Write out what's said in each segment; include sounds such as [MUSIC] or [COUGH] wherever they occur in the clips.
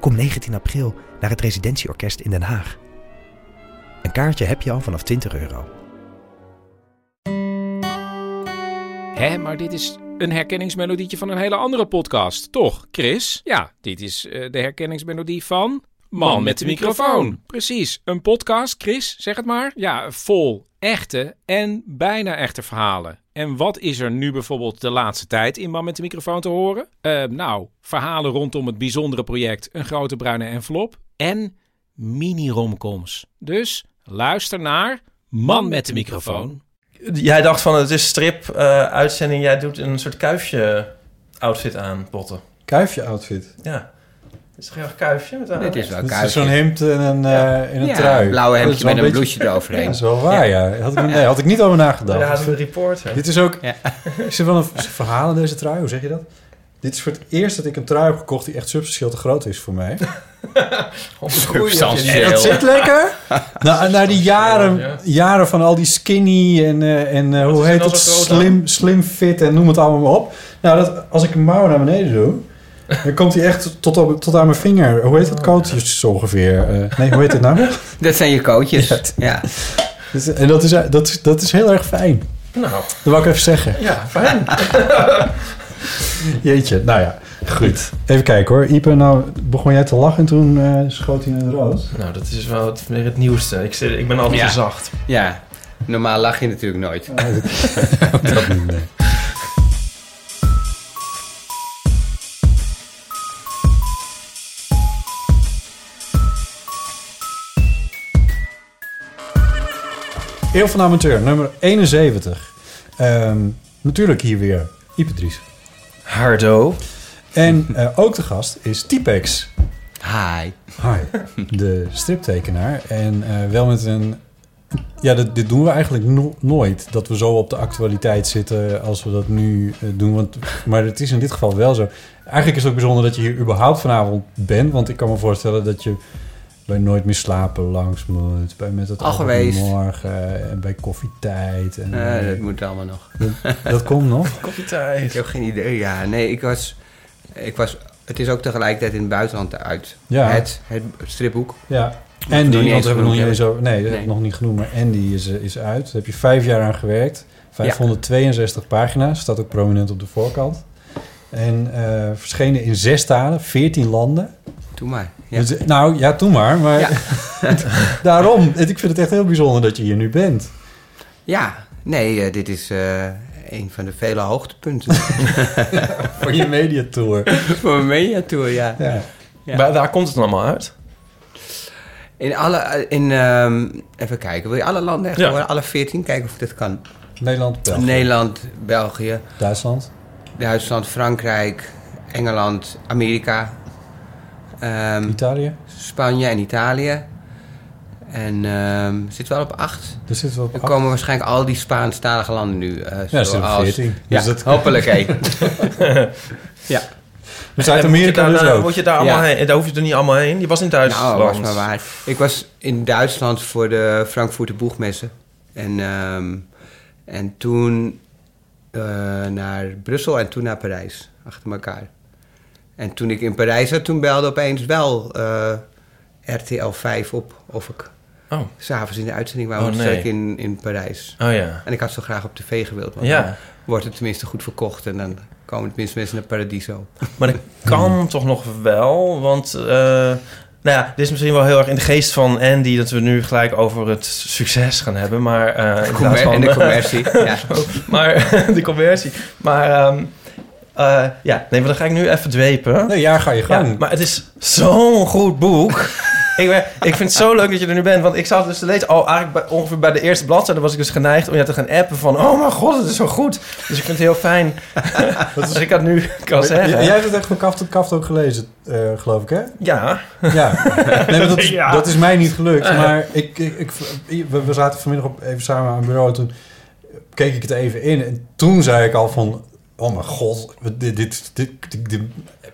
Kom 19 april naar het Residentieorkest in Den Haag. Een kaartje heb je al vanaf 20 euro. Hé, maar dit is een herkenningsmelodietje van een hele andere podcast, toch, Chris? Ja, dit is eh, de herkenningsmelodie van... Man, met de microfoon. Precies, een podcast, Chris, zeg het maar. Ja, vol echte en bijna echte verhalen. En wat is er nu bijvoorbeeld de laatste tijd in Man met de microfoon te horen? Eh, nou, verhalen rondom het bijzondere project Een Grote Bruine Envelop en mini-romcoms. Dus luister naar Man met de microfoon. Jij dacht van het is strip-uitzending. Jij doet een soort kuifje-outfit aan, Potten. Kuifje-outfit. Ja. Is erg kuifje? Met een Dit is wel Het is kuifje. zo'n hemd en een, eh, in een Ja, trui. een blauwe Dat hemdje met een beetje- blouseje eroverheen. Ja, dat is wel waar, ja. Had ik, nee, had ik niet over nagedacht. Ja, de reporter. Dit is ook... Ja. [LAUGHS] Is er wel een verhaal in deze trui? Hoe zeg je dat? Dit is voor het eerst dat ik een trui heb gekocht die echt substantieel te groot is voor mij. [LAUGHS] Substantieel. Dat zit lekker. [LAUGHS] na, na die jaren, jaren van al die skinny en, eh, en eh, hoe heet nou het? zo groot Slim, slim fit en noem het allemaal maar op. Nou, dat, als ik een mouw naar beneden doe, [LAUGHS] dan komt hij echt tot, op, tot aan mijn vinger. Hoe heet het? Kootjes zo ongeveer. Eh, nee, hoe heet het nou? [LAUGHS] Dat zijn je kootjes. Ja. Dus, en dat is, dat, is, dat is heel erg fijn. Nou, Dat wou ik even zeggen. ja, fijn. [LAUGHS] Jeetje, nou ja, goed. Even kijken hoor. Ipe, nou begon jij te lachen en toen eh, schoot hij in het rood. nou, dat is wel het, weer het nieuwste. Ik, ik ben altijd Ja. zacht. ja. Normaal lach je natuurlijk nooit. dat niet, nee. Eeuw van Amateur, nummer 71. Ehm, natuurlijk hier weer Ipe Dries. Hardo. En eh, ook de gast is Typex. Hi. Hi. De striptekenaar. En eh, wel met een... Ja, dit, dit doen we eigenlijk no- nooit. Dat we zo op de actualiteit zitten als we dat nu eh, doen. Want, maar het is in dit geval wel zo. Eigenlijk is het ook bijzonder dat je hier überhaupt vanavond bent. Want ik kan me voorstellen dat je bij Nooit meer slapen langs moet. Bij Met het Al geweest. Morgen. En bij Koffietijd. En, Eh, eh, dat moet allemaal nog. dat komt nog. [LAUGHS] Ik Koffietijd. heb geen idee. Ja, nee, ik was... Ik was het is ook tegelijkertijd in het buitenland uit. Ja. Het, het stripboek. Ja. nog want niet we hebben nog niet genoemd eens over... Nee, dat Nee. ik nog niet genoemd. Maar Andy is, eh, is uit. Daar heb je vijf jaar aan gewerkt. 562 pagina's. Staat ook prominent op de voorkant. En verschenen in zes talen, 14 landen. Doe maar. Ja. Dus, nou, ja, toen maar. Maar Ja. [LAUGHS] daarom. Ik vind het echt heel bijzonder dat je hier nu bent. Ja, nee, eh, dit is eh, een van de vele hoogtepunten [LAUGHS] Voor je mediatour. [LAUGHS] voor mijn mediatour, ja. Ja. Ja. Maar daar komt het dan allemaal uit. In alle, in, ehm, even kijken, wil je alle landen echt Ja. horen? Alle 14, kijken of dit kan. Nederland, België, Nederland, België, Duitsland. Duitsland, Frankrijk, Engeland, Amerika, ehm, Italië. Spanje en Italië. En ehm zitten we al op acht? Zitten we op Er acht. komen waarschijnlijk al die Spaanstalige landen nu. eh Ja, zitten op zoals- 14. Ja, Dus dat, hopelijk. [LAUGHS] hé. [LAUGHS] ja. dus En Zuid-Amerika moet je dus daar, ook. Moet je daar allemaal Ja. heen? Daar hoef je er niet allemaal heen. Je was in Duitsland. Nou, was maar waar. Ik was in Duitsland voor de Frankfurter Boegmessen. En, ehm, en toen eh, naar Brussel en toen naar Parijs. Achter elkaar. En toen ik in Parijs zat, toen belde opeens wel eh, RTL 5 op of ik Oh. s'avonds in de uitzending wou. Oh, nee. zat ik in, in Parijs. Oh ja. En ik had zo graag op tv gewild. Want Ja. dan wordt het tenminste goed verkocht. En dan komen tenminste mensen naar Paradiso. [LAUGHS] Maar dat kan toch nog wel, want... eh, nou ja, dit is misschien wel heel erg in de geest van Andy... dat we nu gelijk over het succes gaan hebben, maar... eh, in plaats van- en de commercie. [LAUGHS] ja. maar [LAUGHS] de conversie. Maar ehm, eh, ja, nee, maar dan ga ik nu even dwepen. Nee, ja, ga je Ja, gang. maar het is zo'n goed boek. [LAUGHS] ik, ben, ik vind het zo leuk dat je er nu bent. Want ik zat dus te lezen. Al eigenlijk bij, ongeveer bij de eerste bladzijde was ik dus geneigd om je te gaan appen van... Oh mijn god, het is zo goed. Dus ik vind het heel fijn [LAUGHS] dat ik dat nu kan zeggen. Jij hebt het echt van kaft tot kaft ook gelezen, eh, geloof ik, hè? Ja. Ja. Nee, maar dat, is, [LAUGHS] Ja. dat is mij niet gelukt. Maar ik, ik, we zaten vanmiddag op, even samen aan het bureau. Toen keek ik het even in. En toen zei ik al van... Oh mijn god, dit, dit, dit,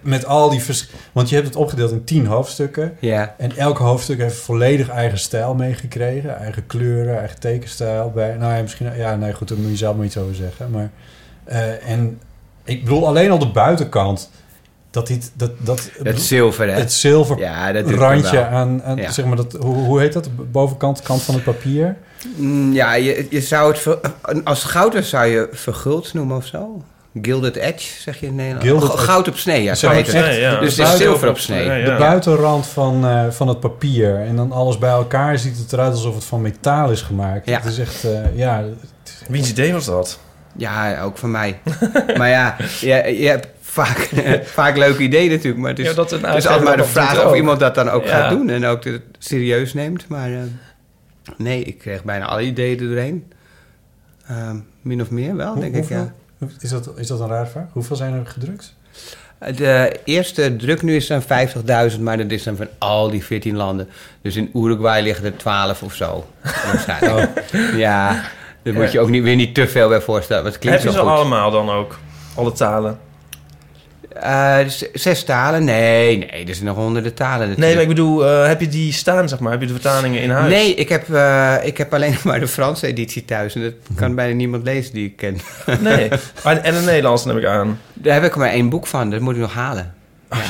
met al die... Vers Want je hebt het opgedeeld in tien hoofdstukken. Ja. En elk hoofdstuk heeft volledig eigen stijl meegekregen. Eigen kleuren, eigen tekenstijl. Bij, nou ja, misschien... Ja, nee, goed, daar moet je zelf maar iets over zeggen. Maar, eh, en ik bedoel, alleen al de buitenkant... Dat, dit, dat, dat, Het zilver, hè? het zilver ja, dat randje aan, aan Ja. zeg maar dat, hoe, hoe heet dat? De bovenkant kant van het papier? Mm, Ja, je, je zou het... als goud zou je verguld noemen of zo. Gilded edge, zeg je in Nederland. Gilded. Goud op snee, ja. Zo echt- ja. Dus de het is zilver op snee. Ja, ja. De buitenrand van, eh, van het papier. En dan alles bij elkaar ziet het eruit alsof het van metaal is gemaakt. Ja. Het is echt, eh, ja... is- Wiens idee was dat? Ja, ook van mij. [LAUGHS] maar ja, je, je hebt vaak, [LAUGHS] vaak leuke ideeën natuurlijk. Maar het is, Ja, dat een het is altijd maar de vraag of ook. iemand dat dan ook Ja. gaat doen. En ook het serieus neemt. Maar eh, nee, ik kreeg bijna alle ideeën er doorheen. Ehm, min of meer wel, hoe- denk ik, ja. Is dat, is dat een raar vraag? Hoeveel zijn er gedrukt? De eerste druk nu is dan 50.000, maar dat is dan van al die 14 landen. Dus in Uruguay liggen er 12 of zo. Waarschijnlijk. Ja, daar moet je ook niet, weer niet te veel bij voorstellen. klinkt ze goed. allemaal dan ook? Alle talen? Eh, z- zes talen? Nee, nee, er zijn nog honderden talen Nee, natuurlijk. maar ik bedoel, eh, heb je die staan, zeg maar? Heb je de vertalingen in huis? Nee, ik heb, eh, ik heb alleen [LAUGHS] maar de Franse editie thuis. En dat kan bijna niemand lezen die ik ken. [LAUGHS] Nee. Maar- en de Nederlands neem ik aan. Daar heb ik maar één boek van. Dat moet ik nog halen.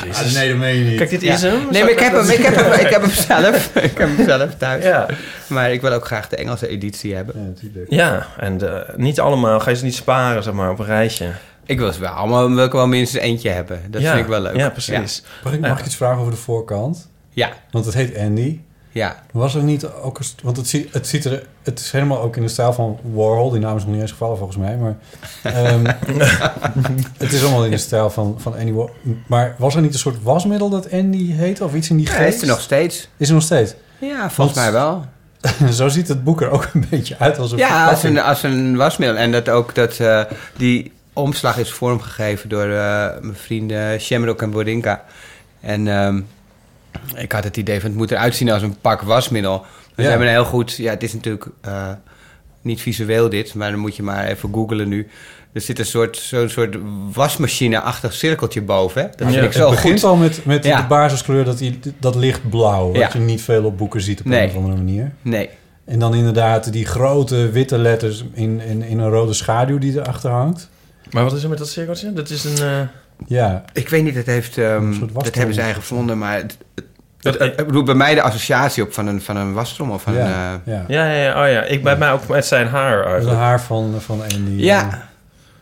Jezus. nee, dat meen je niet. Kijk, dit Ja. is hem. Nee, maar ik heb hem, ik heb hem, ik heb hem zelf. [LAUGHS] Ik heb hem zelf thuis. Ja. Maar ik wil ook graag de Engelse editie hebben. Ja, natuurlijk. Ja, en eh, niet allemaal. Ga je ze niet sparen, zeg maar, op een rijtje. Ik wil wel allemaal wil ik wel minstens eentje hebben. Dat ja. vind ik wel leuk. Ja, precies. Mag ik, mag ik iets vragen over de voorkant? Ja, Want het heet Andy. ja. Was er niet ook Want het, ziet, het ziet er... Het is helemaal ook in de stijl van Warhol. Die naam is nog niet eens gevallen volgens mij. Maar ehm, [LAUGHS] het is allemaal in de stijl van, van Andy Warhol. Maar was er niet een soort wasmiddel dat Andy heet? Of iets in die ja. geest? Is er nog steeds? Is er nog steeds? Ja, volgens Want- mij wel. [LAUGHS] Zo ziet het boek er ook een beetje uit als een Ja, als een, als een wasmiddel. En dat ook dat eh, die omslag is vormgegeven door eh, mijn vrienden Shamrock en Borinka. En ehm, ik had het idee van het moet eruit zien als een pak wasmiddel. Dus Ja. ze hebben een heel goed... Ja, het is natuurlijk eh, niet visueel dit, maar dan moet je maar even googlen nu. Er zit een soort, zo'n soort wasmachine-achtig cirkeltje boven. Hè? Dat vind ik Het zo begint goed. al met, met Ja. de basiskleur, dat, dat lichtblauw. Wat je niet veel op boeken ziet op Nee. een of andere manier. Nee. En dan inderdaad die grote witte letters in, in, in een rode schaduw die erachter hangt. Maar wat is er met dat cirkeltje? Dat is een... eh, Ja, Ik weet niet, dat, heeft, ehm, Een soort dat hebben zij gevonden, maar... Het, het- Dat- het- ik bedoel, bij mij de associatie op van een, van een wastrommel. Van, ja, eh, ja. Ja, ja, ja. Oh ja. Ik bij mij ook met zijn haar Dat is een eigenlijk. haar van, van Andy. Ja.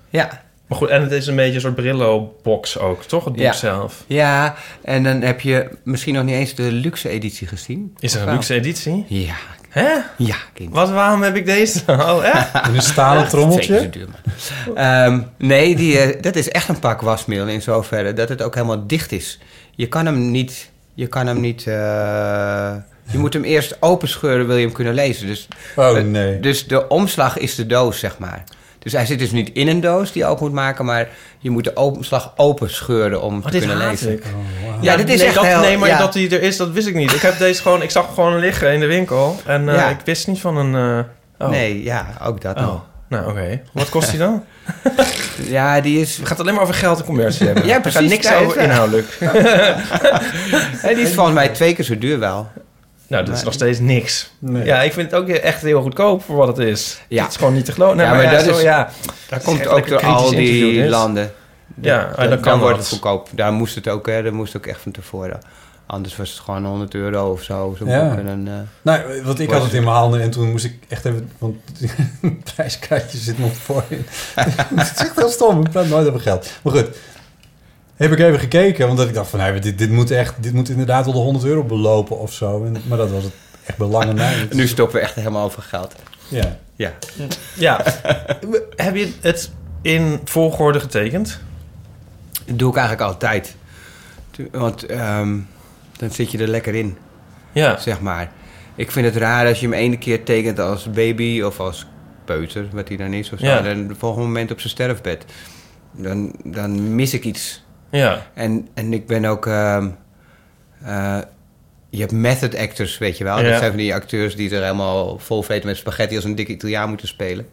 Ja. Maar goed, en het is een beetje een soort Brillo-box ook, toch? Het boek Ja. zelf. ja, en dan heb je misschien nog niet eens de luxe editie gezien. Is er een Wel. luxe editie? Ja, Hè? ja, kind. Wat, waarom heb ik deze? [LAUGHS] Oh, echt? [LAUGHS] Een stalen trommeltje. Ehm, nee, die, eh, dat is echt een pak wasmiddel in zoverre dat het ook helemaal dicht is. Je kan hem niet... Je kan hem niet... eh, je moet hem eerst openscheuren, wil je hem kunnen lezen. Dus, Oh nee. dus de omslag is de doos, zeg maar. Dus hij zit dus niet in een doos die je open moet maken... maar je moet de omslag openscheuren om Oh, te kunnen lezen. Oh, wauw. Ja, dit is nee, echt dat, heel- Nee, maar ja. dat die er is, dat wist ik niet. Ik heb deze gewoon... Ik zag hem gewoon liggen in de winkel. En eh, Ja. ik wist niet van een... eh, oh. Nee, ja, ook dat Oh. Nou, oké. Wat kost die dan? [LAUGHS] Ja, die is... Het gaat alleen maar over geld en commercie hebben. Ja, Er gaat precies, niks over inhoudelijk. [LAUGHS] hè, die is volgens mij twee keer zo duur wel. Nou, dat is nog steeds niks. Nee. Ja, ik vind het ook echt heel goedkoop voor wat het is. Ja. Het is gewoon niet te geloven. Nee, Ja, maar, maar ja, dat zo, is- ja. Daar is komt ook door al die dit. landen. Ja, en dan dan, kan wordt dat. het goedkoop. Daar moest het ook, hè, daar moest ook echt van tevoren. Anders was het gewoon 100 euro of zo. zo Ja. En eh, Nou, want ik had het in mijn handen en toen moest ik echt even... Want [LAUGHS] het prijskaartje zit nog voor in. [LAUGHS] het is echt heel stom. Ik praat nooit over geld. Maar goed. Heb ik even gekeken, omdat ik dacht van... Nee, dit, dit, moet echt, dit moet inderdaad wel de 100 euro belopen of zo. En, maar dat was het echt belangen na. [LAUGHS] nu stoppen we echt helemaal over geld. Ja. Ja. Ja. Heb je het in volgorde getekend? Dat doe ik eigenlijk altijd. Want ehm, dan zit je er lekker in. Ja. zeg maar. Ik vind het raar als je hem ene keer tekent als baby of als peuter, wat hij dan is of zo. Ja. En de volgende moment op zijn sterfbed. Dan, dan mis ik iets. Ja. En, en ik ben ook... ehm, eh, je hebt method actors, weet je wel. Ja. Dat zijn van die acteurs die er helemaal vol vreten met spaghetti als een dikke Italiaan moeten spelen.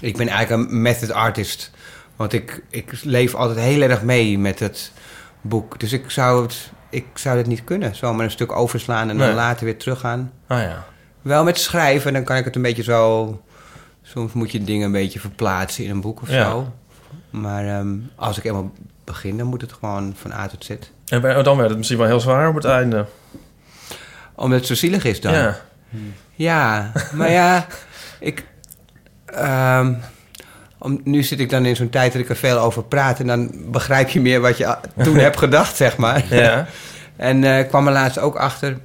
Ik ben eigenlijk een method artist. Want ik, ik leef altijd heel erg mee met het boek. Dus ik zou het, ik zou het niet kunnen. Zomaar een stuk overslaan en dan later weer teruggaan. Ah ja. Wel met schrijven, dan kan ik het een beetje zo... Soms moet je dingen een beetje verplaatsen in een boek of Ja. zo. Maar ehm, als ik eenmaal begin, dan moet het gewoon van A tot Z. En bij- dan werd het misschien wel heel zwaar op het einde. Omdat het zo zielig is dan. Ja. Ja, maar ja, ik. ehm, om, nu zit ik dan in zo'n tijd dat ik er veel over praat. En dan begrijp je meer wat je toen [LAUGHS] hebt gedacht, zeg maar. Ja. En eh, ik kwam er laatst ook achter.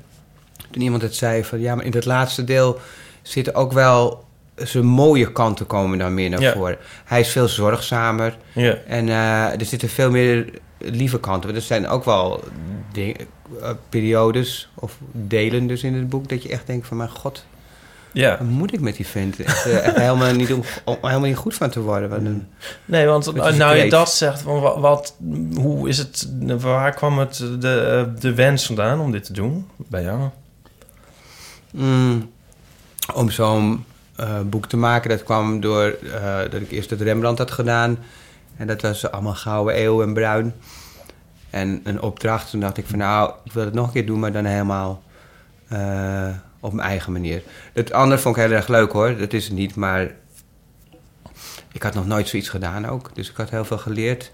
Toen iemand het zei van ja, maar in dat laatste deel zitten ook wel zijn mooie kanten komen dan meer naar Ja. voren. Hij is veel zorgzamer. Ja. En eh, er zitten veel meer lieve kanten. Er zijn ook wel ding- eh, periodes of delen dus in het boek... dat je echt denkt van, mijn god, Ja. wat moet ik met die vent? Echt, eh, echt helemaal, niet om, om helemaal niet goed van te worden. Wat een, Nee, want nou je dat zegt, van wat, hoe is het, waar kwam het de, de wens vandaan om dit te doen bij jou? Mm, om zo'n eh, boek te maken, dat kwam door eh, dat ik eerst het Rembrandt had gedaan. En dat was allemaal gouden eeuw en bruin. En een opdracht, toen dacht ik van nou, ik wil het nog een keer doen, maar dan helemaal eh, op mijn eigen manier. Het andere vond ik heel erg leuk hoor, dat is het niet, maar ik had nog nooit zoiets gedaan ook. Dus ik had heel veel geleerd.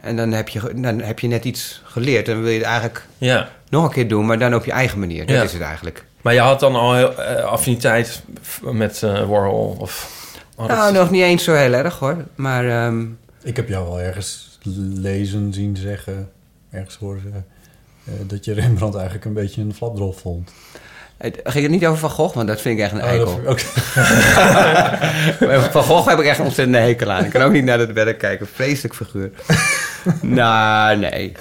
En dan heb je, dan heb je net iets geleerd en dan wil je het eigenlijk Ja. nog een keer doen, maar dan op je eigen manier. Dat Ja. is het eigenlijk. Maar je had dan al heel, eh, affiniteit met eh, Warhol? Of, het- Nou, nog niet eens zo heel erg hoor. Maar ehm, Ik heb jou wel ergens lezen zien zeggen, ergens horen zeggen, eh, dat je Rembrandt eigenlijk een beetje een flapdrol vond. Het ging het niet over Van Gogh, want dat vind ik echt een Oh, eikel. dat- [LAUGHS] Van Gogh heb ik echt een ontzettende hekel aan. Ik kan ook niet naar het werk kijken. Vreselijk figuur. [LAUGHS] nou, nee.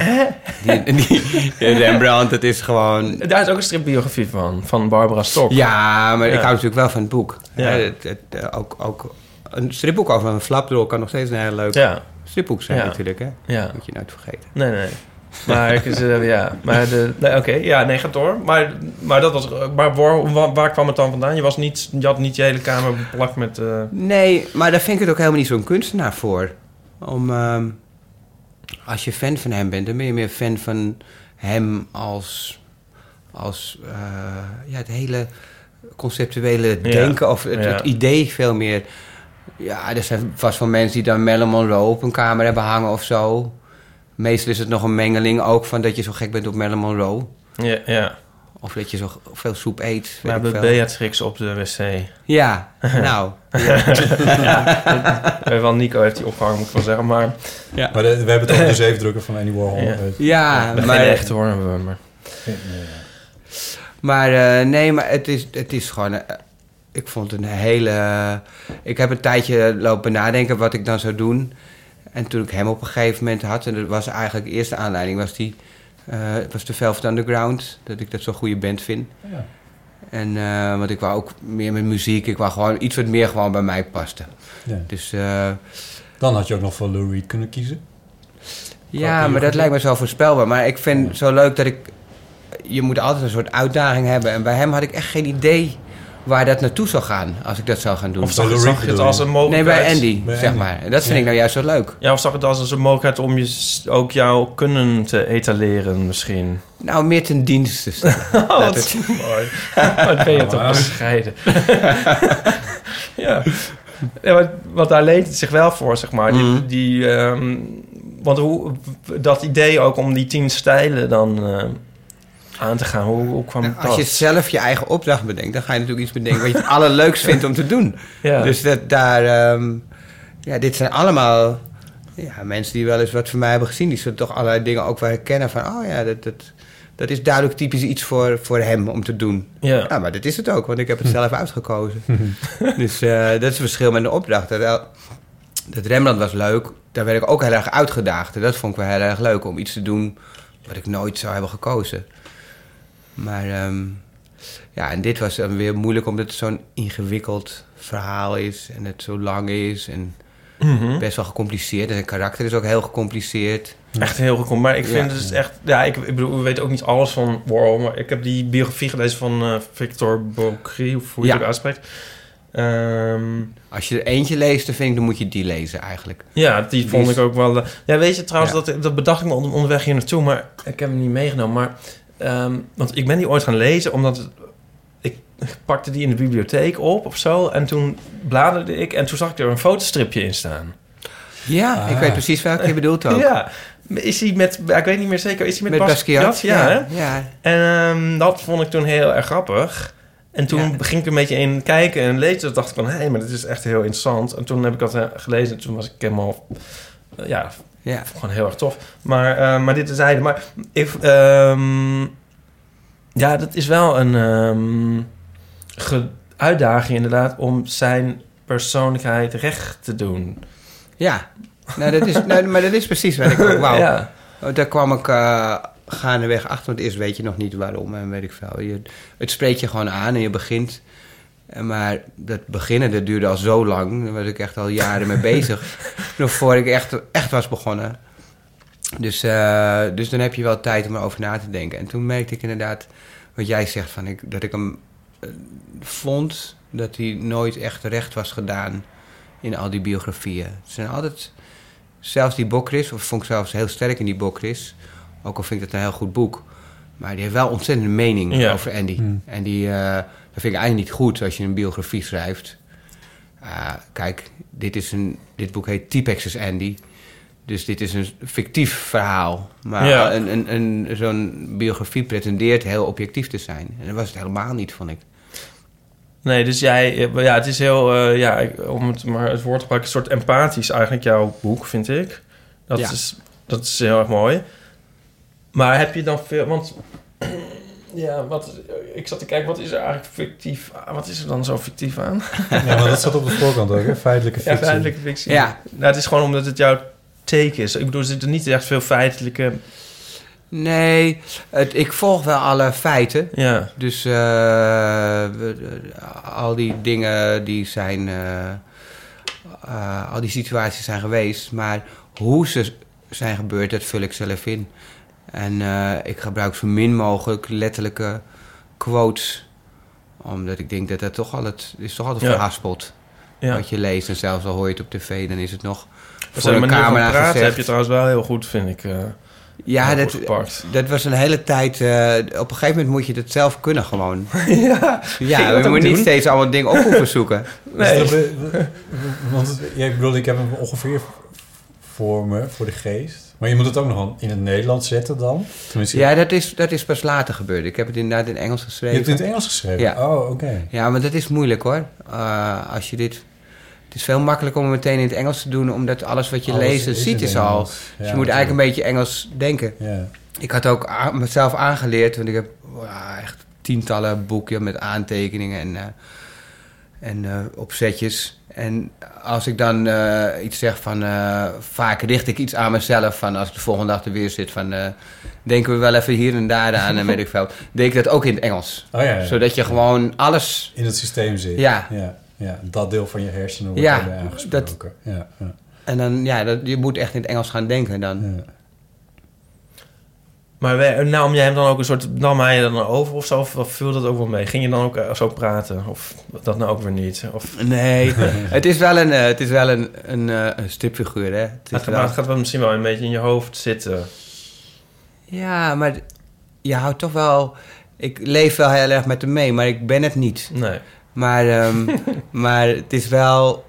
Die, die, die Rembrandt, het is gewoon... Daar is ook een stripbiografie van, van Barbara Stok. Ja, maar Ja. ik hou natuurlijk wel van het boek. Ja. Het, het, eh, ook, ook een stripboek over een flapdrol kan nog steeds een heel leuk Ja, stripboek zijn Ja. natuurlijk. Hè? ja. Moet je nooit vergeten. Nee, nee. Maar ik eh, ja, maar de, nee, oké, ja, nee, gaat door. Maar, maar dat was, maar waar, kwam het dan vandaan? Je was niet, je had niet je hele kamer beplakt met. eh, Nee, maar daar vind ik het ook helemaal niet zo'n kunstenaar voor. Om, ehm, als je fan van hem bent, dan ben je meer fan van hem als, als eh, ja, het hele conceptuele Ja, denken of het, ja. het idee veel meer. Ja, er zijn vast wel mensen die dan Marilyn Monroe op een kamer hebben hangen of zo. Meestal is het nog een mengeling ook van dat je zo gek bent op Marilyn Monroe. ja, ja. Of dat je zo veel soep eet. We weet hebben. Beatrix op de wc. Ja, [LAUGHS] nou. [LAUGHS] Eh, Wel Nico heeft die opgehangen, moet ik wel zeggen. Maar Maar de- we hebben het over de zeefdrukker van Andy Warhol. Ja. Eh, Ja, maar, echte hoor. hebben we, Maar, Maar eh, nee, maar het is, het is gewoon... eh, ik vond een hele... ik heb een tijdje lopen nadenken wat ik dan zou doen. En toen ik hem op een gegeven moment had... en dat was eigenlijk de eerste aanleiding... was die... het was de Velvet Underground. Dat ik dat zo'n goede band vind. Ja. En eh, want ik wou ook meer met muziek. Ik wou gewoon iets wat meer gewoon bij mij paste. Ja. Dus eh, Dan had je ook nog voor Lou Reed kunnen kiezen. ja, maar dat lijkt me zo voorspelbaar. Maar ik vind het zo leuk dat ik... Je moet altijd een soort uitdaging hebben. En bij hem had ik echt geen idee waar dat naartoe zou gaan... als ik dat zou gaan doen. of zag, je het als een Nee, mogelijkheid? bij Andy, Bij zeg Andy. maar. Dat vind Ja. ik nou juist zo leuk. Ja, of zag het als een mogelijkheid om je ook jouw kunnen te etaleren misschien? Nou, meer ten dienste stellen. [LAUGHS] Oh, wat het- [LAUGHS] mooi. Wat ben je toch bescheiden. [LAUGHS] ja. ja want, want daar leent het zich wel voor, zeg maar. Die, Mhm. die, ehm, want hoe, dat idee ook om die tien stijlen dan eh, aan te gaan, hoe, hoe kwam dat? Als je zelf je eigen opdracht bedenkt, dan ga je natuurlijk iets bedenken wat je het [LAUGHS] allerleukst vindt om te doen. ja. Dus dat daar, ehm, ja, dit zijn allemaal ja, mensen die wel eens wat van mij hebben gezien. Die zullen toch allerlei dingen ook wel herkennen van, oh ja, dat, dat, dat is duidelijk typisch iets voor, voor hem om te doen. ja. Ja, maar dat is het ook, want ik heb het zelf uitgekozen. [LAUGHS] dus eh, dat is het verschil met de opdracht. Dat, dat Rembrandt was leuk, daar werd ik ook heel erg uitgedaagd. En dat vond ik wel heel erg leuk om iets te doen wat ik nooit zou hebben gekozen. Maar ehm, ja, en dit was dan weer moeilijk omdat het zo'n ingewikkeld verhaal is en het zo lang is en Mhm. best wel gecompliceerd. En het karakter is ook heel gecompliceerd. Echt heel goed. Maar ik vind Ja. het dus echt... Ja, ik, ik bedoel, we weten ook niet alles van Warhol. Maar ik heb die biografie gelezen van eh, Victor Bocry. Of hoe je Ja. het uitspreekt. Ehm, Als je er eentje leest, dan vind ik, dan moet je die lezen eigenlijk. ja, die Die vond is- ik ook wel... eh, ja, weet je trouwens, Ja. dat, dat bedacht ik me onder- onderweg hier naartoe. Maar ik heb hem niet meegenomen. Maar, ehm, want ik ben die ooit gaan lezen omdat... het- ik pakte die in de bibliotheek op of zo. En toen bladerde ik. En toen zag ik er een fotostripje in staan. Ja, Ah. ik weet precies welke je bedoelt ook. [LAUGHS] Ja. Is hij met... Ik weet niet meer zeker. Is hij met, Met Basquiat? Basquiat. Ja, ja, ja. En ehm, dat vond ik toen heel erg grappig. En toen Ja. ging ik er een beetje in kijken en lezen. Toen dacht ik van, hé, maar dit is echt heel interessant. En toen heb ik dat eh, gelezen en toen was ik helemaal... eh, ja, ja. gewoon heel erg tof. Maar, eh, maar dit is Maar ik, ehm, ja, dat is wel een ehm, uitdaging inderdaad... om zijn persoonlijkheid recht te doen. Ja, nou, dat is, nou, maar dat is precies wat ik ook wou. Ja. Oh, Daar kwam ik eh gaandeweg achter, want eerst weet je nog niet waarom en weet ik veel. Je, het spreekt je gewoon aan en je begint. Maar dat beginnen, dat duurde al zo lang. Daar was ik echt al jaren mee bezig. [LAUGHS] Nog voor ik echt, echt was begonnen. Dus, eh, dus dan heb je wel tijd om erover na te denken. En toen merkte ik inderdaad, wat jij zegt, van ik, dat ik hem eh, vond dat hij nooit echt recht was gedaan in al die biografieën. Het zijn altijd, zelfs die Bokris, of vond ik zelfs heel sterk in die Bokris, ook al vind ik dat een heel goed boek, maar die heeft wel ontzettend een mening Ja. over Andy. Hmm. En die, eh, dat vind ik eigenlijk niet goed als je een biografie schrijft. Ah, kijk, dit, is een, dit boek heet T-Pex's Andy. Dus dit is een fictief verhaal. Maar Ja. een, een, een, zo'n biografie pretendeert heel objectief te zijn. En dat was het helemaal niet, vond ik. Nee, dus jij... Ja, het is heel... eh, ja, om het maar het woord te gebruiken... een soort empathisch eigenlijk jouw boek, vind ik. Dat, Ja. is, dat is heel erg mooi. Maar heb je dan veel... Want... Ja, wat, ik zat te kijken, wat is er eigenlijk fictief... Wat is er dan zo fictief aan? Ja, maar dat zat op de voorkant ook, hè? Feitelijke Ja, fictie. feitelijke fictie. Ja. Nou, het is gewoon omdat het jouw take is. Ik bedoel, er zitten niet echt veel feitelijke... Nee, het, ik volg wel alle feiten. Ja, Dus eh, we- eh, al die dingen die zijn... eh, eh, al die situaties zijn geweest. Maar hoe ze zijn gebeurd, dat vul ik zelf in. En eh, ik gebruik zo min mogelijk letterlijke quotes. Omdat ik denk dat dat toch altijd... Het is toch altijd Ja. verhaspeld. ja. Wat je leest. En zelfs al hoor je het op tv, dan is het nog... Dus voor de van camera praten gezegd. heb je trouwens wel heel goed, vind ik. eh Ja, dat, dat was een hele tijd... eh, op een gegeven moment moet je het zelf kunnen gewoon. [LAUGHS] ja, Ja, je dat moet niet doen? steeds allemaal dingen op hoeven zoeken. nee. [LAUGHS] Dus dat- Want ja, ik bedoel, ik heb hem ongeveer voor me, voor de geest. Maar je moet het ook nog wel in het Nederlands zetten dan? Tenminste, Ja, dat is, dat is pas later gebeurd. Ik heb het inderdaad in Engels je geschreven. hebt het in het Engels geschreven? Ja. Oh, oké. Ja, maar dat is moeilijk hoor. Eh, als je dit... Het is veel makkelijker om het meteen in het Engels te doen... omdat alles wat je Alles leest en ziet is al... Engels. Dus Ja, je moet eigenlijk een beetje Engels denken. Ja. Ik had ook mezelf aangeleerd... want ik heb wow, echt tientallen boeken met aantekeningen... en, eh, en eh, opzetjes. En als ik dan eh, iets zeg van... eh, vaak richt ik iets aan mezelf... van als ik de volgende dag er weer zit... van eh, denken we wel even hier en daar aan... en weet ik veel. [LAUGHS] Denk ik dat ook in het Engels. Oh ja, ja. Zodat je gewoon alles... in het systeem zit. Ja. ja. Ja, dat deel van je hersenen wordt Ja, aangesproken. Ja, ja, En dan, ja, dat, je moet echt in het Engels gaan denken dan. Maar wij- nam jij hem dan ook een soort... Nam hij je dan over of zo? Of, viel dat ook wel mee? Ging je dan ook eh, zo praten? Of dat nou ook weer niet? Of, Nee, [LAUGHS] het is wel een, eh, het is wel een, een, eh, een stripfiguur, hè. Het wel- het gaat wel misschien wel een beetje in je hoofd zitten. Ja, maar je houdt toch wel... Ik leef wel heel erg met hem mee, maar ik ben het niet. Nee. Maar, ehm, [LAUGHS] maar het is wel...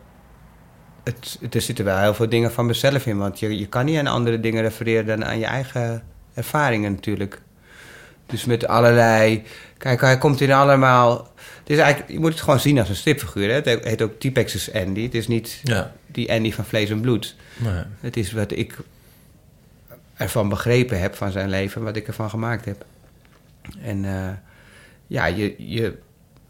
Het, er zitten wel heel veel dingen van mezelf in. Want je, je kan niet aan andere dingen refereren dan aan je eigen ervaringen natuurlijk. Dus met allerlei... Kijk, hij komt in allemaal... Het is eigenlijk, je moet het gewoon zien als een stripfiguur. Hè? Het heet ook T-Pex's Andy. Het is niet Ja. die Andy van vlees en bloed. Nee. Het is wat ik ervan begrepen heb van zijn leven, wat ik ervan gemaakt heb. En eh, ja, je, je,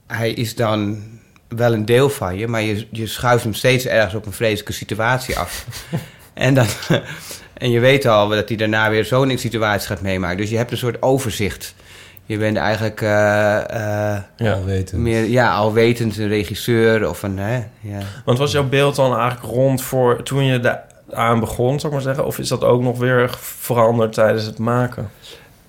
hij is dan wel een deel van je, maar je, je schuift hem steeds ergens op een vreselijke situatie af. [LAUGHS] en, dan, en je weet al dat hij daarna weer zo'n situatie gaat meemaken. Dus je hebt een soort overzicht. je bent eigenlijk eh, eh, Ja. Alwetend. meer ja, alwetend een regisseur of een... Hè, ja. Want was jouw beeld dan eigenlijk rond voor toen je daar aan begon, zou ik maar zeggen? Of is dat ook nog weer veranderd tijdens het maken?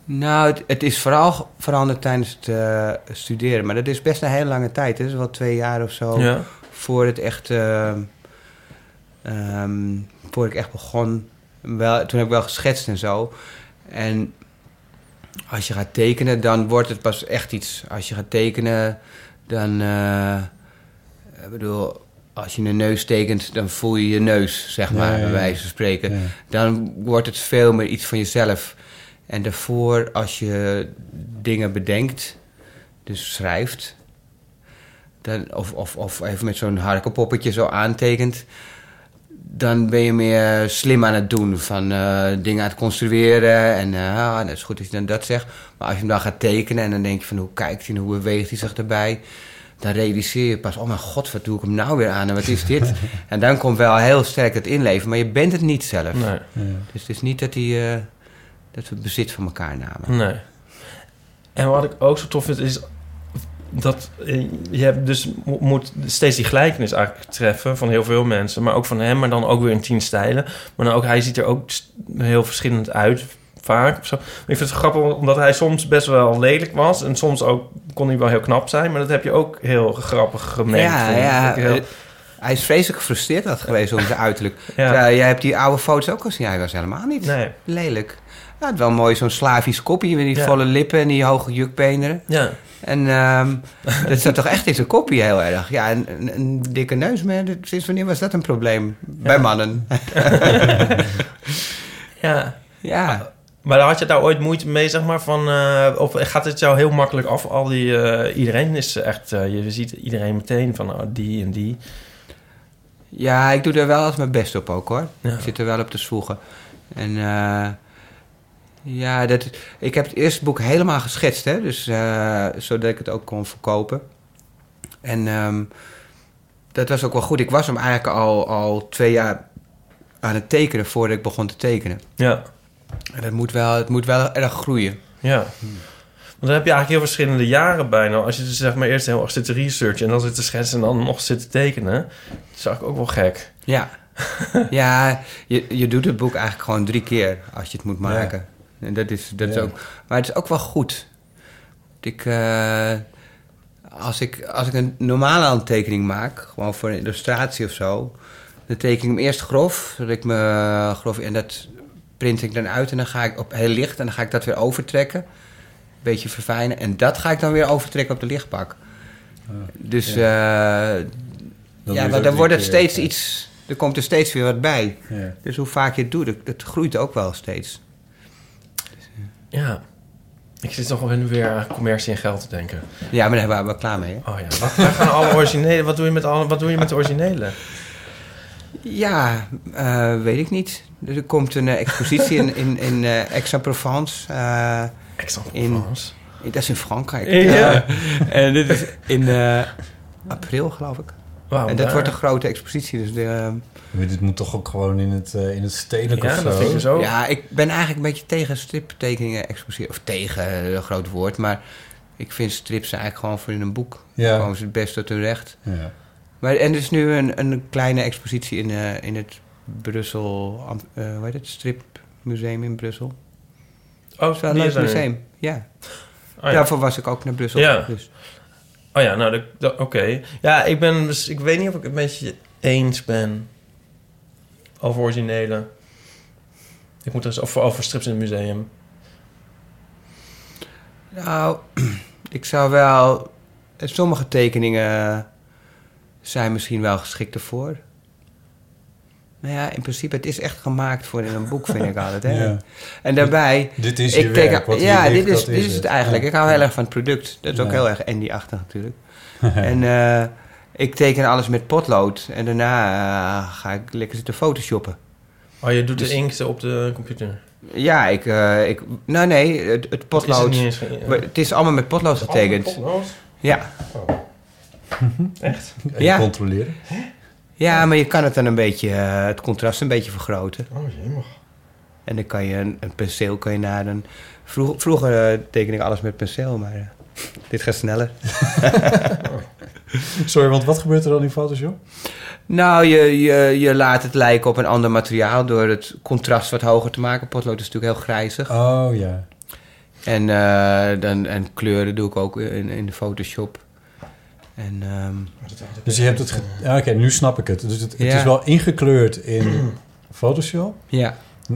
Nou, het, het is vooral veranderd tijdens het eh, studeren. Maar dat is best een hele lange tijd. Het is wel twee jaar of zo Ja. voor het echt... eh, ehm, voor ik echt begon. Wel, toen heb ik wel geschetst en zo. En als je gaat tekenen, dan wordt het pas echt iets. Als je gaat tekenen, dan... eh, ik bedoel, als je een neus tekent, dan voel je je neus, zeg maar, bij wijze van spreken dan wordt het veel meer iets van jezelf. En daarvoor, als je dingen bedenkt, dus schrijft, dan, of, of, of even met zo'n harkenpoppetje zo aantekent, dan ben je meer slim aan het doen van eh, dingen aan het construeren. En ah, dat is goed dat je dan dat zegt. Maar als je hem dan gaat tekenen en dan denk je van hoe kijkt hij en hoe beweegt hij zich erbij. Dan realiseer je pas, oh mijn god, wat doe ik hem nou weer aan en wat is dit? [LAUGHS] en dan komt wel heel sterk het inleven, maar je bent het niet zelf. Nee. Ja. Dus het is niet dat, die, eh, dat we bezit van elkaar namen. Nee. En wat ik ook zo tof vind is dat eh, je hebt dus mo- moet steeds die gelijkenis eigenlijk treffen van heel veel mensen, maar ook van hem, maar dan ook weer in tien stijlen. Maar dan ook hij ziet er ook heel verschillend uit vaak. Of zo. Ik vind het grappig omdat hij soms best wel lelijk was en soms ook kon hij wel heel knap zijn, maar dat heb je ook heel grappig gemengd. ja, ja. Heel- eh, hij is vreselijk gefrustreerd had geweest om zijn uiterlijk. [LAUGHS] Ja. Ja. jij hebt die oude foto's ook gezien. Hij was helemaal niet Nee. lelijk. Hij had wel mooi zo'n Slavisch kopje met die Ja. volle lippen en die hoge jukbeenderen. Ja. En ehm, [LAUGHS] dat zat toch echt in zijn kopje heel erg. Ja, een, een, een dikke neus, maar dat- sinds wanneer was dat een probleem? Bij mannen. [LAUGHS] ja. ja. Maar had je daar ooit moeite mee, zeg maar, van... eh, of gaat het jou heel makkelijk af? Al die... eh, iedereen is echt... eh, je ziet iedereen meteen van oh, die en die. Ja, ik doe er wel altijd mijn best op ook hoor. Ja. Ik zit er wel op te zwoegen. En ja, dat, ik heb het eerste boek helemaal geschetst, hè, dus, eh, zodat ik het ook kon verkopen. En ehm, dat was ook wel goed. Ik was hem eigenlijk al, al twee jaar aan het tekenen voordat ik begon te tekenen. Ja, En dat moet wel, het moet wel erg groeien. ja. Want dan heb je eigenlijk heel verschillende jaren bijna. Als je dus zeg maar eerst heel erg zit te researchen... en dan zit te schetsen en dan nog zit te tekenen... dat is eigenlijk ook wel gek. Ja, [LAUGHS] ja je, je doet het boek eigenlijk gewoon drie keer als je het moet maken. En dat is, dat is ook, maar het is ook wel goed. Ik, eh, als, ik, als ik een normale handtekening maak, gewoon voor een illustratie of zo, dan teken ik hem eerst grof, zodat ik me grof en dat print ik dan uit en dan ga ik op heel licht en dan ga ik dat weer overtrekken, een beetje verfijnen en dat ga ik dan weer overtrekken op de lichtbak. Dus ja, Dan doe je ja maar dan wordt het steeds iets, er komt er steeds weer wat bij. Ja. Dus hoe vaak je het doet, het, het groeit ook wel steeds. Ja. Ik zit nog wel weer aan commercie en geld te denken. Ja, maar daar waren we klaar mee. Hè? Oh ja, wat, waar gaan alle originele... Wat doe je met, alle, wat doe je met de originele? Ja, eh, weet ik niet. Er komt een eh, expositie in, in, in eh, Aix-en-Provence. eh, Aix-en-Provence. dat is in Frankrijk. Ja. En dit is in eh, april, geloof ik. En dat daar- wordt een grote expositie. Dus de, dit moet toch ook gewoon in het, eh, in het stedelijk Ja, of dat zo? dus. Ja, ik ben eigenlijk een beetje tegen striptekeningen expositie. Of tegen, een groot woord. Maar ik vind strips eigenlijk gewoon voor in een boek. Ja. Komen ze het best tot hun recht. Ja. Maar, en er is nu een, een kleine expositie in, eh, in het Brussel... Eh, hoe heet het? Stripmuseum in Brussel. Oh, Dat is wel een leuk museum. Ja. Oh, ja. Daarvoor was ik ook naar Brussel. Ja. Dus. Oh ja, nou, oké. Ja, ik ben dus... Ik weet niet of ik het een beetje eens ben over originele. Ik moet dus over, over strips in het museum. Nou, [CLEARS THROAT] ik zou wel... Sommige tekeningen zijn misschien wel geschikt ervoor. Nou ja, in principe, het is echt gemaakt voor in een boek, vind ik altijd. Hè? [LAUGHS] Ja. En daarbij... Dit is je ik werk. Wat ja, dit is, dit is het eigenlijk. Ja. Ik hou heel erg van het product. Dat is ook heel erg Andy-achtig natuurlijk. [LAUGHS] en eh, ik teken alles met potlood. En daarna eh, ga ik lekker zitten photoshoppen. Oh, je doet Dus- de inkt op de computer. Ja, ik... eh, ik nou nee, het, het Is het potlood... eens... het is allemaal met potlood getekend. Potlood? Ja. [LAUGHS] Echt? Even Ja. controleren. Ja, maar je kan het dan een beetje... eh, het contrast een beetje vergroten. Oh, jemig. En dan kan je een, een penseel kan je naar een Vroeg- vroeger eh, teken ik alles met penseel, maar eh, dit gaat sneller. [LAUGHS] Sorry, want wat gebeurt er dan in Photoshop? Nou, je, je, je laat het lijken op een ander materiaal door het contrast wat hoger te maken. Potlood is natuurlijk heel grijzig. Oh ja. En, dan, en kleuren doe ik ook in, in de Photoshop. En ehm, Dus je hebt het... ge- ja, Oké, nu snap ik het. Dus het, het Ja. is wel ingekleurd in [CLEARS THROAT] Photoshop. ja,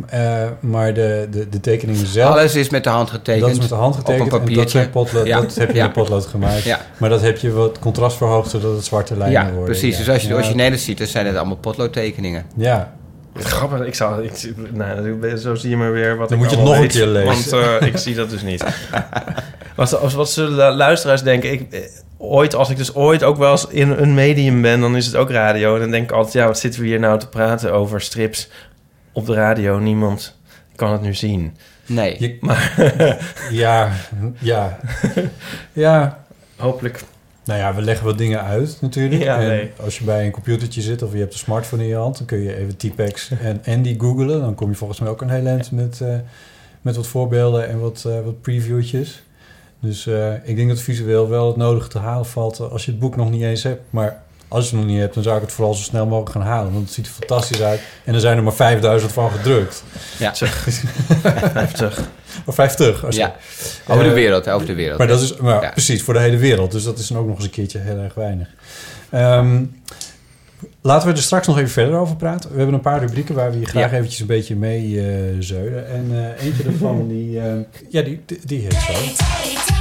eh, maar de, de, de tekeningen zelf... alles is met de hand getekend. Dat is met de hand getekend Op een en dat, papiertje. zijn potlood, Ja. dat heb je Ja. met potlood gemaakt. Ja. Maar dat heb je wat contrast verhoogd zodat het zwarte lijnen Ja, worden. precies. Ja. Dus als je de originele ziet, dan zijn het allemaal potloodtekeningen. Ja, Grappig, ik zou... Ik, nou, zo zie je maar weer wat Dan ik moet je het nog een keer lezen. Want eh, ik zie dat dus niet. [LAUGHS] wat, als, wat zullen de luisteraars denken? Ik, eh, ooit, als ik dus ooit ook wel eens in een medium ben... dan is het ook radio. En dan denk ik altijd... ja, wat zitten we hier nou te praten over strips op de radio? Niemand kan het nu zien. Nee. Je- [LAUGHS] [LAUGHS] ja, ja. ja. Hopelijk... Nou ja, we leggen wat dingen uit natuurlijk. Ja, en nee. als je bij een computertje zit of je hebt een smartphone in je hand... dan kun je even Typex en Andy googlen. Dan kom je volgens mij ook een heel eind met, eh, met wat voorbeelden en wat, eh, wat previewtjes. Dus eh, ik denk dat visueel wel het nodige te halen valt als je het boek nog niet eens hebt. Maar als je het nog niet hebt, dan zou ik het vooral zo snel mogelijk gaan halen. Want het ziet er fantastisch uit. En er zijn er maar 5000 van gedrukt. Ja. Heftig. Of 50. Als je- Ja. Over de Eh, wereld, over de wereld. Maar dat is maar, Ja. precies voor de hele wereld. Dus dat is dan ook nog eens een keertje heel erg weinig. Ehm, laten we er straks nog even verder over praten. We hebben een paar rubrieken waar we je graag Ja. eventjes een beetje mee eh zeulen. En eh, eentje [LAUGHS] daarvan, die, eh, ja, die, die, die heet zo.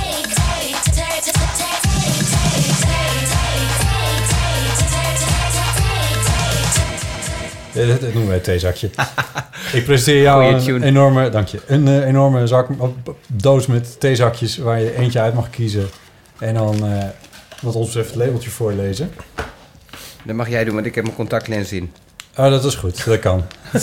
Dat, dat noemen wij het theezakje. [LAUGHS] Ik presenteer jou Goeie een tune. enorme, dank je, een eh, enorme zak, doos met theezakjes waar je eentje uit mag kiezen. En dan, eh, wat ons betreft, het labeltje voorlezen. Dat mag jij doen, want ik heb mijn contactlens in. Oh, dat is goed. Dat kan. [LAUGHS]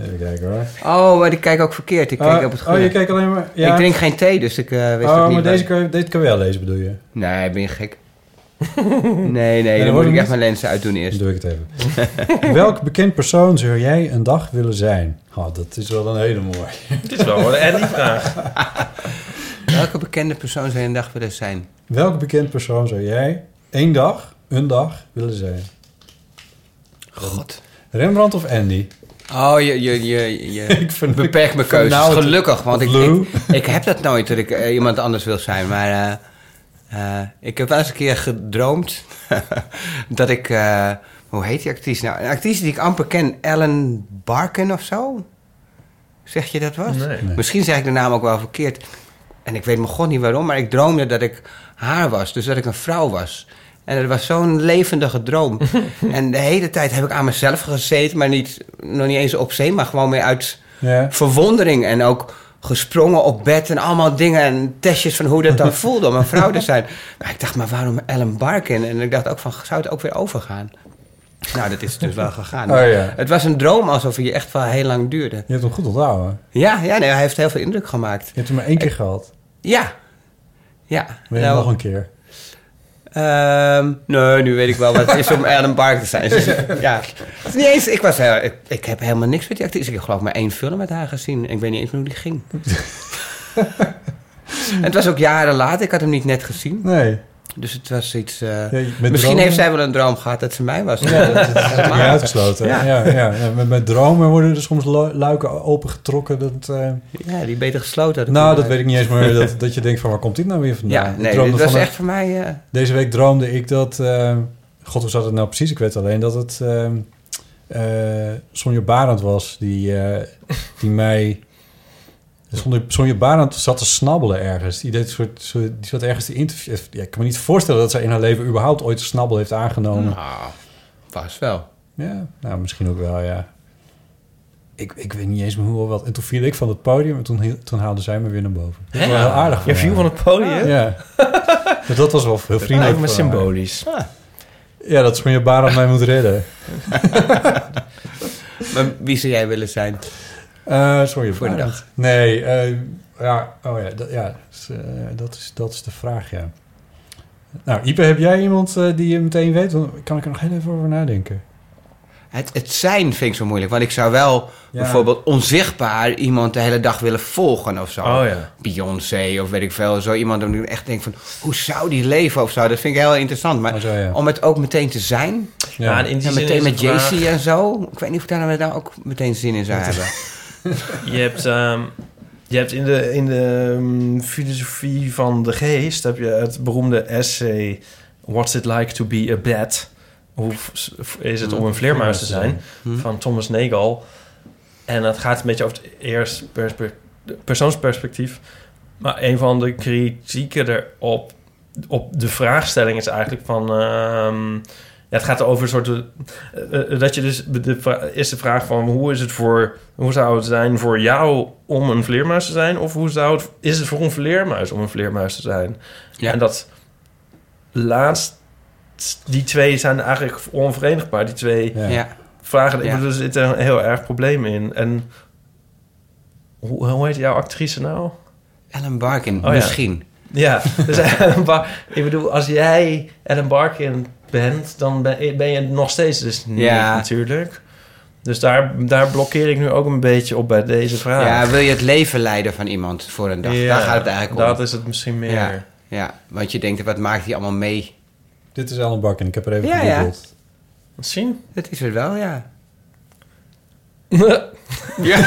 Even kijken hoor. Oh, maar ik kijk ook verkeerd. Ik kijk oh, op het oh, goede. je kijkt alleen maar... Ja. Ik drink geen thee, dus ik eh weet oh, ook niet maar waar- deze kan, je, deze kan je wel lezen, bedoel je? Nee, ben je gek? Nee, nee, dan dan moet ik het echt mijn lenzen uitdoen eerst. Dan doe ik het even. [LAUGHS] Welk bekend persoon zou jij een dag willen zijn? Oh, dat is wel een hele mooie. Dit is wel een Andy-vraag. [LAUGHS] Welke bekende persoon zou je een dag willen zijn? Welk bekend persoon zou jij één dag, een dag, willen zijn? God. Rembrandt of Andy? Oh, je, je, je, je [LAUGHS] Ik beperkt mijn van keuzes. nou het- Gelukkig, want ik, ik, ik heb dat nooit dat ik eh, iemand anders wil zijn. Maar eh, ik heb wel eens een keer gedroomd [LAUGHS] dat ik... eh, hoe heet die actrice nou? Een actrice die ik amper ken, Ellen Barkin of zo? Zeg je dat wat? Nee. Nee. Misschien zeg ik de naam ook wel verkeerd. En ik weet mijn god niet waarom, maar ik droomde dat ik haar was. Dus dat ik een vrouw was. En het was zo'n levendige droom. [LAUGHS] en de hele tijd heb ik aan mezelf gezeten, maar niet, nog niet eens op zee, maar gewoon meer uit Ja. verwondering. En ook gesprongen op bed en allemaal dingen en testjes van hoe dat dan [LAUGHS] voelde om een vrouw te zijn. Maar ik dacht, maar waarom Ellen Barkin? En ik dacht ook van, zou het ook weer overgaan? Nou, dat is dus wel [LAUGHS] gegaan. Oh ja. Het was een droom alsof hij echt wel heel lang duurde. Je hebt hem goed onthouden. Ja, ja nee, hij heeft heel veel indruk gemaakt. Je hebt hem maar één keer gehad. Ja. Ja. Wil je Nou, nog een keer? Ehm, nee, nu weet ik wel wat het is om [LAUGHS] Ellen Bark te zijn. Dus, ja. Het is [LAUGHS] niet eens, ik, was, heel- ik, ik heb helemaal niks met die actrice. Ik heb geloof maar één film met haar gezien. Ik weet niet eens meer hoe die ging. en [LAUGHS] het was ook jaren later. Ik had hem niet net gezien. Nee. Dus het was iets... eh, Ja, misschien dromen- heeft zij wel een droom gehad dat ze mij was. Ja, dat, dat is niet uitgesloten. Ja. Ja. Ja, ja, Met, met dromen worden er soms lu- luiken opengetrokken. Dat, eh, Ja, die beter gesloten had. nou, dat weet ik niet eens, maar dat, dat je denkt van waar komt dit nou weer vandaan? Ja, nee, dit was van een- echt voor mij... eh, Deze week droomde ik dat... God, hoe zat het nou precies? Ik weet alleen dat het Sonja Barend was die, die mij... Sonja, Sonja Barend zat te snabbelen ergens. Die, deed soort, soort- die zat ergens te interviewen. Ja, ik kan me niet voorstellen dat zij in haar leven überhaupt ooit een snabbel heeft aangenomen. nou, was wel. Ja, nou misschien ook wel, ja. Ik, ik weet niet eens meer hoe of wat. En toen viel ik van het podium en toen, toen haalde zij me weer naar boven. Dat was wel heel aardig. Je viel van het podium? Ja. [LAUGHS] Dus dat was wel heel vriendelijk. haar. symbolisch. Ja, dat Sonja Barend mij moet redden. [LAUGHS] Maar wie zou jij willen zijn? Eh sorry, Voor de dag. Nee, eh, ja, oh ja, dat, ja dat, is, eh, dat, is, dat is de vraag, ja. Nou, Ipe, heb jij iemand eh, die je meteen weet? Dan kan ik er nog heel even over nadenken. Het, het zijn vind ik zo moeilijk. Want ik zou wel Ja. bijvoorbeeld onzichtbaar iemand de hele dag willen volgen of zo. Oh ja. Beyoncé of weet ik veel. Zo iemand dan ik echt denk van, hoe zou die leven of zo? Dat vind ik heel interessant. Maar Oh, zo, ja. om het ook meteen te zijn. Ja, en in die En zin meteen is met JC en zo. Ik weet niet of ik daar nou ook meteen zin in zou hebben. [LAUGHS] Je hebt, ehm, je hebt in de, in de ehm, filosofie van de geest... heb je het beroemde essay... What's it like to be a bat? Hoe is het om een vleermuis te zijn? Hm. Van Thomas Nagel. En dat gaat een beetje over het perspe- persoonsperspectief. Maar een van de kritieken erop... op de vraagstelling is eigenlijk van... ehm, het gaat over een soort... eh, eh, dat je dus... De vra- eerste vraag van... hoe is het voor... hoe zou het zijn voor jou om een vleermuis te zijn? Of hoe zou het... is het voor een vleermuis om een vleermuis te zijn? Ja. En dat laatst... die twee zijn eigenlijk onverenigbaar. Die twee Ja. Vragen. Ik Ja. er zit een heel erg probleem in. En hoe, hoe heet jouw actrice nou? Ellen Barkin, Oh, ja. misschien. Ja, dus [LAUGHS] Ellen Bar- ik bedoel, als jij Ellen Barkin bent, dan ben, je het nog steeds dus niet Ja. natuurlijk. Dus daar, daar blokkeer ik nu ook een beetje op bij deze vraag. Ja, wil je het leven leiden van iemand voor een dag? Ja, Daar gaat het eigenlijk om. Dat is het misschien meer. Ja. Ja, want je denkt, wat maakt hij allemaal mee? Dit is Ellen Bakken. Ik heb er even Ja, ja. gegoogeld. Misschien? Dat is het wel, ja. [LAUGHS] Ja.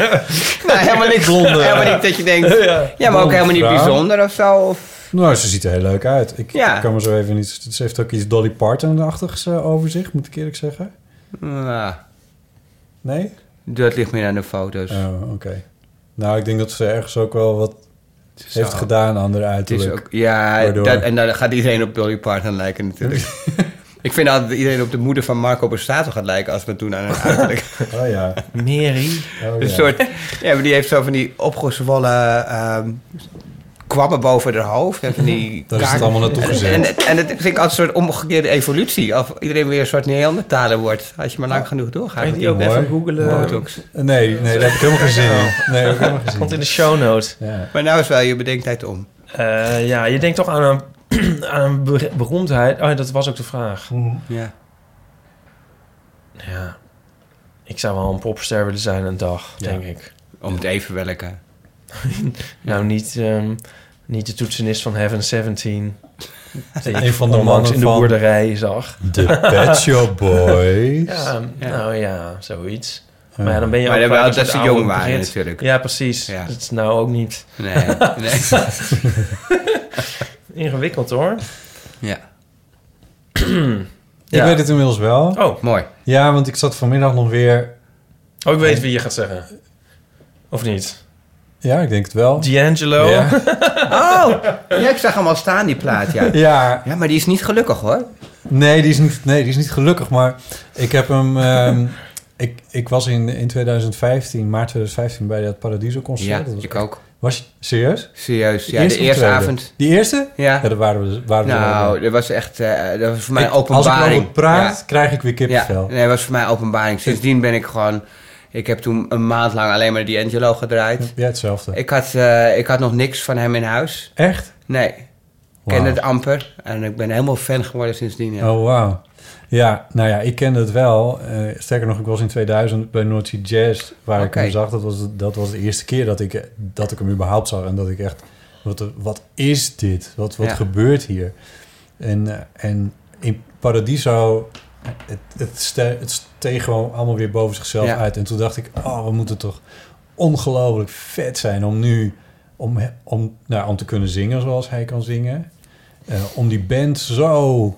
[LAUGHS] nou, helemaal niet Helemaal niet dat je denkt... ja. Ja, maar ook helemaal niet bijzonder of zo. Of, Nou, ze ziet er heel leuk uit. Ik Ja. kan me zo even niet... Ze heeft ook iets Dolly Parton-achtigs eh, over zich, moet ik eerlijk zeggen. nou, Nee? dat ligt meer aan de foto's. Oh, oké. Nou, ik denk dat ze ergens ook wel wat Zo. heeft gedaan aan haar Het is uiterlijk. ook, ja, Waardoor- dat, en dan gaat iedereen op Dolly Parton lijken natuurlijk. [LAUGHS] ik vind altijd dat iedereen op de moeder van Marco Borsato gaat lijken als we het doen aan een uiterlijk. [LAUGHS] Oh ja. Mary. Oh, Een ja. soort, ja, maar die heeft zo van die opgezwollen ehm kwabben boven haar hoofd. En van die [LAUGHS] Daar is het allemaal naartoe gezet. En, en, en dat vind ik altijd een soort omgekeerde evolutie. Of iedereen weer een soort Neandertaler wordt. Als je maar lang genoeg doorgaat. Kan je ook Mooi. even googlen? botox. Nee, nee, daar heb ik helemaal geen zin in. Nee, heb ik helemaal geen Komt zin in in. de show notes. Ja. Maar nou is wel je bedenktijd om. Eh, ja, je denkt toch aan een, [CLEARS THROAT] aan een ber- beroemdheid. Oh, dat was ook de vraag. Ja. Ja. Ik zou wel een popster willen zijn een dag, Ja. denk ik. Om het even welke. [LAUGHS] Nou, niet, ehm, niet de toetsenist van Heaven 17. [LAUGHS] Die Een van de mannen in de boerderij zag. De Pet Shop [LAUGHS] Boys. Ja, Ja. nou ja, zoiets. Ja. Maar ja, dan ben je Maar ook gelijk dat ze jong waren natuurlijk. Ja, precies. Ja. Dat is nou ook niet Nee, nee. [LAUGHS] ingewikkeld hoor. Ja. Ik weet het inmiddels wel. Oh, Mooi. Ja, want ik zat vanmiddag nog weer... oh, ik weet wie je gaat zeggen. Of niet? Ja, ik denk het wel. D'Angelo? Ja. [LAUGHS] Oh, ja, ik zag hem al staan, die plaat, ja. ja, Ja, maar die is niet gelukkig, hoor. nee die, is niet, nee, die is niet gelukkig, maar ik heb hem... ehm, ik, ik was in, in 2015, maart 2015, bij dat Paradiso-concert. Ja, dat was ik ook. Was je serieus? Serieus. Ja, Eerste de eerste tweede? avond. Die eerste? Ja. Ja, dat waren we, waren we Nou, dat was echt... eh, dat was voor mij een Ik- Als ik openbaring. erover praat, Ja. krijg ik weer Ja, kippenvel. nee, dat was voor mij openbaring. Sindsdien ben ik gewoon... Ik heb toen een maand lang alleen maar die Angelo gedraaid. Ja, hetzelfde. Ik had, eh, ik had nog niks van hem in huis. Echt? Nee, ik kende het amper. En ik ben helemaal fan geworden sindsdien. Ja. Oh, wauw. Ja, nou ja, ik kende het wel. Eh, sterker nog, ik was in 2000 bij Sea Jazz, waar ik hem zag. Dat was, dat was de eerste keer dat ik, dat ik hem überhaupt zag. En dat ik echt, wat, wat is dit? Wat, wat Ja. gebeurt hier? En, eh, en in Paradiso, het, het, het gewoon allemaal weer boven zichzelf Ja. uit. En toen dacht ik, oh, we moeten toch ongelooflijk vet zijn om nu, om, om, nou, om te kunnen zingen zoals hij kan zingen. Eh, om die band zo,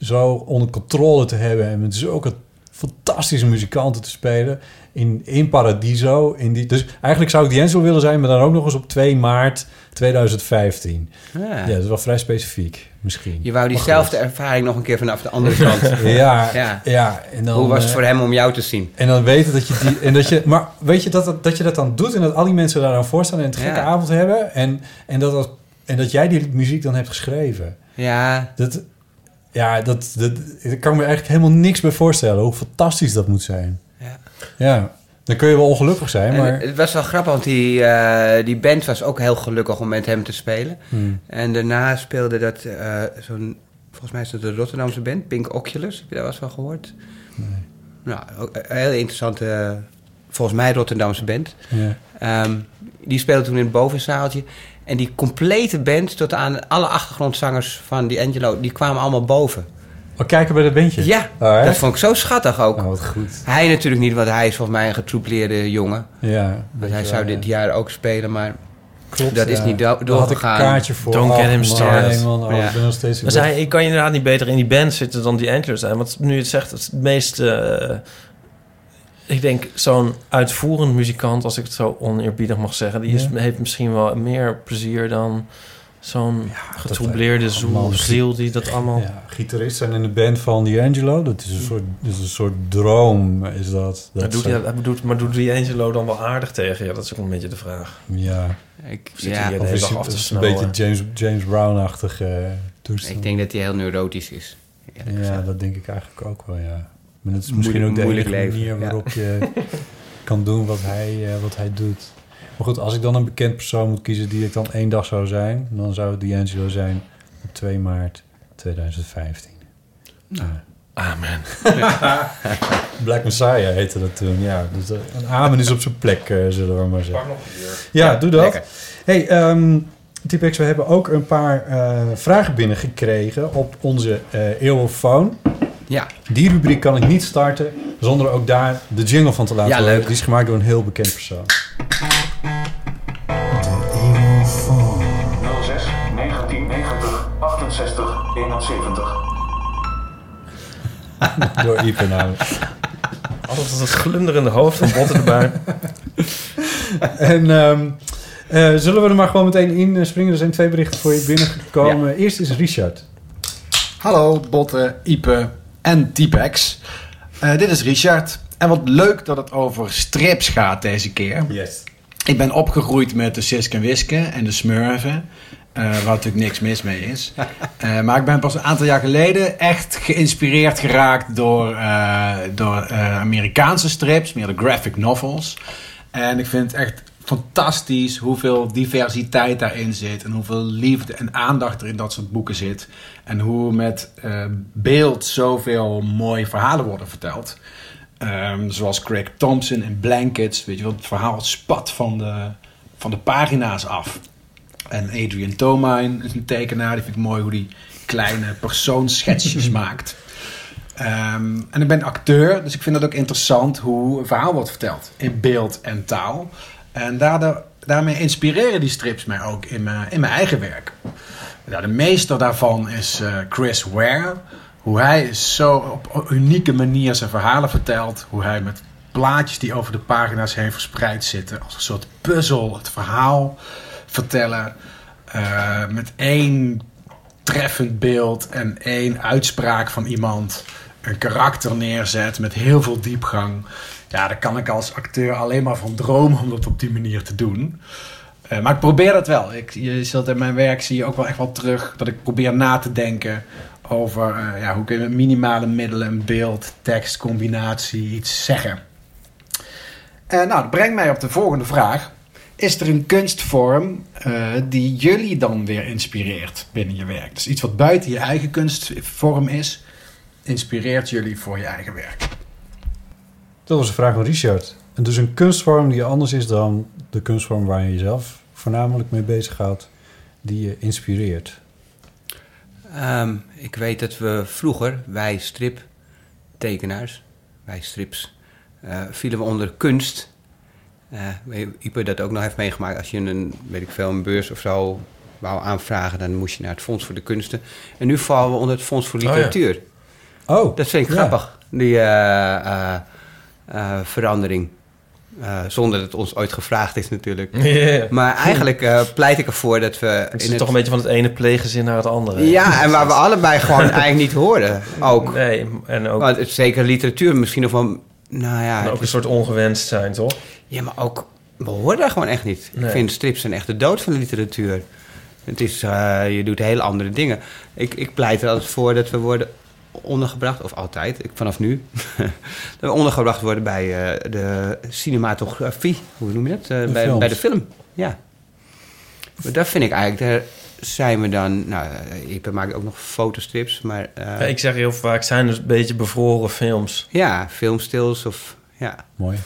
zo onder controle te hebben en met zulke fantastische muzikanten te spelen in, in Paradiso. In die, dus eigenlijk zou ik D'Angelo willen zijn, maar dan ook nog eens op 2 maart 2015. Ja. Ja, dat is wel vrij specifiek, misschien. Je wou diezelfde ervaring nog een keer vanaf de andere kant. [LAUGHS] Ja, Ja. ja. en dan, Hoe was het eh, voor hem om jou te zien? En dan weten dat je die. En dat je, maar weet je dat, dat, dat je dat dan doet en dat al die mensen daar dan voor staan en het gekke Ja. avond hebben. En, en, dat, dat, en dat jij die muziek dan hebt geschreven. Ja, Dat, ja, dat, dat, ik kan me eigenlijk helemaal niks bij voorstellen hoe fantastisch dat moet zijn. Ja. Ja, dan kun je wel ongelukkig zijn, en maar... het was wel grappig, want die, eh, die band was ook heel gelukkig om met hem te spelen. Hmm. En daarna speelde dat eh, zo'n, volgens mij is dat de Rotterdamse band, Pink Oculus. Heb je daar wel eens van gehoord? Nou, ook een hele interessante, volgens mij Rotterdamse band. Ja. Ehm, die speelde toen in het bovenzaaltje. En die complete band, tot aan alle achtergrondzangers van die Angelo, die kwamen allemaal boven. Oh, kijken bij dat bandje? Ja, Oh, dat vond ik zo schattig ook. Oh, wat goed. Hij natuurlijk niet, want hij is volgens mij een getroupleerde jongen. Ja. Want hij zou dit jaar ook spelen, maar Klopt, dat is niet do- Daar had ik een doorgegaan. kaartje voor. Don't Oh, get him man, started. man, oh, Ja. ik ben nog steeds... Maar zij, ik kan je inderdaad niet beter in die band zitten dan die Angelo zijn. Want nu je het zegt, het het meest... eh, ik denk, zo'n uitvoerend muzikant, als ik het zo oneerbiedig mag zeggen... die is, Ja. heeft misschien wel meer plezier dan zo'n getroubleerde dat- allemaal zoel, ziel... die dat allemaal... Ja, gitarist zijn in de band van D'Angelo. Dat is een soort, dat is een soort droom, is dat. dat Maar doet, hij doet, maar doet die Angelo dan wel aardig tegen? Ja, dat is ook een beetje de vraag. Ja. Ik, Zit ja, Of is het af te is een beetje James, James Brown-achtig eh, toestand? ik denk dat hij heel neurotisch is. Ja, dat denk ik eigenlijk ook wel, ja. Maar het is Moeilijk- misschien ook de enige leven, manier ja. waarop je [LAUGHS] kan doen wat hij, eh, wat hij doet. Maar goed, als ik dan een bekend persoon moet kiezen die ik dan één dag zou zijn... dan zou het D'Angelo zijn op 2 maart 2015. Ja. Amen. [LAUGHS] Black Messiah heette dat toen, ja. Dus een amen is op zijn plek, eh, zullen we maar zeggen. Ja, doe dat. lekker. Hey, ehm Typex, we hebben ook een paar eh, vragen binnengekregen op onze eh Eeuwofoon. Ja, Die rubriek kan ik niet starten zonder ook daar de jingle van te laten Ja, horen. Die is gemaakt door een heel bekend persoon. [LAUGHS] door Ipe namelijk. Altijd dat glunderende hoofd van botten erbij. [LAUGHS] En ehm, eh, zullen we er maar gewoon meteen in eh, springen? Er zijn twee berichten voor je binnengekomen. Eerst is Richard. Hallo, Botte, Ipe en Typex. Eh, dit is Richard. En wat leuk dat het over strips gaat deze keer. Yes. Ik ben opgegroeid met de Sisk en Wiske en de Smurfen. Eh, waar natuurlijk niks mis mee is. Eh, maar ik ben pas een aantal jaar geleden echt geïnspireerd geraakt door, eh, door Amerikaanse strips, meer de graphic novels. En ik vind het echt fantastisch hoeveel diversiteit daarin zit. En hoeveel liefde en aandacht er in dat soort boeken zit. En hoe met beeld zoveel mooie verhalen worden verteld. Ehm, zoals Craig Thompson in Blankets. Weet je wel, het verhaal spat van de, van de pagina's af. En Adrian Tomine is een tekenaar. Die vind ik mooi hoe die kleine persoonsschetsjes [LAUGHS] maakt. Ehm, en ik ben acteur, dus ik vind het ook interessant hoe een verhaal wordt verteld. In beeld en taal. En daardoor, daarmee inspireren die strips mij ook in mijn, in mijn eigen werk. Nou, de meester daarvan is eh, Chris Ware. Hoe hij zo op unieke manier zijn verhalen vertelt. Hoe hij met plaatjes die over de pagina's heen verspreid zitten. Als een soort puzzel het verhaal vertellen. eh, met één treffend beeld en één uitspraak van iemand. Een karakter neerzet met heel veel diepgang. Ja, daar kan ik als acteur alleen maar van dromen om dat op die manier te doen. Eh, maar ik probeer dat wel. Ik, je zult in mijn werk zie je ook wel echt wel terug dat ik probeer na te denken over eh, ja, hoe kun je met minimale middelen een beeld, tekst, combinatie iets zeggen. Eh, nou, dat brengt mij op de volgende vraag. Is er een kunstvorm eh, die jullie dan weer inspireert binnen je werk? Dus iets wat buiten je eigen kunstvorm is, inspireert jullie voor je eigen werk. Dat was een vraag van Richard. En dus een kunstvorm die anders is dan de kunstvorm waar je jezelf voornamelijk mee bezighoudt, die je inspireert. Ehm, ik weet dat we vroeger, wij striptekenaars, wij strips, eh, vielen we onder kunst. Eh weet- Ipe dat ook nog heeft meegemaakt. Als je een, weet ik veel, een beurs of zo wou aanvragen, dan moest je naar het Fonds voor de Kunsten. En nu vallen we onder het Fonds voor ja. Literatuur. Oh, Dat vind ik Ja. grappig, die eh, eh, eh, verandering. Eh, zonder dat het ons ooit gevraagd is natuurlijk. [LAUGHS] Maar eigenlijk eh, pleit ik ervoor dat we... Het is toch een beetje van het ene pleeggezin naar het andere. Ja, en waar we allebei gewoon [LAUGHS] eigenlijk niet horen. Ook. Nee, en ook, Want zeker literatuur misschien nog wel... Nou ja, en ook een soort ongewenst zijn, toch? ja, maar ook... We horen daar gewoon echt niet. Nee. Ik vind strips een echte dood van de literatuur. Het is, eh, je doet hele andere dingen. Ik, ik pleit er altijd voor dat we worden ondergebracht, of altijd, ik, vanaf nu, [LAUGHS] dat we ondergebracht worden bij eh, de cinematografie. Hoe noem je dat? Eh, bij, bij de film, ja. Maar dat vind ik eigenlijk de zijn we dan... Nou, ik maak ook nog fotostrips, maar... eh, Ja, ik zeg heel vaak, zijn dus een beetje bevroren films. ja, filmstils of... Ja. Mooi.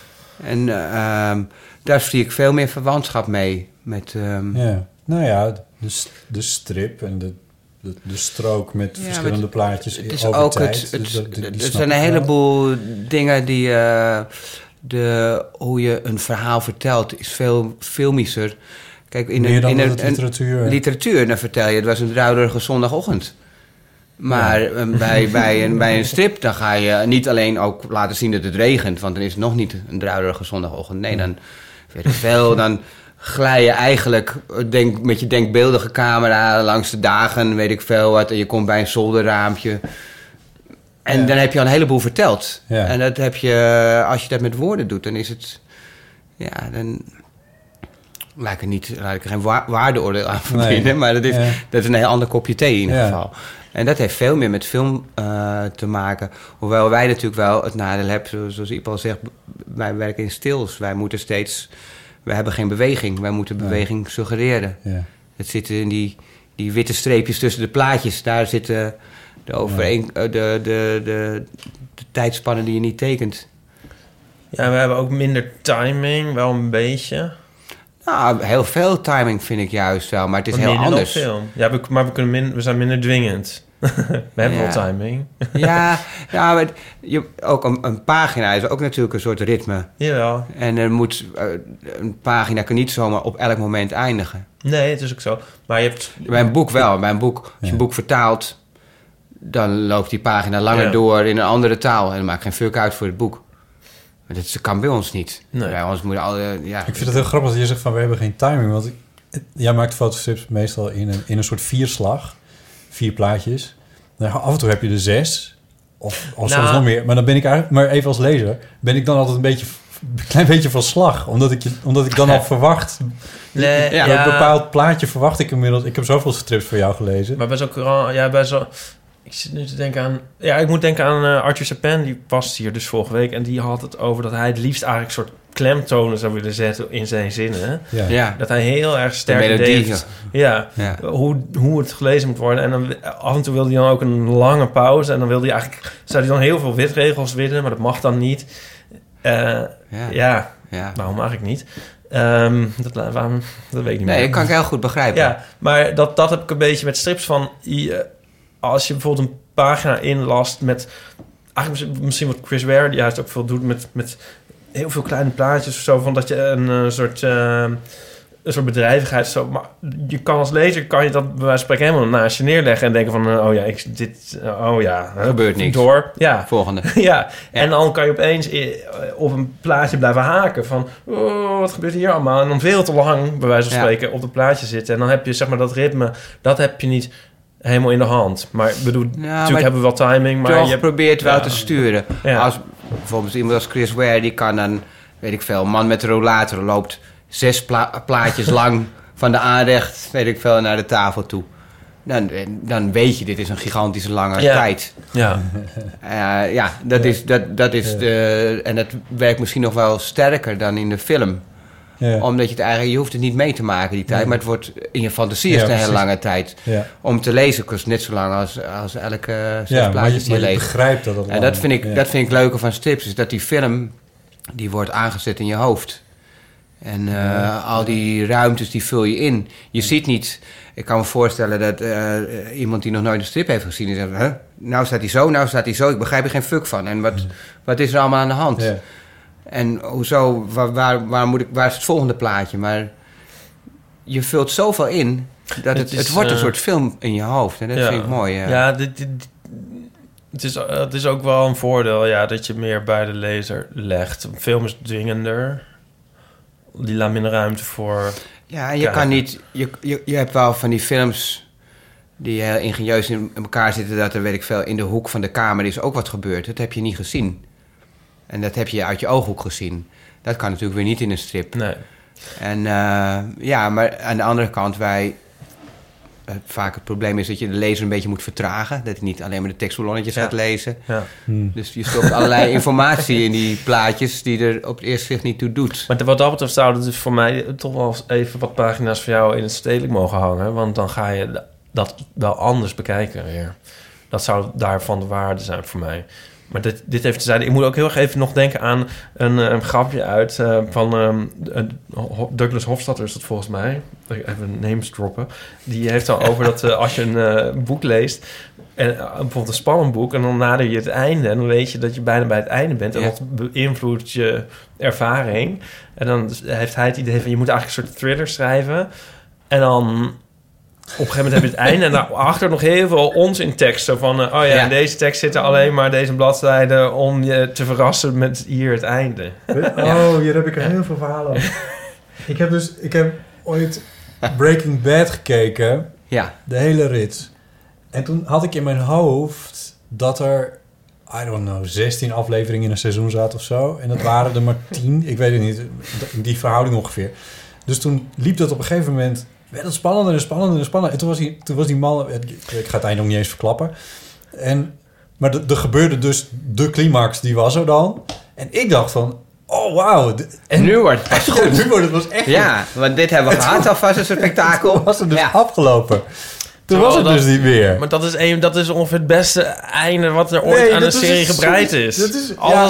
En eh, ehm, daar zie ik veel meer verwantschap mee. Met, ehm, Ja. Nou ja, de, de strip en de, de, de strook met Ja, verschillende plaatjes Het is over ook tijd. het, het, Dus dat- die- die er snap zijn een heleboel dingen die eh, de, hoe je een verhaal vertelt is veel filmischer. Kijk, in Meer een, dan in een, literatuur... dan vertel je, het was een druilerige zondagochtend. Maar eh, bij, [LAUGHS] bij, een, bij een strip, dan ga je niet alleen ook laten zien dat het regent, want dan is het nog niet een druilerige zondagochtend. Nee, dan weet ik veel, [LAUGHS] dan glij je eigenlijk eh, denk, met je denkbeeldige camera langs de dagen, weet ik veel wat, en je komt bij een zolderraampje. En Ja. dan heb je al een heleboel verteld. Ja. En dat heb je, als je dat met woorden doet, dan is het, ja, dan laat ik er, niet, laat ik er geen wa- waardeoordeel aan verbinden, Nee. maar dat is, Ja. dat is een heel ander kopje thee in ieder Ja. geval. En dat heeft veel meer met film eh, te maken. Hoewel wij natuurlijk wel het nadeel hebben, zoals, Iep al zegt, wij werken in stils. Wij moeten steeds, wij hebben geen beweging. Wij moeten Nee. beweging suggereren. Ja. Het zit in die, die witte streepjes tussen de plaatjes. Daar zitten de, overeen, eh, de, de, de, de tijdspannen die je niet tekent. Ja, we hebben ook minder timing, wel een beetje. Nou, heel veel timing vind ik juist wel, maar het is Maar heel anders. film. Ja, we, maar we, kunnen min, we zijn minder dwingend. [LAUGHS] we hebben Ja. wel timing. Ja, [LAUGHS] ja maar het- je, ook een, een pagina is ook natuurlijk een soort ritme. Jawel. En er moet, eh, een pagina kan niet zomaar op elk moment eindigen. Nee, het is ook zo. Maar je hebt... Bij een boek wel. Bij een boek, als je Ja. een boek vertaalt, dan loopt die pagina langer Ja. door in een andere taal. En dat maakt geen fuck uit voor het boek. Maar dat kan bij ons niet. Nee. Bij ons moet al, eh, ja. Ik vind het heel grappig dat je zegt van we hebben geen timing. Want jij maakt fotostrips meestal in een, in een soort vierslag. Vier plaatjes. Nou, af en toe heb je er zes. Of, of soms Nou. nog meer. Maar dan ben ik eigenlijk, maar even als lezer, ben ik dan altijd een beetje een klein beetje van slag. Omdat ik, je, omdat ik dan [LAUGHS] al verwacht. Nee, Ja, Een bepaald plaatje verwacht ik inmiddels. Ik heb zoveel strips voor jou gelezen. Maar bij zo'n courant, ja, bij. Ik zit nu te denken aan. Ja, ik moet denken aan eh, Arthur Sapin, die was hier dus vorige week. En die had het over dat hij het liefst eigenlijk een soort klemtonen zou willen zetten in zijn zinnen. ja. ja. Dat hij heel erg sterk melodie. deed. Ja, Ja. hoe, hoe het gelezen moet worden. En dan af en toe wilde hij dan ook een lange pauze. En dan wilde hij eigenlijk, zou hij dan heel veel witregels willen, maar dat mag dan niet. Eh, Ja. ja. ja. waarom eigenlijk niet? Ehm, dat, waarom, dat weet ik niet Nee, meer. dat kan ik heel goed begrijpen. Ja, maar dat, dat heb ik een beetje met strips van... je- als je bijvoorbeeld een pagina inlast met... Eigenlijk misschien- wat Chris Ware die juist ook veel doet met, met heel veel kleine plaatjes of zo. Van dat je een eh, soort... eh, een soort bedrijvigheid zo. Maar je kan als lezer kan je dat bij wijze van spreken helemaal naast je neerleggen en denken van eh, oh ja, ik, dit, oh ja, Er gebeurt niks. Door, ja. Volgende. [LAUGHS] Ja, en dan kan je opeens op een plaatje blijven haken van... Oh, wat gebeurt hier allemaal? En dan veel te lang, bij wijze van Ja. spreken, op het plaatje zitten. En dan heb je zeg maar dat ritme, dat heb je niet helemaal in de hand. Maar ik bedoel, natuurlijk maar hebben we wel timing, maar toch je... probeert wel ja. te sturen. Ja. Als bijvoorbeeld iemand als Chris Ware, die kan dan, weet ik veel, een man met een rollator loopt zes pla- plaatjes [LAUGHS] lang van de aanrecht, weet ik veel, naar de tafel toe. Dan, dan weet je, dit is een gigantische lange Ja. tijd. Ja, Eh, ja, dat is, dat, dat is de, en dat werkt misschien nog wel sterker dan in de film. Ja. Omdat je het eigenlijk, je hoeft het niet mee te maken die tijd, maar het wordt in je fantasie is Ja, het een hele lange tijd. Ja. Om te lezen kost net zo lang als, als elke zes plaatjes die je je leest. begrijpt dat En dat vind ik, dat vind ik leuker van strips, is dat die film, die wordt aangezet in je hoofd. En eh, al die ruimtes, die vul je in. Je ziet niet, ik kan me voorstellen dat eh, iemand die nog nooit een strip heeft gezien, die zegt, huh? nou staat hij zo, nou staat hij zo, ik begrijp er geen fuck van. En wat, wat is er allemaal aan de hand? En hoezo, waar, waar, waar, moet ik, waar is het volgende plaatje? Maar je vult zoveel in, dat het, Het wordt een eh, soort film in je hoofd. En dat ja. vind ik mooi. Ja. ja dit, dit- het, is, het is ook wel een voordeel, ja, dat je meer bij de lezer legt. Een film is dwingender. Die laat minder ruimte voor... Ja, en je kan niet... Je, je, je hebt wel van die films die heel ingenieus in elkaar zitten... dat er, weet ik veel, in de hoek van de kamer is ook wat gebeurd. Dat heb je niet gezien. En dat heb je uit je ooghoek gezien. Dat kan natuurlijk weer niet in een strip. Nee. En eh, ja, maar aan de andere kant, wij... eh, vaak het probleem is dat je de lezer een beetje moet vertragen. Dat hij niet alleen maar de tekstballonnetjes Ja. gaat lezen. Ja. Dus je stopt allerlei [LAUGHS] informatie in die plaatjes die er op het eerste zicht niet toe doet. Maar wat dat betreft zouden dus voor mij toch wel even wat pagina's voor jou in het stedelijk mogen hangen. Want dan ga je dat wel anders bekijken weer. Dat zou daarvan de waarde zijn voor mij. Maar dit, dit even te zijn. Ik moet ook heel erg even nog denken aan een, eh, een grapje uit eh, van ehm, eh, Douglas Hofstadter is dat volgens mij. Even names droppen. Die heeft al over dat eh, als je een boek leest, en, bijvoorbeeld een spannend boek, en dan nader je het einde, en dan weet je dat je bijna bij het einde bent. En Ja. dat beïnvloedt je ervaring. En dan heeft hij het idee van je moet eigenlijk een soort thriller schrijven. En dan op een gegeven moment heb je het einde en daarachter nog heel veel onzin teksten van... eh, oh ja, Ja. in deze tekst zitten alleen maar deze bladzijden om je te verrassen met hier het einde. Oh, hier heb ik er heel veel verhalen over. [LAUGHS] ik heb dus, ik heb ooit Breaking Bad gekeken, Ja, de hele rit. En toen had ik in mijn hoofd dat er, I don't know, 16 afleveringen in een seizoen zaten of zo. En dat waren er maar 10, ik weet het niet, die verhouding ongeveer. Dus toen liep dat op een gegeven moment, werd het spannender en spannender en spannender. En toen was die, toen was die man, ik ik ga het einde nog niet eens verklappen. En, maar er gebeurde dus de climax, die was er dan. En ik dacht van, oh wauw. en nu wordt het pas [LAUGHS] goed. nu wordt het was echt Ja, want dit hebben we gehad alvast een spektakel. Toen [LAUGHS] was het dus Ja. afgelopen. Toen Terwijl was het dat- dus niet meer. Maar dat is, een, dat is ongeveer het beste einde wat er ooit Nee, aan is serie gebreid soort- is. dat is- ja.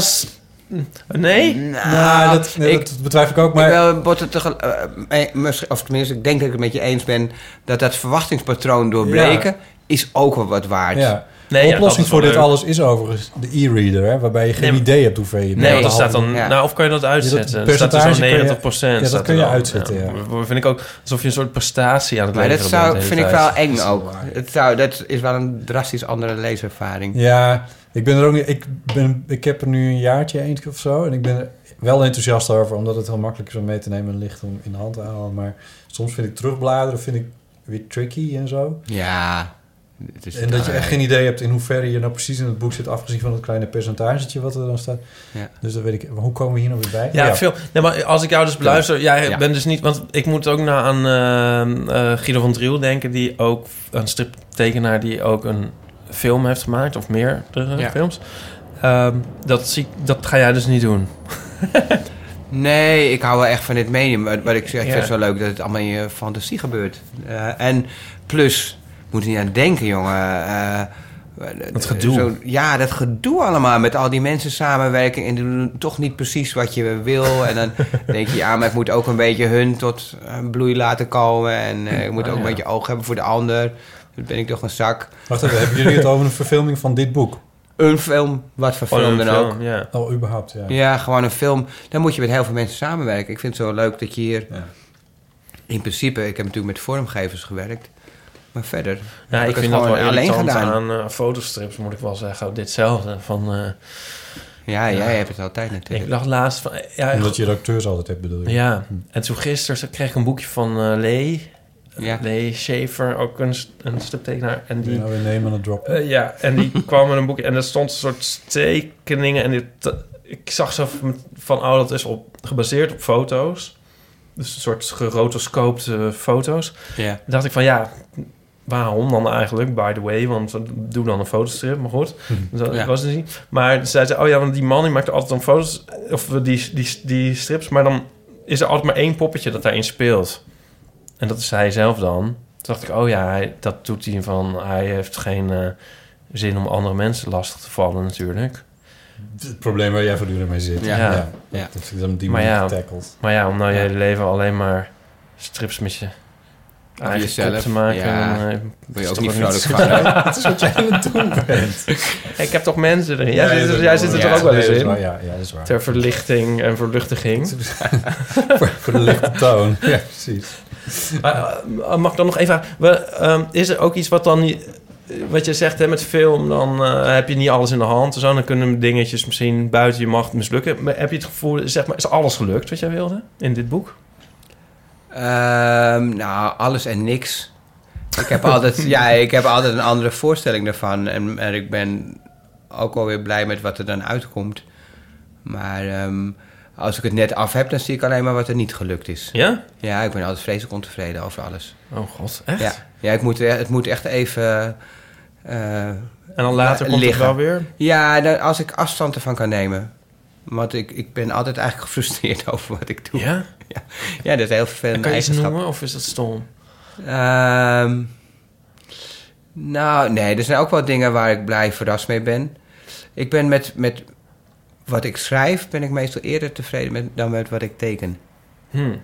Nee? Nou, nou, dat, nee, ik, dat betwijfel ik ook. maar, Maar ik tegel- eh, eh, misschien- of tenminste, ik denk dat ik het met je eens ben... dat dat verwachtingspatroon doorbreken is ook wel wat waard. ja. Nee, de dat oplossing voor dit leuk. alles is overigens de e-reader, waarbij je geen Nee, maar- idee hebt hoeveel je Nee, dat staat dan... Ja. Nou, of kan je dat uitzetten? dat staat dus percentage je- 90 procent. ja, dat staat kun je dan. uitzetten, ja. Dat vind ik ook alsof je een soort prestatie aan het Maar dat leveren bent zou, de vind hele ik wel eng ook. Het zou, dat is wel een drastisch andere leeservaring. Ja, ik ben er ook niet. Ik, ben, ik heb er nu een jaartje eentje of zo. En ik ben er wel enthousiast over, omdat het heel makkelijk is om mee te nemen en licht om in de hand te houden. Maar soms vind ik terugbladeren vind ik weer tricky en zo. Ja. het is- En dat je echt geen idee hebt in hoeverre je nou precies in het boek zit, afgezien van het kleine percentagetje wat er dan staat. Ja. Dus dan weet ik, hoe komen we hier nou weer bij? Ja, veel. Nee, maar als ik jou dus beluister, jij Ja. bent dus niet, want ik moet ook naar aan eh, eh, Guido van Driel denken, die ook een striptekenaar die ook een film heeft gemaakt of meerdere Ja. films. Ehm, dat zie, dat ga jij dus niet doen. [LAUGHS] Nee, ik hou wel echt van dit medium. Wat, wat ik zeg, ik Ja. vind het zo leuk dat het allemaal in je fantasie gebeurt. Eh, en plus, moet er niet aan denken, jongen. eh, Dat gedoe. zo- ja, dat gedoe allemaal. Met al die mensen samenwerken en doen toch niet precies wat je wil. En dan [LAUGHS] denk je, ja, maar ik moet ook een beetje hun tot een bloei laten komen. En eh, ik moet Ah, ook een beetje oog hebben voor de ander. Dan ben ik toch een zak. Wacht even, hebben jullie het over een verfilming van dit boek? Een film, wat voor Gewoon film dan ook. Ja. Oh, überhaupt, ja. Ja, gewoon een film. Dan moet je met heel veel mensen samenwerken. Ik vind het zo leuk dat je hier... Ja. In principe, ik heb natuurlijk met vormgevers gewerkt. Maar verder Ja, heb ik het vind dat wel gewoon alleen gedaan. aan eh, fotostrips, moet ik wel zeggen. Ditzelfde. Van, eh, Ja, jij hebt het altijd ik natuurlijk. dacht laatst van... Ja, Omdat je de acteurs altijd hebt, bedoel je? ja. en toen gisteren kreeg ik een boekje van eh Lee. Ja. Lee Schaefer, ook een, een striptekenaar. En die... Nou weer nemen het drop. Eh, ja, en die [LAUGHS] kwam met een boekje en er stond een soort tekeningen. En dit, ik zag zo van, van, oh, dat is op, gebaseerd op foto's. Dus een soort gerotoscoopte foto's. Ja. Dacht ik van, ja, waarom dan eigenlijk, by the way? Want doe dan een fotostrip, maar goed. Dat Ja. was het niet. Maar zij zei, oh ja, want die man die maakte altijd dan foto's, of die, die, die strips. Maar dan is er altijd maar één poppetje dat daarin speelt. En dat is hij zelf dan. Toen dacht ik, oh ja, hij, dat doet hij van... Hij heeft geen eh, zin om andere mensen lastig te vallen natuurlijk. Het probleem waar jij voortdurend mee zit. Ja. Ja. Ja. Dat is dan die Maar manier ja. getackled. Maar ja, om nou je Ja. hele leven alleen maar strips met je eigen jezelf, kop te maken... ja. dan, eh, Ben je is ook niet vrolijk van? Dat [LAUGHS] is wat jij aan het doen bent. [LAUGHS] Ik heb toch mensen erin. Jij, Ja, zit, er- jij zit er toch Ja, ook wel nee, eens dat is in? waar, Ja, ja, dat is waar. Ter verlichting en verluchtiging. [LAUGHS] voor, voor de lichte toon. Ja, precies. Eh, mag ik dan nog even vragen? ehm, is er ook iets wat dan. Wat je zegt hè, met film, dan eh, heb je niet alles in de hand. Zo, dan kunnen dingetjes misschien buiten je macht mislukken. Maar heb je het gevoel, zeg maar, is alles gelukt wat jij wilde in dit boek? Ehm, nou, alles en niks. Ik heb altijd, [LAUGHS] ja, ik heb altijd een andere voorstelling daarvan. En, en ik ben ook alweer blij met wat er dan uitkomt. Maar ehm, als ik het net af heb, dan zie ik alleen maar wat er niet gelukt is. Ja? Ja, ik ben altijd vreselijk ontevreden over alles. Oh god, echt? Ja, ja ik moet, het moet echt even... eh, En dan later komt liggen. het wel weer? Ja, dan- als ik afstand ervan kan nemen. Want ik, ik ben altijd eigenlijk [LAUGHS] gefrustreerd over wat ik doe. Ja? [LAUGHS] Ja, dat is heel En vervelend kan je eigenschap. noemen of is dat stom? Ehm, nou, nee, er zijn ook wel dingen waar ik blij verrast mee ben. Ik ben met, met wat ik schrijf, ben ik meestal eerder tevreden met, dan met wat ik teken. Hm.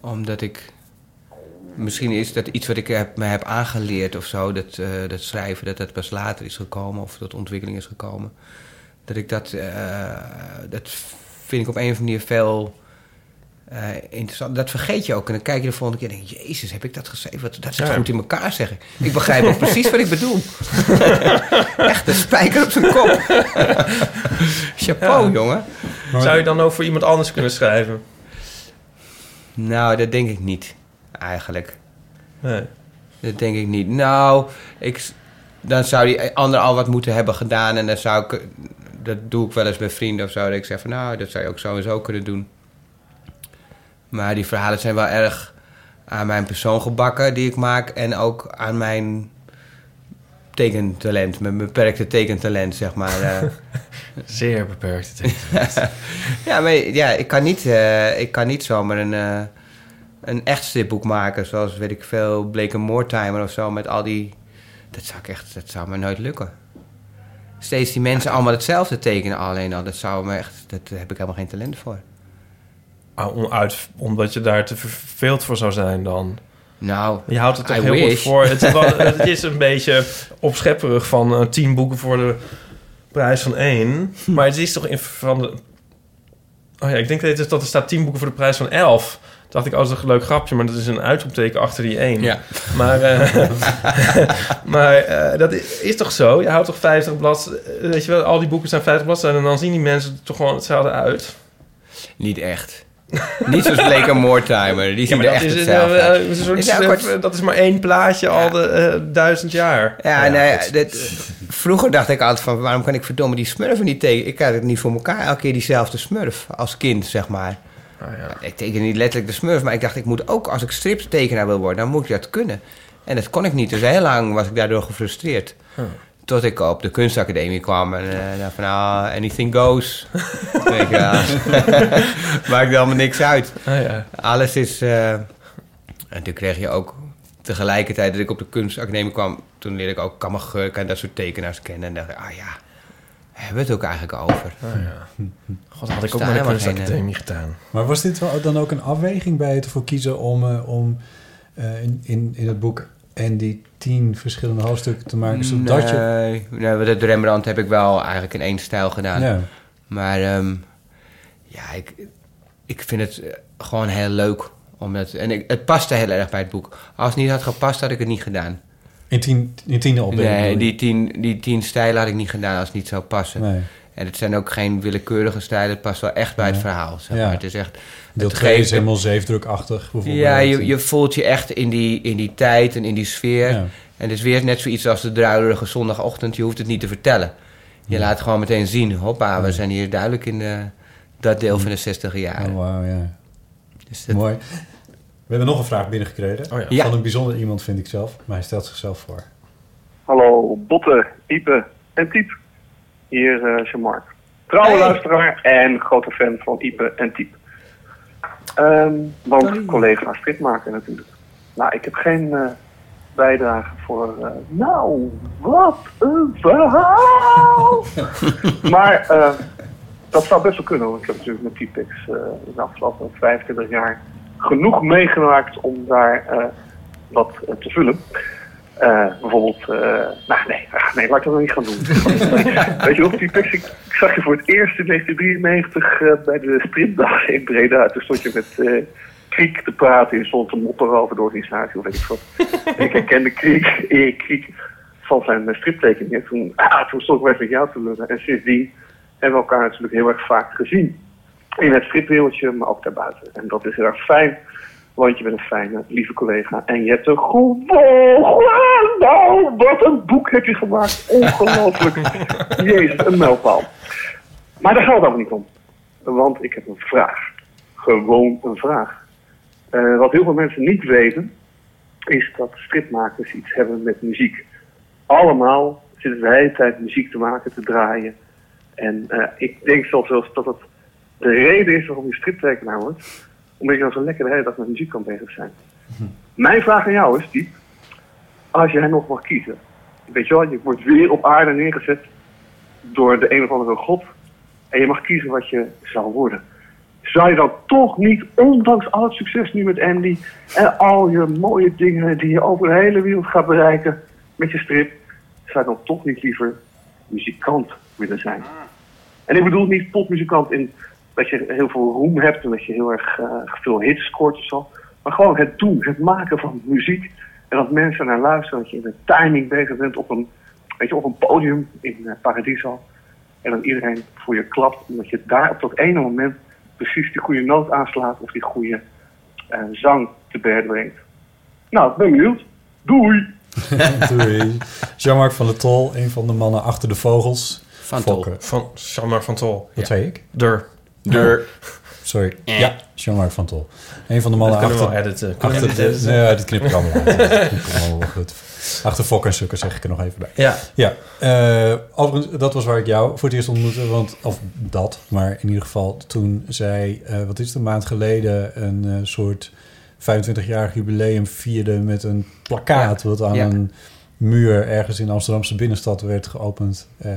Omdat ik... Misschien is dat iets wat ik heb, me heb aangeleerd of zo, dat, eh, dat schrijven, dat dat pas later is gekomen of dat ontwikkeling is gekomen. Dat ik dat, eh, dat vind ik op een of andere manier veel eh, interessant. Dat vergeet je ook. En dan kijk je de volgende keer en denk je, jezus, heb ik dat geschreven? Wat- Dat zit Ja. goed in elkaar, zeg ik. Ik begrijp ook precies wat ik bedoel. [LAUGHS] Echt, de spijker op zijn kop. [LAUGHS] Chapeau, Ja. jongen. Zou je dan ook voor iemand anders kunnen schrijven? Nou, dat denk ik niet, eigenlijk. Nee. Dat denk ik niet. Nou, ik, dan zou die ander al wat moeten hebben gedaan. En dan zou ik... Dat doe ik wel eens bij vrienden of zo. Dat ik zeg van, nou, dat zou je ook zo en zo kunnen doen. Maar die verhalen zijn wel erg aan mijn persoon gebakken die ik maak. En ook aan mijn tekentalent. Mijn beperkte tekentalent, zeg maar. eh. [LAUGHS] Zeer beperkt. [LAUGHS] ja, maar ja, ik kan niet, eh, ik kan niet zomaar een, eh, een echt stripboek maken. Zoals, weet ik veel, Blake Mortimer of zo. Met al die... Dat zou ik echt... Dat zou me nooit lukken. Steeds die mensen allemaal hetzelfde tekenen alleen al. Dat zou me echt... Dat daar heb ik helemaal geen talent voor. Ah, om- uit, omdat je daar te verveeld voor zou zijn dan. Nou, Je houdt het toch I heel goed voor. Het, is wel- [LAUGHS] het is een beetje opschepperig van eh, tien boeken voor de prijs van één. Maar het is toch in van de... Oh ja, ik denk dat, het- dat er staat tien boeken voor de prijs van elf. Dacht ik, oh, dat is een leuk grapje, maar dat is een uitroepteken achter die één. Ja. Maar, eh, [LAUGHS] maar eh, dat is, is toch zo? Je houdt toch 50 bladzijden... Weet je wel, al die boeken zijn 50 bladzijden... en dan zien die mensen toch gewoon hetzelfde uit. niet echt. [LAUGHS] niet zoals Blake Mortimer. Die zien er echt is, hetzelfde uit. Is dat is maar één plaatje al de eh, duizend jaar. Ja, nee, dit, vroeger dacht ik altijd van... waarom kan ik verdomme die smurfen niet tekenen? Ik krijg het niet voor elkaar. Elke keer diezelfde smurf als kind, zeg maar. Ah, ja. Ik teken niet letterlijk de smurf, maar ik dacht... ik moet ook, als ik striptekenaar wil worden... dan moet ik dat kunnen. En dat kon ik niet. Dus heel lang was ik daardoor gefrustreerd. Tot ik op de kunstacademie kwam en eh, dacht van... ah, anything goes. [LAUGHS] Weet je. [LAUGHS] Maakt allemaal niks uit. Ah, ja. Alles is... eh, En toen kreeg je ook tegelijkertijd dat ik op de kunstacademie kwam... toen leerde ik ook Kammergurk en dat soort tekenaars kennen. En dacht ik, ah ja, hebben we het ook eigenlijk over? Ah, ja. God, had ik ook maar de kunstacademie gedaan. Maar was dit wel dan ook een afweging bij het ervoor kiezen om, eh, om eh, in, in, in het boek en die tien verschillende hoofdstukken te maken, zodat je... Nee, nee, want het Rembrandt heb ik wel eigenlijk in één stijl gedaan. Ja. Maar ehm, ja, ik, ik vind het eh, gewoon heel leuk. Omdat, en ik, het paste heel erg bij het boek. Als het niet had gepast, had ik het niet gedaan. In tien, in tien opdelingen. Nee, je? die tien, die tien stijlen had ik niet gedaan als het niet zou passen. Nee. En het zijn ook geen willekeurige stijlen. Het past wel echt bij het Ja. verhaal. Zeg Ja. maar. Het is echt... Deel het 2 is helemaal zeefdrukachtig bijvoorbeeld. Ja, je, je voelt je echt in die, in die tijd en in die sfeer. Ja. En het is weer net zoiets als de druilerige zondagochtend. Je hoeft het niet te vertellen. Je laat gewoon meteen zien. Hoppa, we zijn hier duidelijk in de, dat deel van de 60 jaar. Oh, wauw, ja. Dus dat- Mooi. We hebben nog een vraag binnengekregen. Oh ja. Ja. Van een bijzonder iemand, vind ik zelf. Maar hij stelt zichzelf voor. Hallo, Botte, Ipe en Tiep. Hier uh, Jean-Marc. Trouwe Hey. luisteraar en grote fan van Ipe en Tiep. Ehm, want Sorry. collega stripmaker natuurlijk. Nou, ik heb geen eh, bijdrage voor... eh, nou, wat een verhaal! [LAUGHS] maar eh, dat zou best wel kunnen. Want ik heb natuurlijk met Typex eh de afgelopen 25 jaar genoeg meegemaakt om daar eh, wat eh, te vullen. Eh, bijvoorbeeld, eh, nou nee, ah, nee, laat ik dat nog niet gaan doen. [LAUGHS] Weet je nog, die tekst, ik, ik zag je voor het eerst in 1993 eh, bij de stripdag in Breda. Toen stond je met eh Kriek te praten, je stond te mopperen over de organisatie, of weet ik wat. [LAUGHS] ik herkende Kriek, Erik Kriek, van zijn eh, striptekeningen. Toen, ah, toen stond ik weer met jou te lullen. En sindsdien hebben we elkaar natuurlijk heel erg vaak gezien. In het stripwereldje, maar ook daarbuiten. En dat is heel erg fijn. Want je bent een fijne, lieve collega. En je hebt een gewoon... Nou, wat een boek heb je gemaakt. Ongelooflijk. [LAUGHS] Jezus, een mijlpaal. Maar daar gaat het ook niet om. want ik heb een vraag. Gewoon een vraag. Eh, wat heel veel mensen niet weten, is dat stripmakers iets hebben met muziek. Allemaal zitten de hele tijd muziek te maken, te draaien. En eh, ik denk zelfs dat het de reden is waarom je striptekenaar wordt. Omdat je dan zo lekker de hele dag met muziek kan bezig zijn. Mijn vraag aan jou is, Diep, als jij nog mag kiezen. Weet je wel, je wordt weer op aarde neergezet door de een of andere god. En je mag kiezen wat je zou worden. Zou je dan toch niet, ondanks al het succes nu met Andy... en al je mooie dingen die je over de hele wereld gaat bereiken met je strip... zou je dan toch niet liever muzikant willen zijn? En ik bedoel niet popmuzikant in dat je heel veel roem hebt... en dat je heel erg eh, veel hits scoort of zo. Maar gewoon het doen, het maken van muziek... en dat mensen naar luisteren, dat je in de timing bezig bent op een, weet je, op een podium in uh, Paradiso... En dan iedereen voor je klapt, omdat je daar op dat ene moment precies die goede noot aanslaat of die goede eh, zang te berden brengt. Nou, ik ben benieuwd. Doei! [LAUGHS] Doei. Jean-Marc van der Tol, een van de mannen achter de vogels. Van Tol. Van Jean-Marc van Tol. Wat zei ik? Dur. Deur. [LAUGHS] Sorry. Eh. Ja, Jean-Marc van Tol. Een van de mannen Dat kunnen we achter... wel editen. Kunnen achter editen? nee, dat knip ik allemaal uit. Wel goed. Achter Fokker en Sukker zeg ik er nog even bij. Ja. Ja, eh, overigens, dat was waar ik jou voor het eerst ontmoette. Want, of dat, maar in ieder geval toen zij, eh, wat is het, een maand geleden... een soort 25-jarig jubileum vierde met een plakkaat... wat aan Ja. een muur ergens in de Amsterdamse binnenstad werd geopend. Eh,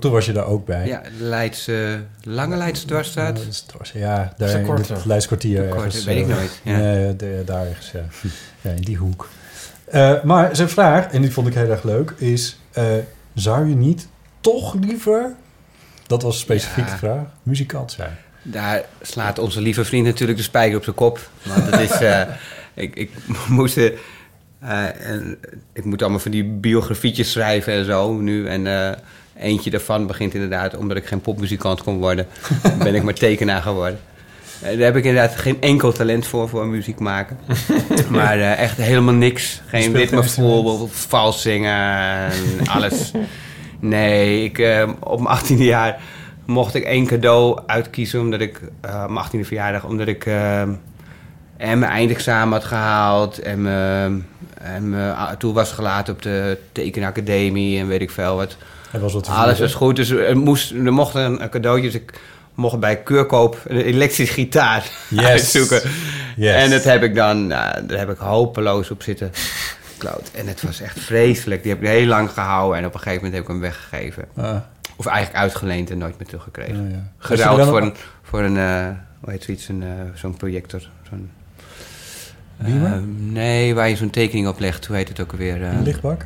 toen was je daar ook bij. Ja, Leidse, Lange Leidse dwarsstraat. Ja, daar in het ergens. weet ik eh, nooit, ja. Nee, de- daar ergens, ja. ja. In die hoek. Eh, maar zijn vraag, en die vond ik heel erg leuk, is... eh, zou je niet toch liever, dat was specifiek Ja. de vraag, muzikant zijn? Daar slaat onze lieve vriend natuurlijk de spijker op zijn kop. Want dat is... eh, [LAUGHS] ik, ik moest... eh, en ik moet allemaal van die biografietjes schrijven en zo nu. En eh, eentje daarvan begint inderdaad... omdat ik geen popmuzikant kon worden... [LAUGHS] ben ik maar tekenaar geworden. Eh, daar heb ik inderdaad geen enkel talent voor, voor muziek maken. [LAUGHS] maar echt helemaal niks. Geen ritmevoel, vals zingen en alles. Nee, ik, op mijn 18e jaar mocht ik één cadeau uitkiezen... omdat ik, mijn 18e verjaardag, omdat ik... en mijn eindexamen had gehaald en mijn, en mijn a- toe was gelaten op de tekenacademie en weet ik veel wat. Was wat Alles was goed, dus er, moest, er mocht een, cadeautje. Dus ik mocht bij Keurkoop een elektrische gitaar Yes. [LAUGHS] uitzoeken. Yes. En dat heb ik dan, nou, daar heb ik hopeloos op zitten. En het was echt vreselijk. Die heb ik heel lang gehouden en op een gegeven moment heb ik hem weggegeven. Ah, Of eigenlijk uitgeleend en nooit meer teruggekregen. ja. Geruild er voor een, voor een eh, hoe heet zoiets, een, eh, zo'n projector. Zo'n, Beamer? eh, nee, waar je zo'n tekening op legt. Hoe heet het ook alweer? eh? Een lichtbak?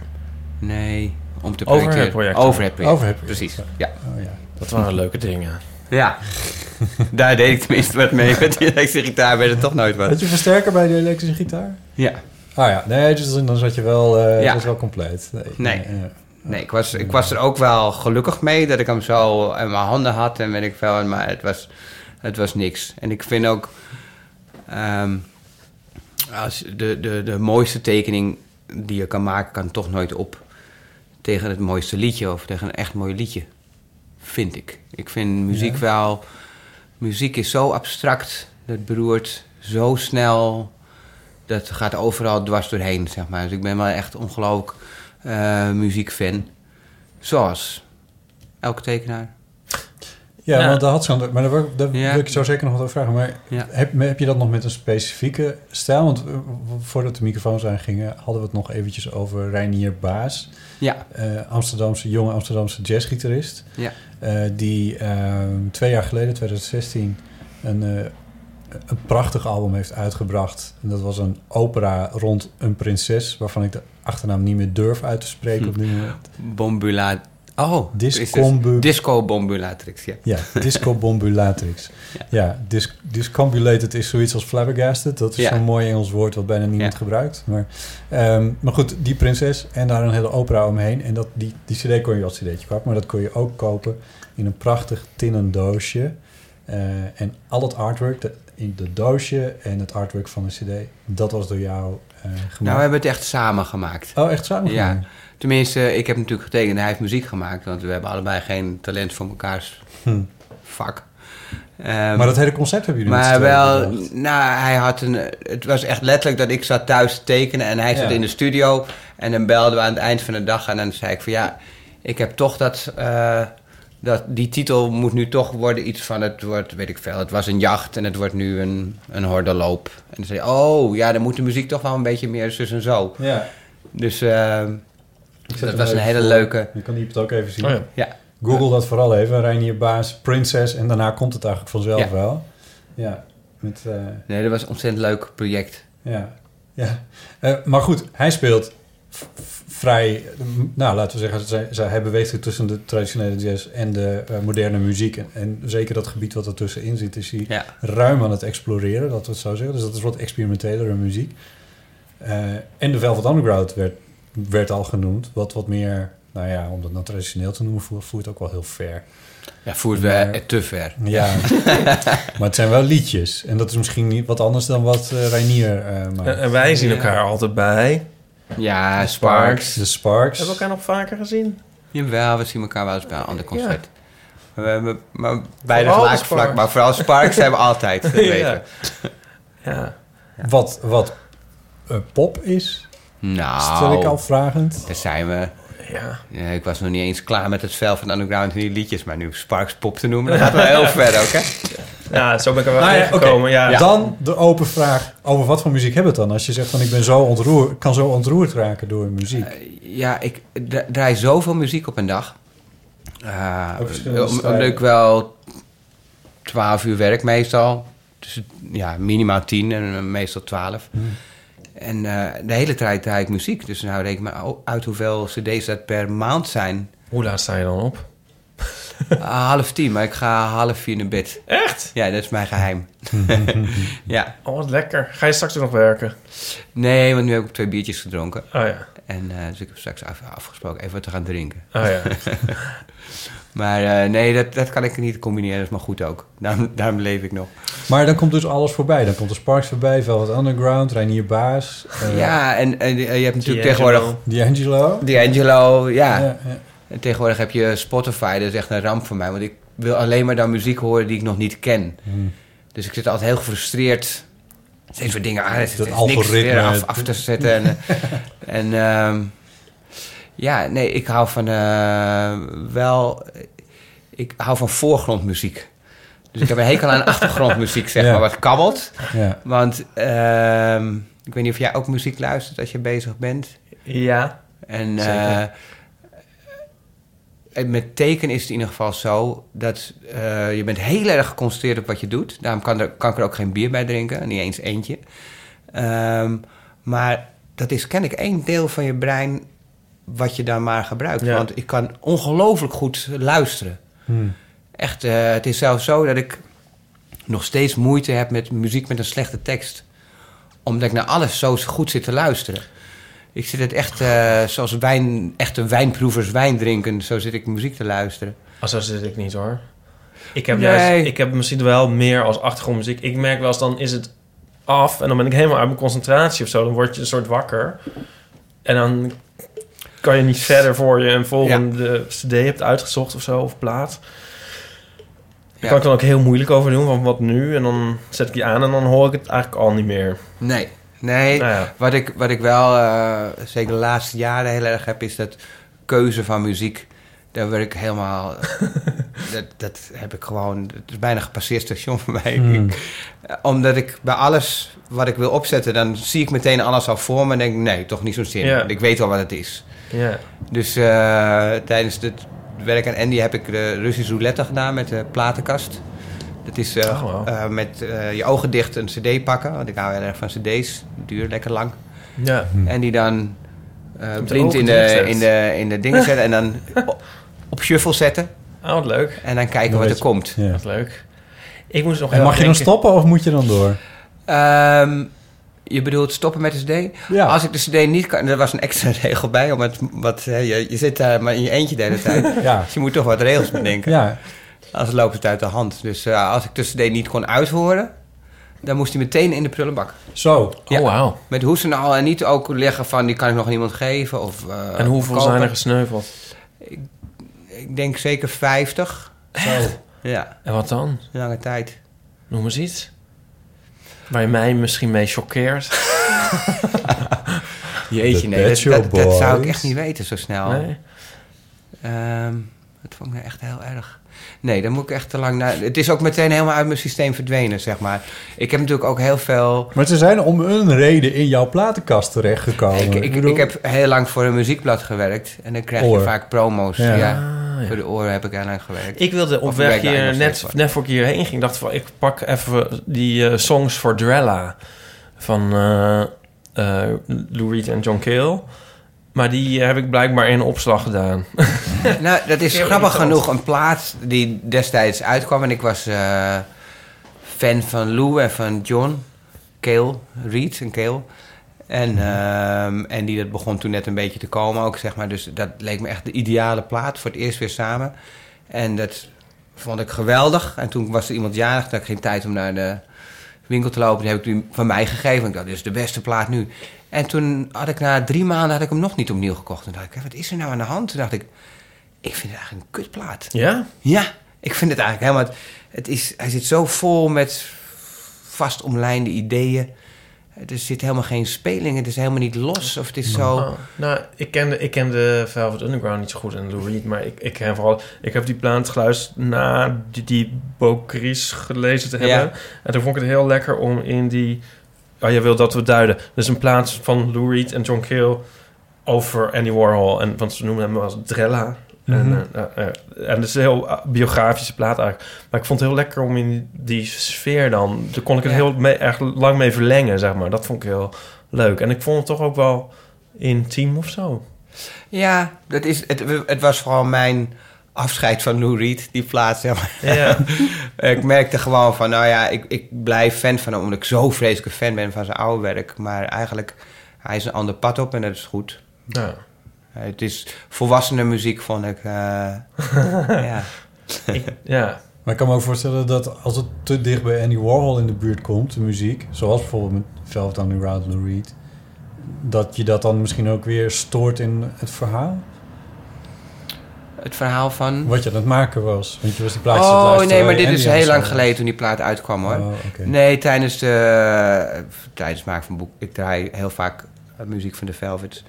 nee, om te Overhead projecteren. Overhead projector. Precies, ja. Oh ja. Dat waren leuke dingen. Ja, [LAUGHS] daar deed ik tenminste wat mee. Met die elektrische gitaar werd het toch nooit Had wat. je versterker bij de elektrische gitaar? Ja. Ah ja, nee, dus dan zat je wel, eh Ja. is wel compleet. Nee. Nee, ik was, ik was er ook wel gelukkig mee dat ik hem zo in mijn handen had en weet ik veel. Maar het was, het was niks. En ik vind ook... ehm, als de, de, de mooiste tekening die je kan maken, kan toch nooit op tegen het mooiste liedje of tegen een echt mooi liedje. Vind ik. Ik vind muziek Ja. wel... Muziek is zo abstract, dat beroert zo snel... Dat gaat overal dwars doorheen, zeg maar. Dus ik ben wel echt ongelooflijk eh, muziekfan. Zoals elke tekenaar. Ja, Ja. want daar had. Maar daar, wil- daar Ja. wil ik zo zeker nog wat over vragen. Maar Ja. heb, heb je dat nog met een specifieke stijl? Want eh, voordat de microfoons aangingen... hadden we het nog eventjes over Reinier Baas. Ja, eh, Amsterdamse, jonge Amsterdamse jazzgitarist. ja. eh, die eh, twee jaar geleden, 2016... een, een prachtig album heeft uitgebracht. En dat was een opera rond een prinses... waarvan ik de achternaam niet meer durf uit te spreken Hm. op dit moment. Bombula... Oh, Discombu- is het? Disco Bombulatrix, ja. Ja, discobombulatrix. [LAUGHS] ja, dis discombulated is zoiets als flabbergasted. Dat is Ja. zo'n mooi Engels woord wat bijna niemand Ja. gebruikt. Maar, ehm, maar goed, die prinses en daar een hele opera omheen. En dat, die, die cd kon je als cd'tje kopen, maar dat kon je ook kopen in een prachtig tinnen doosje. Eh, en al het artwork dat in de doosje en het artwork van de cd, dat was door jou eh, gemaakt. Nou, we hebben het echt samen gemaakt. Oh, echt samen Ja. Tenminste, ik heb natuurlijk getekend en hij heeft muziek gemaakt. Want we hebben allebei geen talent voor mekaars Hm. vak. Maar dat hele concept hebben jullie maar wel, bedacht. nou, hij had een. Het was echt letterlijk dat ik zat thuis te tekenen en hij zat in de studio. En dan belden we aan het eind van de dag en dan zei ik van ja, ik heb toch dat. eh, dat die titel moet nu toch worden iets van het wordt, weet ik veel. Het was een jacht en het wordt nu een, een hordenloop. En dan zei hij, oh ja, dan moet de muziek toch wel een beetje meer zus en zo. Ja. Dus zet dat was een hele voor. leuke. Je kan die het ook even zien. Oh ja. Ja. Google dat vooral even. Reinier Baas, Princess. En daarna komt het eigenlijk vanzelf Ja. wel. Ja. Met, eh, Nee, dat was een ontzettend leuk project. ja. ja. Eh, maar goed, hij speelt vrij... Nou, laten we zeggen, zij, zij, hij beweegt zich tussen de traditionele jazz en de eh, moderne muziek. En, en zeker dat gebied wat er tussenin zit, is hij Ja. ruim aan het exploreren, dat we het zo zeggen. Dus dat is wat experimentelere muziek. Eh, en de Velvet Underground werd, werd al genoemd. Wat wat meer, nou ja, om dat nou traditioneel te noemen, voert, voert ook wel heel ver. Ja, voert Maar- we te ver. Ja, [LAUGHS] maar het zijn wel liedjes. En dat is misschien niet wat anders dan wat eh Reinier eh maakt. En, wij zien Ja. elkaar altijd bij. Ja, Sparks. De Sparks. Hebben we elkaar nog vaker gezien? Jawel, we zien elkaar wel eens bij een ander concert. We hebben maar beide vlak, maar vooral Sparks zijn we altijd. [LAUGHS] Ja. Ja. Wat, wat eh, pop is, Nou, stel ik al vragend. daar zijn we. Ja. Ik was nog niet eens klaar met het vel van Underground en die liedjes, maar nu Sparks pop te noemen, dat gaat wel heel ver ook, hè? ja, zo ben ik er wel Nou ja, in gekomen. Ja. Dan de open vraag, over wat voor muziek hebben we het dan? Als je zegt van ik ben zo ontroerd, kan zo ontroerd raken door muziek. Ja, ik dra- draai zoveel muziek op een dag. Uh, omdat ik wel 12 uur werk meestal. Dus ja, minimaal 10 en eh, meestal 12. Hmm. En eh, de hele tijd draai ik muziek. Dus nou reken maar uit hoeveel cd's dat per maand zijn. Hoe laat sta je dan op? Ah, half tien, maar ik ga half vier naar bed. Echt? Ja, dat is mijn geheim. [LAUGHS] ja. Oh, wat lekker. Ga je straks nog werken? Nee, want nu heb ik twee biertjes gedronken. Oh ja. En eh, dus ik heb straks af- afgesproken even wat te gaan drinken. Oh ja. [LAUGHS] Maar eh, nee, dat, dat kan ik niet combineren. Dat is maar goed ook. [LAUGHS] Daarom, daarom leef ik nog. Maar dan komt dus alles voorbij. Dan komt de Sparks voorbij, Velvet Underground, Reinier Baas. eh, ja, en, en je hebt natuurlijk tegenwoordig... D'Angelo. D'Angelo, ja. Ja, ja. En tegenwoordig heb je Spotify. Dat is echt een ramp voor mij. Want ik wil alleen maar dan muziek horen die ik nog niet ken. Hmm. Dus ik zit altijd heel gefrustreerd. Steeds voor dingen aan. Het is Dat niks weer algoritme. af, af te zetten. en eh, [LAUGHS] en ehm, ja, nee, ik hou van eh, wel... Ik hou van voorgrondmuziek. Dus ik heb een hekel aan [LAUGHS] achtergrondmuziek, zeg Ja. maar, wat kabbelt. Ja. Want ehm, ik weet niet of jij ook muziek luistert als je bezig bent. Ja. En eh, en met teken is het in ieder geval zo dat eh, je bent heel erg geconcentreerd op wat je doet. Daarom kan, er, kan ik er ook geen bier bij drinken, niet eens eentje. Ehm, maar dat is kennelijk één deel van je brein wat je dan maar gebruikt. Ja. Want ik kan ongelooflijk goed luisteren. Hmm. Echt, eh, het is zelfs zo dat ik nog steeds moeite heb met muziek met een slechte tekst. Omdat ik naar alles zo goed zit te luisteren. Ik zit het echt, eh, zoals wijn, echte wijnproevers wijn drinken, zo zit ik muziek te luisteren. Oh, zo zit ik niet hoor. Ik heb, Nee. juist, ik heb misschien wel meer als achtergrondmuziek. Ik merk wel eens dan is het af en dan ben ik helemaal uit mijn concentratie of zo. Dan word je een soort wakker. En dan kan je niet verder voor je een volgende cd hebt uitgezocht of zo, of plaat. Daar kan ik dan ook heel moeilijk over doen, van wat nu? En dan zet ik die aan en dan hoor ik het eigenlijk al niet meer. Nee, nee. Nou ja. Wat, ik, wat ik wel, eh, zeker de laatste jaren heel erg heb, is dat keuze van muziek. Daar word ik helemaal. [LAUGHS] dat, dat heb ik gewoon. Het is bijna gepasseerd station voor mij. Hmm. Ik- eh, omdat ik bij alles wat ik wil opzetten, dan zie ik meteen alles al voor me en denk: nee, toch niet zo'n zin. Ik weet wel wat het is. Ja. Dus eh, tijdens het werk aan Andy heb ik de Russische roulette gedaan met de platenkast. Dat is eh, Oh, wow. eh, met eh, je ogen dicht een cd pakken. Want ik hou heel erg van cd's. Duur, lekker lang. Ja. En die dan eh, de blind ogen in de, in, de, in de dingen zetten. En dan [LAUGHS] op, op shuffle zetten. Oh, wat leuk. En dan kijken wat er komt. Ja. Wat leuk. Ik moest nog En mag je dan stoppen of moet je dan door? Ehm, je bedoelt stoppen met de cd? Ja. Als ik de cd niet kan... Er was een extra [LAUGHS] regel bij. Omdat wat, hè, je, je zit daar maar in je eentje de hele tijd. [LAUGHS] Ja. Dus je moet toch wat regels bedenken. Ja. Anders loopt het uit de hand. Dus eh, als ik de cd niet kon uithoren... dan moest hij meteen in de prullenbak. Zo. Ja. Oh, wauw. Met hoes en al. En niet ook leggen van... die kan ik nog aan iemand geven. Of, eh, En hoeveel kopen. zijn er gesneuveld? Ik denk zeker 50. Zo. Ja, En wat dan? lange tijd. Noem eens iets. Waar je mij misschien mee choqueert. [LAUGHS] Jeetje, nee, dat, dat, dat zou ik echt niet weten zo snel. Nee? Ehm, dat vond ik nou echt heel erg. Nee, dan moet ik echt te lang naar... Het is ook meteen helemaal uit mijn systeem verdwenen, zeg maar. Ik heb natuurlijk ook heel veel... Maar ze zijn om een reden in jouw platenkast terechtgekomen. Ik, ik, bedoel- ik heb heel lang voor een muziekblad gewerkt. En dan krijg je vaak promo's. Ja. Ja. Ja. Voor de oren heb ik lang gewerkt. Ik wilde op weg hier, net, net voor ik hierheen ging, dacht ik van, ik pak even die eh, songs voor Drella van eh eh, Lou Reed en John Cale. Maar die eh, heb ik blijkbaar in opslag gedaan. [LAUGHS] Nou, dat is Heel grappig genoeg een plaat die destijds uitkwam. En ik was eh, fan van Lou en van John Cale, Reed en Cale. En, ehm, en die dat begon toen net een beetje te komen ook, zeg maar. Dus dat leek me echt de ideale plaat voor het eerst weer samen. En dat vond ik geweldig. En toen was er iemand jarig, toen had ik geen tijd om naar de winkel te lopen. Die heb ik die van mij gegeven. Ik dacht, dit is de beste plaat nu. En toen had ik na drie maanden had ik hem nog niet opnieuw gekocht. Toen dacht ik, wat is er nou aan de hand? Toen dacht ik, ik vind het eigenlijk een kutplaat. Ja? Ja, ik vind het eigenlijk helemaal... Het is, hij zit zo vol met vast omlijnde ideeën. Er zit helemaal geen speling. Het is helemaal niet los. Of het is zo... Oh, nou, ik kende, ik kende Velvet Underground niet zo goed en Lou Reed, maar ik, ik ken vooral... Ik heb die plaat geluisterd na die, die Bocris gelezen te hebben. Ja. En toen vond ik het heel lekker om in die... Oh, je wil dat we duiden. Dus een plaat van Lou Reed en John Cale over Andy Warhol. En, want ze noemen hem als Drella. En, en het is een heel eh, biografische plaat eigenlijk. Maar ik vond het heel lekker om in die sfeer dan... Daar kon ik het Ja. heel mee, echt lang mee verlengen, zeg maar. Dat vond ik heel leuk. En ik vond het toch ook wel intiem of zo. Ja, dat is, het, het was vooral mijn afscheid van Lou Reed, die plaat. Zeg maar. Ja. [LAUGHS] ik merkte gewoon van, nou ja, ik, ik blijf fan van hem... omdat ik zo vreselijk fan ben van zijn oude werk. Maar eigenlijk, hij is een ander pad op en dat is goed. ja. Het is volwassene muziek, vond ik. eh, [LAUGHS] ja. Ja. Maar ik kan me ook voorstellen dat als het te dicht bij Andy Warhol in de buurt komt, de muziek, zoals bijvoorbeeld met Velvet Underground, Lou Reed, dat je dat dan misschien ook weer stoort in het verhaal? Het verhaal van... Wat je aan het maken was. Want je was die het Oh, nee, maar dit Andy is heel lang geleden toen die plaat uitkwam, hoor. Oh. Nee, tijdens de... Tijdens het maken van boek... Ik draai heel vaak eh, muziek van de Velvets.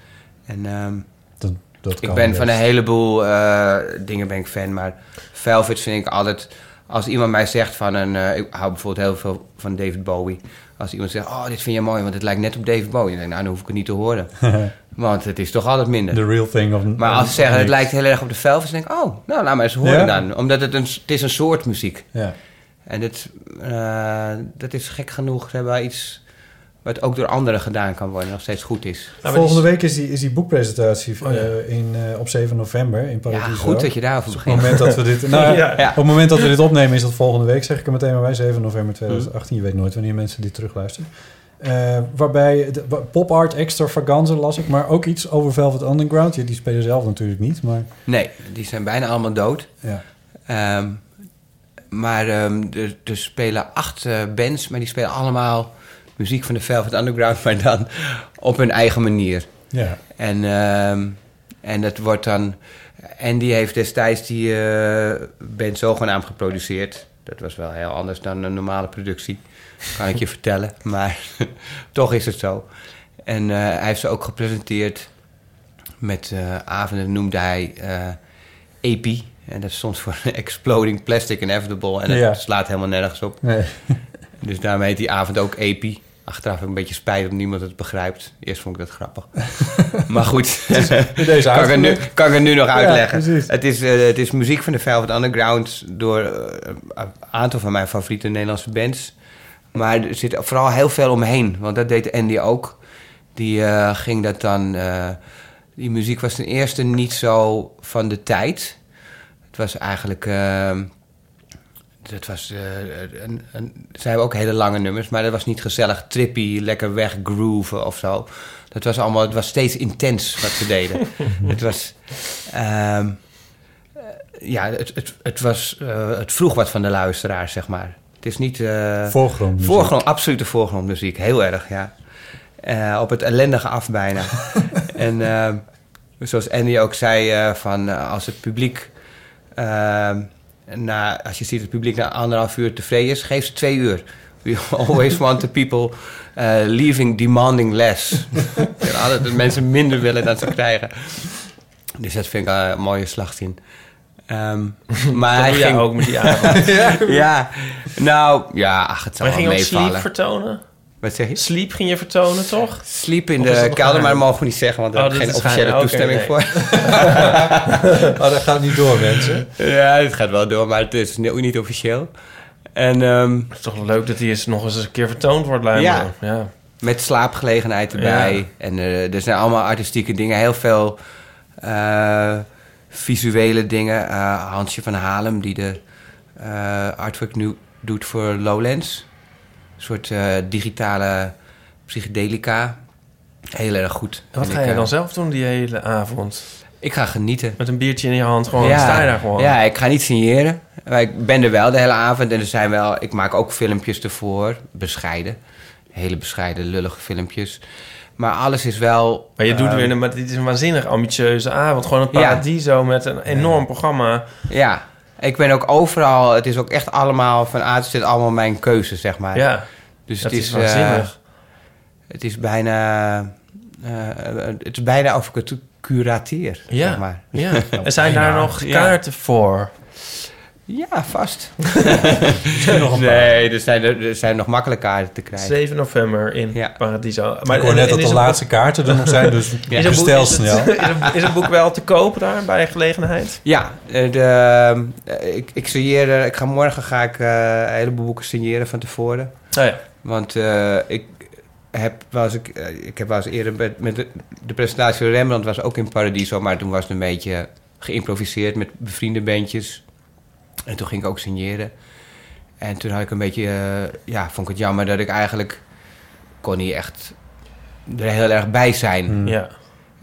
En ehm, Dat, dat ik ben best. van een heleboel eh, dingen ben ik fan. Maar Velvets vind ik altijd... Als iemand mij zegt van een... eh, ik hou bijvoorbeeld heel veel van David Bowie. Als iemand zegt, oh, dit vind je mooi, want het lijkt net op David Bowie. Dan denk ik, nou, dan hoef ik het niet te horen. [LAUGHS] want het is toch altijd minder. The real thing of... Maar als ze zeggen, het lijkt heel erg op de Velvets, dan denk ik, oh, nou, laat maar eens horen dan. Omdat het een, het is een soort muziek. Ja. En dit, eh, dat is gek genoeg. Ze hebben iets wat ook door anderen gedaan kan worden, nog steeds goed is. maar Volgende die- week is die, is die boekpresentatie Oh, ja. eh, in, eh, op 7 november in Paradiso. Ja, goed dat je daarover Op het begint. moment dat we dit... [LAUGHS] Nou, Ja. Ja. Op het moment dat we dit opnemen is dat volgende week, zeg ik er meteen maar bij, 7 november 2018. Je weet nooit wanneer mensen dit terugluisteren. Eh, waarbij de, pop art extravaganza las ik, maar ook iets over Velvet Underground. Ja, die spelen zelf natuurlijk niet, maar Nee, die zijn bijna allemaal dood. ja. Ehm, maar ehm, er, er spelen acht bands, maar die spelen allemaal muziek van de Velvet Underground, [LAUGHS] maar dan op hun eigen manier. ja. En, ehm, en dat wordt dan. En die heeft destijds die eh, band zogenaamd geproduceerd. Dat was wel heel anders dan een normale productie, kan ik je [LAUGHS] vertellen. Maar [LAUGHS] toch is het zo. En eh, hij heeft ze ook gepresenteerd met eh, avonden, noemde hij eh AP. En dat stond voor Exploding Plastic Inevitable. En dat Ja. slaat helemaal nergens op. Nee. Dus daarmee heet die avond ook AP. Achteraf heb ik een beetje spijt dat niemand het begrijpt. Eerst vond ik dat grappig. [LAUGHS] maar goed, deze kan, ik er nu, kan ik er nu nog uitleggen. precies. het, is, eh, het is muziek van de Velvet Underground door eh, een aantal van mijn favoriete Nederlandse bands. Maar er zit vooral heel veel omheen. Want dat deed Andy ook. Die eh, ging dat dan... die muziek was ten eerste niet zo van de tijd. Het was eigenlijk... dat was, eh, een, een, ze hebben ook hele lange nummers, maar dat was niet gezellig, trippy, lekker weggrooven of zo. Dat was allemaal, het was steeds intens wat ze deden. [LAUGHS] het was, ehm, eh, ja, het, het, het was, eh, het vroeg wat van de luisteraar, zeg maar. Het is niet... eh, Voorgrond. Voorgrond, absolute voorgrondmuziek. Heel erg, ja. Op het ellendige af bijna. [LAUGHS] en eh, zoals Andy ook zei, van als het publiek... na, als je ziet dat het publiek na anderhalf uur tevreden is, geef ze twee uur. We [LAUGHS] always want the people uh, leaving demanding less. [LAUGHS] Ja, Altijd dat mensen minder willen dan ze krijgen. Dus dat vind ik uh, een mooie slagzin. Ehm, [LAUGHS] maar hij ging ook met die avond. ja, nou, ja, ach, het zal Maar wel ging je ook Sleep meevallen. vertonen? Wat zeg je? Sleep ging je vertonen, toch? Sliep in de kelder, maar dat mogen we niet zeggen, want daar Oh, heb geen officiële toestemming nee. voor. [LAUGHS] Oh, dat gaat niet door, mensen. ja, het gaat wel door, maar het is ni- niet officieel. En ehm, Het is toch leuk dat die eens nog eens een keer vertoond wordt, lijkt me. Ja. ja. met slaapgelegenheid erbij. Ja. En eh, er zijn allemaal artistieke dingen. Heel veel eh, visuele dingen. Eh, Hansje van Halem, die de eh, artwork nu doet voor Lowlands. Een soort eh, digitale psychedelica. Heel erg goed. En wat ga je eh, dan zelf doen die hele avond? Ik ga genieten. Met een biertje in je hand, gewoon sta je daar gewoon. Ja, ik ga niet signeren. Maar ik ben er wel de hele avond. En er zijn wel... Ik maak ook filmpjes ervoor. Bescheiden. Hele bescheiden, lullige filmpjes. Maar alles is wel... Maar je doet eh, weer een, maar dit is een waanzinnig ambitieuze avond. Gewoon een Ja. paradiso met een enorm programma. Ja. Ik ben ook overal... Het is ook echt allemaal... Van A tot Z allemaal mijn keuze, zeg maar. Ja, Dus dat het is, is... waanzinnig. eh, het is bijna... eh, het is bijna of ik het curateer, Ja. zeg maar. ja. [LAUGHS] En zijn daar nog Ja. kaarten voor? Ja, vast. [LAUGHS] nog nee, er zijn, er, zijn nog makkelijk kaarten te krijgen. 7 november in Ja. Paradiso. Maar ik hoor net en dat de laatste kaarten er nog zijn, dus [LAUGHS] boek- is het boek- bestel is het- snel. Is het, is het boek wel te koop daar bij gelegenheid? Ja, eh, de, eh, ik, ik signeer, ik ga morgen ga ik eh, een heleboel boeken signeren van tevoren. Oh ja. Want eh, ik heb wel eens, ik, ik heb wel eens eerder met, met de, de presentatie van Rembrandt was ook in Paradiso, maar toen was het een beetje geïmproviseerd met bevriende bandjes. En toen ging ik ook signeren. En toen had ik een beetje, eh, ja, vond ik het jammer dat ik eigenlijk kon niet echt er heel erg bij zijn. Hmm. Ja.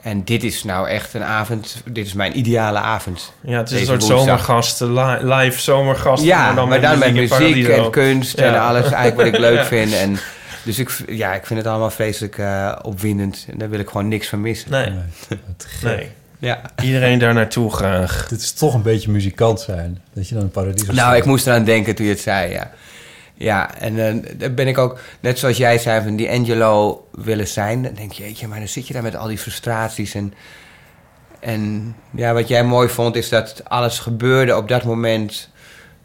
En dit is nou echt een avond, dit is mijn ideale avond. ja, het is een soort woensdag. li- live zomergasten. Ja, maar dan met muziek en kunst en alles eigenlijk wat ik leuk Ja. [LAUGHS] vind. En dus ik, ja, ik vind het allemaal vreselijk eh, opwindend. En daar wil ik gewoon niks van missen. Nee, Nee, [LAUGHS] wat gek. nee. Ja. Iedereen daar naartoe graag. [LAUGHS] Dit is toch een beetje muzikant zijn. Dat je dan een paradies Nou, ik moest eraan denken toen je het zei, ja. Ja, en eh, daar ben ik ook, net zoals jij zei, van die Angelo willen zijn. Dan denk je, jeetje, maar dan zit je daar met al die frustraties. En, en ja, wat jij mooi vond, is dat alles gebeurde op dat moment.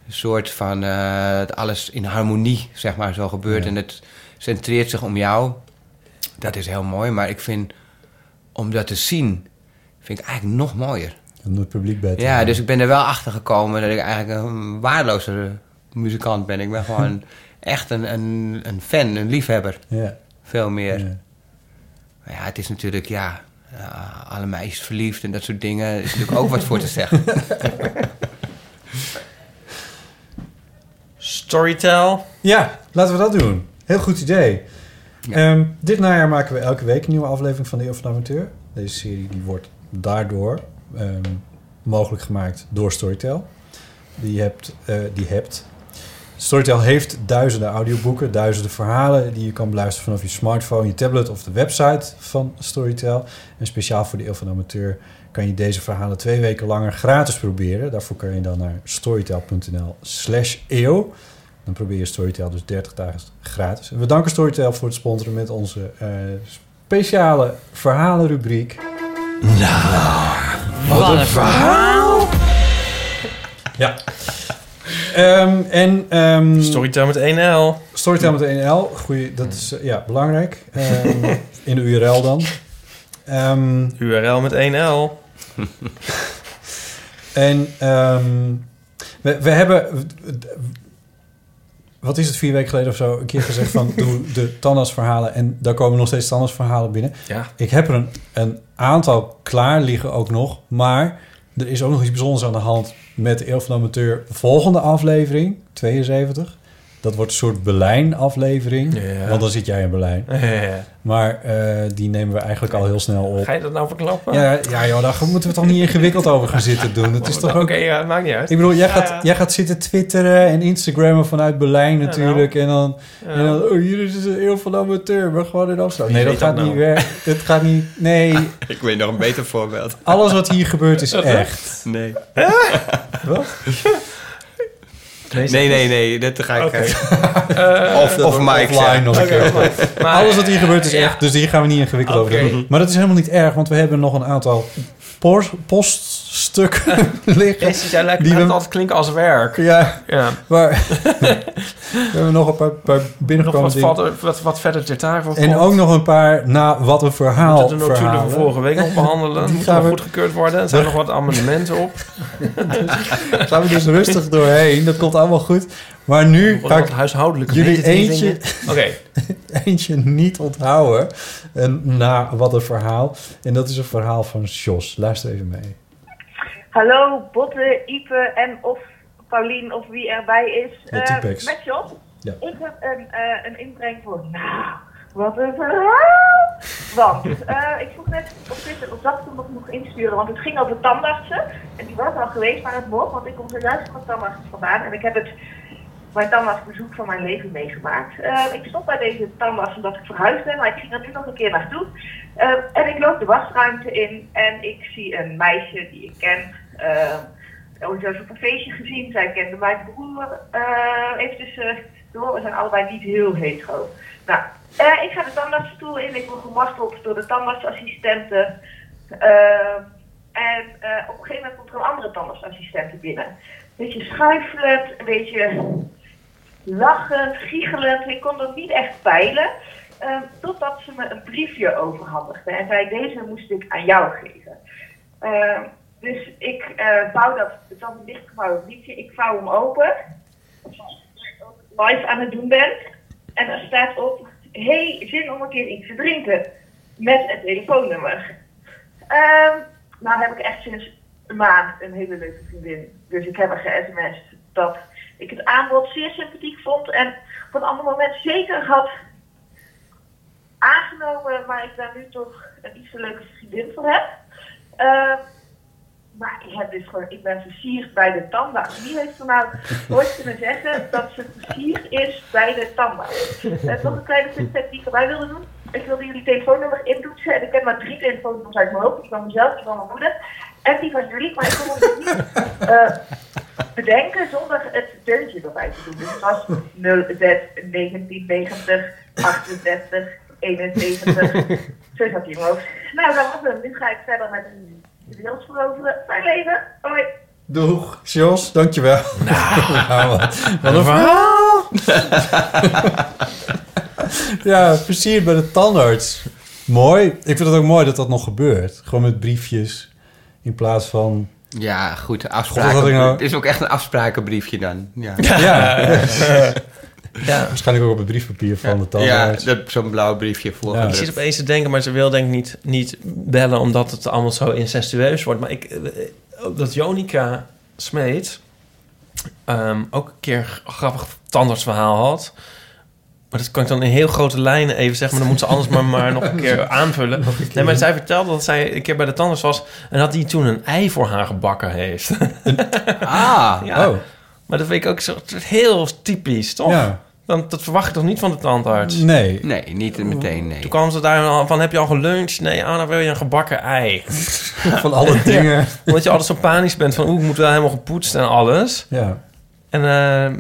Een soort van, eh, dat alles in harmonie, zeg maar, zo gebeurt. Ja. En het centreert zich om jou. Dat is heel mooi, maar ik vind, om dat te zien, vind ik eigenlijk nog mooier. Om het publiek bij te Ja, dus ik ben er wel achter gekomen dat ik eigenlijk een waardeloze muzikant ben. Ik ben gewoon [LAUGHS] echt een, een, een fan, een liefhebber. Ja, Veel meer. ja. Maar ja, het is natuurlijk, ja, eh, alle meisjes verliefd en dat soort dingen. Is natuurlijk ook wat voor te zeggen. [LAUGHS] Storytel. Ja, laten we dat doen. Heel goed idee. Ja. Ehm, dit najaar maken we elke week een nieuwe aflevering van de Eeuw van de Amateur. Deze serie die wordt daardoor ehm, mogelijk gemaakt door Storytel. Die hebt, eh, die hebt. Storytel heeft duizenden audioboeken, duizenden verhalen die je kan beluisteren vanaf je smartphone, je tablet of de website van Storytel. En speciaal voor de Eeuw van de Amateur kan je deze verhalen twee weken langer gratis proberen. Daarvoor kan je dan naar storytel.nl slash eeuw. Dan probeer je Storytel dus 30 dagen gratis. En we danken Storytel voor het sponsoren met onze eh, speciale verhalenrubriek. Wat een verhaal. Ja. Ehm, en ehm, Storytel met 1L. Storytel met 1L. Goeie, dat is eh, ja, belangrijk. Ehm, in de URL dan. Ehm, URL met 1L. en ehm, we, we hebben... Wat is het, vier weken geleden of zo, een keer gezegd van doe de tandartsverhalen. En daar komen nog steeds tandartsverhalen binnen. Ja. Ik heb er een, een aantal klaar liggen ook nog. Maar er is ook nog iets bijzonders aan de hand met de Eeuw van de Amateur. Volgende aflevering, 72. Dat wordt een soort Berlijn-aflevering. Ja. Want dan zit jij in Berlijn. Ja. Maar eh, die nemen we eigenlijk al heel snel op. Ga je dat nou verklappen? Ja, ja joh, daar moeten we toch niet ingewikkeld over gaan zitten doen. Het is toch Oké, ook... ja, maakt niet uit. Ik bedoel, jij gaat, jij gaat zitten twitteren en Instagrammen vanuit Berlijn natuurlijk. En dan, en dan, oh, hier is een eeuw van amateur, maar gewoon in Amsterdam. Wie Nee, dat weet gaat dat niet nou? werken. Het gaat niet, nee. [LAUGHS] ik weet nog een beter voorbeeld. Alles wat hier gebeurt is echt. Nee. Wat? [LAUGHS] Nee, nee, nee, dat ga ik... Eh, [LAUGHS] [LAUGHS] of of Mike offline nog een keer. [LAUGHS] Maar- Alles wat hier gebeurt is Ja. echt, dus hier gaan we niet ingewikkeld over doen. Maar dat is helemaal niet erg, want we hebben nog een aantal pos- poststukken [LAUGHS] liggen. Jezus, jij lijkt Die we- altijd klinken als werk. Ja, Ja. maar [LAUGHS] we hebben nog een paar, paar Nog binnengekomen wat, wat, verder ter tafel En ook nog een paar, na wat een verhaal. moeten de notulen van vorige week nog behandelen. [LAUGHS] Die gaan gaan we- goedgekeurd worden. Er zijn nog wat amendementen op. Daar gaan we dus rustig doorheen. Dat komt allemaal goed. Maar nu ga ik huishoudelijke jullie eentje, Oké. eentje niet onthouden. En na wat een verhaal. En dat is een verhaal van Jos. Luister even mee. Hallo, Botte, Ipe en of Paulien of wie erbij is. T-Pex. met Jos. Ja. Ik heb een, eh, een inbreng voor, nou, wat een verhaal. Want eh, ik vroeg net op Twitter of dat ik hem nog mocht insturen, want het ging over tandartsen. En die was al geweest, maar het mocht, want ik kom zojuist van de tandarts vandaan. En ik heb het, mijn tandartsbezoek van mijn leven meegemaakt. Ik stop bij deze tandarts omdat ik verhuisd ben, maar ik ging er nu nog een keer naartoe. En ik loop de wasruimte in en ik zie een meisje die ik ken. Uh, ooit eens op een feestje gezien. Zij kende mijn broer. eh even door. We zijn allebei niet heel hetero. Nou, eh, ik ga de tandartsstoel in. Ik word gemarteld door de tandartsassistenten. Eh, en eh, op een gegeven moment komt er een andere tandartsassistente binnen. Een beetje schuifelend, een beetje lachend, giechelend. Ik kon dat niet echt peilen. eh, totdat ze me een briefje overhandigde. En zei, deze moest ik aan jou geven. Eh, dus ik eh vouw dat, een dichtgevouwen briefje, ik vouw hem open. Live aan het doen ben. En er staat op, hey, zin om een keer iets te drinken. Met het telefoonnummer. Ehm nou heb ik echt sinds een maand een hele leuke vriendin. Dus ik heb haar ge-sms'd dat ik het aanbod zeer sympathiek vond. En op een ander moment zeker had aangenomen, maar ik daar nu toch een iets leuke vriendin voor heb. Ehm, maar ik, heb dus gewoon, ik ben versierd bij de tandarts. Wie heeft er nou ooit kunnen zeggen dat ze versierd is bij de tandarts? Uh, nog een kleine tip die ik erbij wilde doen. Ik wilde jullie telefoonnummer intoetsen. En ik heb maar drie telefoonnummers uit mijn hoofd. Die van mezelf, die van mijn moeder. En die van jullie. Maar ik kon dus niet eh, bedenken zonder het deuntje erbij te doen. Dus het was 06 1990 38 71. Zo zat hij in mijn hoofd. Nou, dat was hem. Nu ga ik verder met een de wereld veroveren. Fijn leven. Hoi. Doeg, Jos, dankjewel. Nou, wat, [LAUGHS] wat een verhaal. [LAUGHS] ja, versierd bij de tandarts. Mooi. Ik vind het ook mooi dat dat nog gebeurt. Gewoon met briefjes in plaats van... Ja, goed. Afspraken. nou- Het is ook echt een afsprakenbriefje dan. Ja, Ja, Ja. [LAUGHS] waarschijnlijk ook op het briefpapier van de ja tandarts. dat- zo'n blauw briefje Ik voorgedrukt. zit opeens te denken, maar ze wil denk ik niet, niet bellen omdat het allemaal zo incestueus wordt. Maar ik, eh, dat Jonica Smeet ehm, ook een keer een grappig tandartsverhaal had. Maar dat kan ik dan in heel grote lijnen even zeggen. Maar dan moet ze anders maar, maar nog een keer [LAUGHS] aanvullen. Nee, maar zij vertelde dat zij een keer bij de tandarts was... en dat hij toen een ei voor haar gebakken heeft. Ah, [LAUGHS] ja, Oh, maar dat vind ik ook zo heel typisch, toch? ja. Dan, dat verwacht je toch niet van de tandarts? Nee. nee, niet meteen, nee. Toen kwam ze daar al van, heb je al geluncht? Nee, dan wil je een gebakken ei. [LAUGHS] Van alle [LAUGHS] dingen. Omdat je altijd zo panisch bent van, oeh, ik moet wel helemaal gepoetst en alles. Ja. En eh,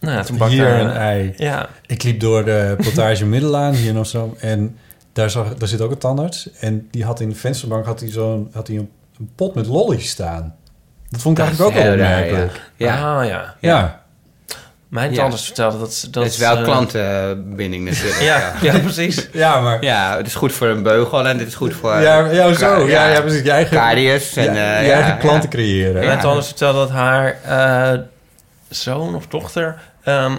nou ja, toen bakte Hier een ei. Ja, Ik liep door de plantage Middelaan hier in Amsterdam en daar, zag, daar zit ook een tandarts. En die had in de vensterbank had hij zo'n, had hij een, een pot met lollies staan. Dat vond ik Dat eigenlijk ook wel opmerkelijk. Ja. Ah, ja. Ja. Mijn Ja. tandarts vertelde dat... ze- Dat is wel eh, klantenbinding natuurlijk. [LAUGHS] Ja, ja, precies. ja, maar... Ja, het is goed voor een beugel en dit is goed voor... Ja, ja, zo. Ja, ja, precies. Je eigen, Caries en... ja, eh, je eigen ja, klanten ja. creëren. Ja. Mijn tandarts vertelde dat haar eh, zoon of dochter ehm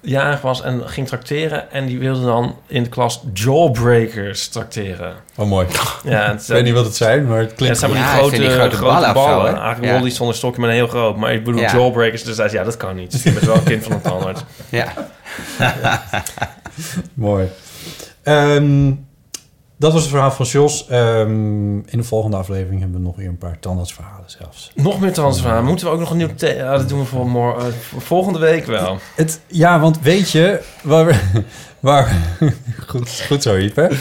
jarig was en ging trakteren. En die wilde dan in de klas jawbreakers trakteren. Oh, mooi. Ja, [LAUGHS] het, Ik weet niet wat het zijn, maar het Ja, klinkt het zijn Ja, die het grote, die grote grote ballen zo? Eigenlijk Ja. rollies zonder stokje, maar heel groot. Maar ik bedoel Ja. jawbreakers, dus hij zei, ja, dat kan niet. Je bent wel een kind van een tandarts. Ja. [LAUGHS] Mooi. Ehm, dat was het verhaal van Jos. Ehm, in de volgende aflevering hebben we nog weer een paar tandartsverhalen zelfs. Nog meer transfer. Moeten we ook nog een nieuw... the- Ja, dat doen we voor, eh, voor volgende week wel. Het, ja, want weet je waar we... Waar, goed, goed zo, Ipe.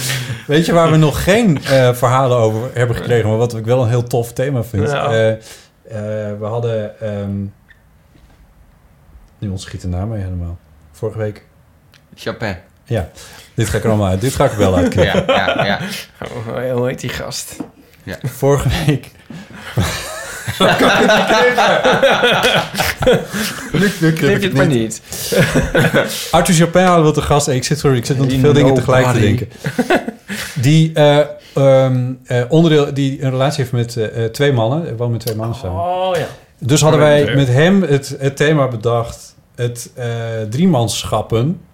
Weet je waar we nog geen eh, verhalen over hebben gekregen... maar wat ik wel een heel tof thema vind? Ja. Eh, eh, we hadden... ehm, Nu ontschiet de naam mee helemaal. Vorige week. Chopin. Ja, dit ga ik er allemaal uit. Dit ga ik er wel uit. Ja, ja, ja. Oh, hoe heet die gast? Vorige week. nu, nu Knip je het maar niet. Arthur Chopin hadden we te gast. Ik zit, sorry, ik zit Die veel dingen tegelijk te denken. Die, eh, ehm, eh, onderdeel, die een relatie heeft met eh, eh, twee mannen. Hij woont met twee mannen samen. Oh ja. Dus hadden wij met hem het, het thema bedacht. Het eh driemanschappen. I-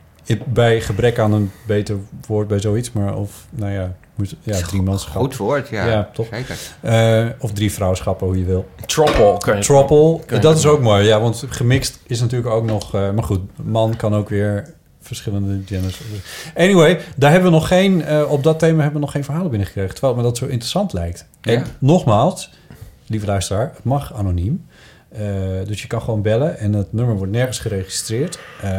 Bij gebrek aan een beter woord bij zoiets. Maar of, nou ja, moet, ja driemanschappen. Goed woord, ja. Ja, toch? Zeker. Eh, of drie vrouwschappen, hoe je wil. Troppel kan je Troppel, kan je dat is ook mooi. Ja, want gemixt is natuurlijk ook nog... eh, maar goed, man kan ook weer verschillende genders. Anyway, daar hebben we nog geen... eh, op dat thema hebben we nog geen verhalen binnengekregen. Terwijl me dat zo interessant lijkt. En Ja. nogmaals, lieve luisteraar, het mag anoniem. Eh, dus je kan gewoon bellen en het nummer wordt nergens geregistreerd. Ehm,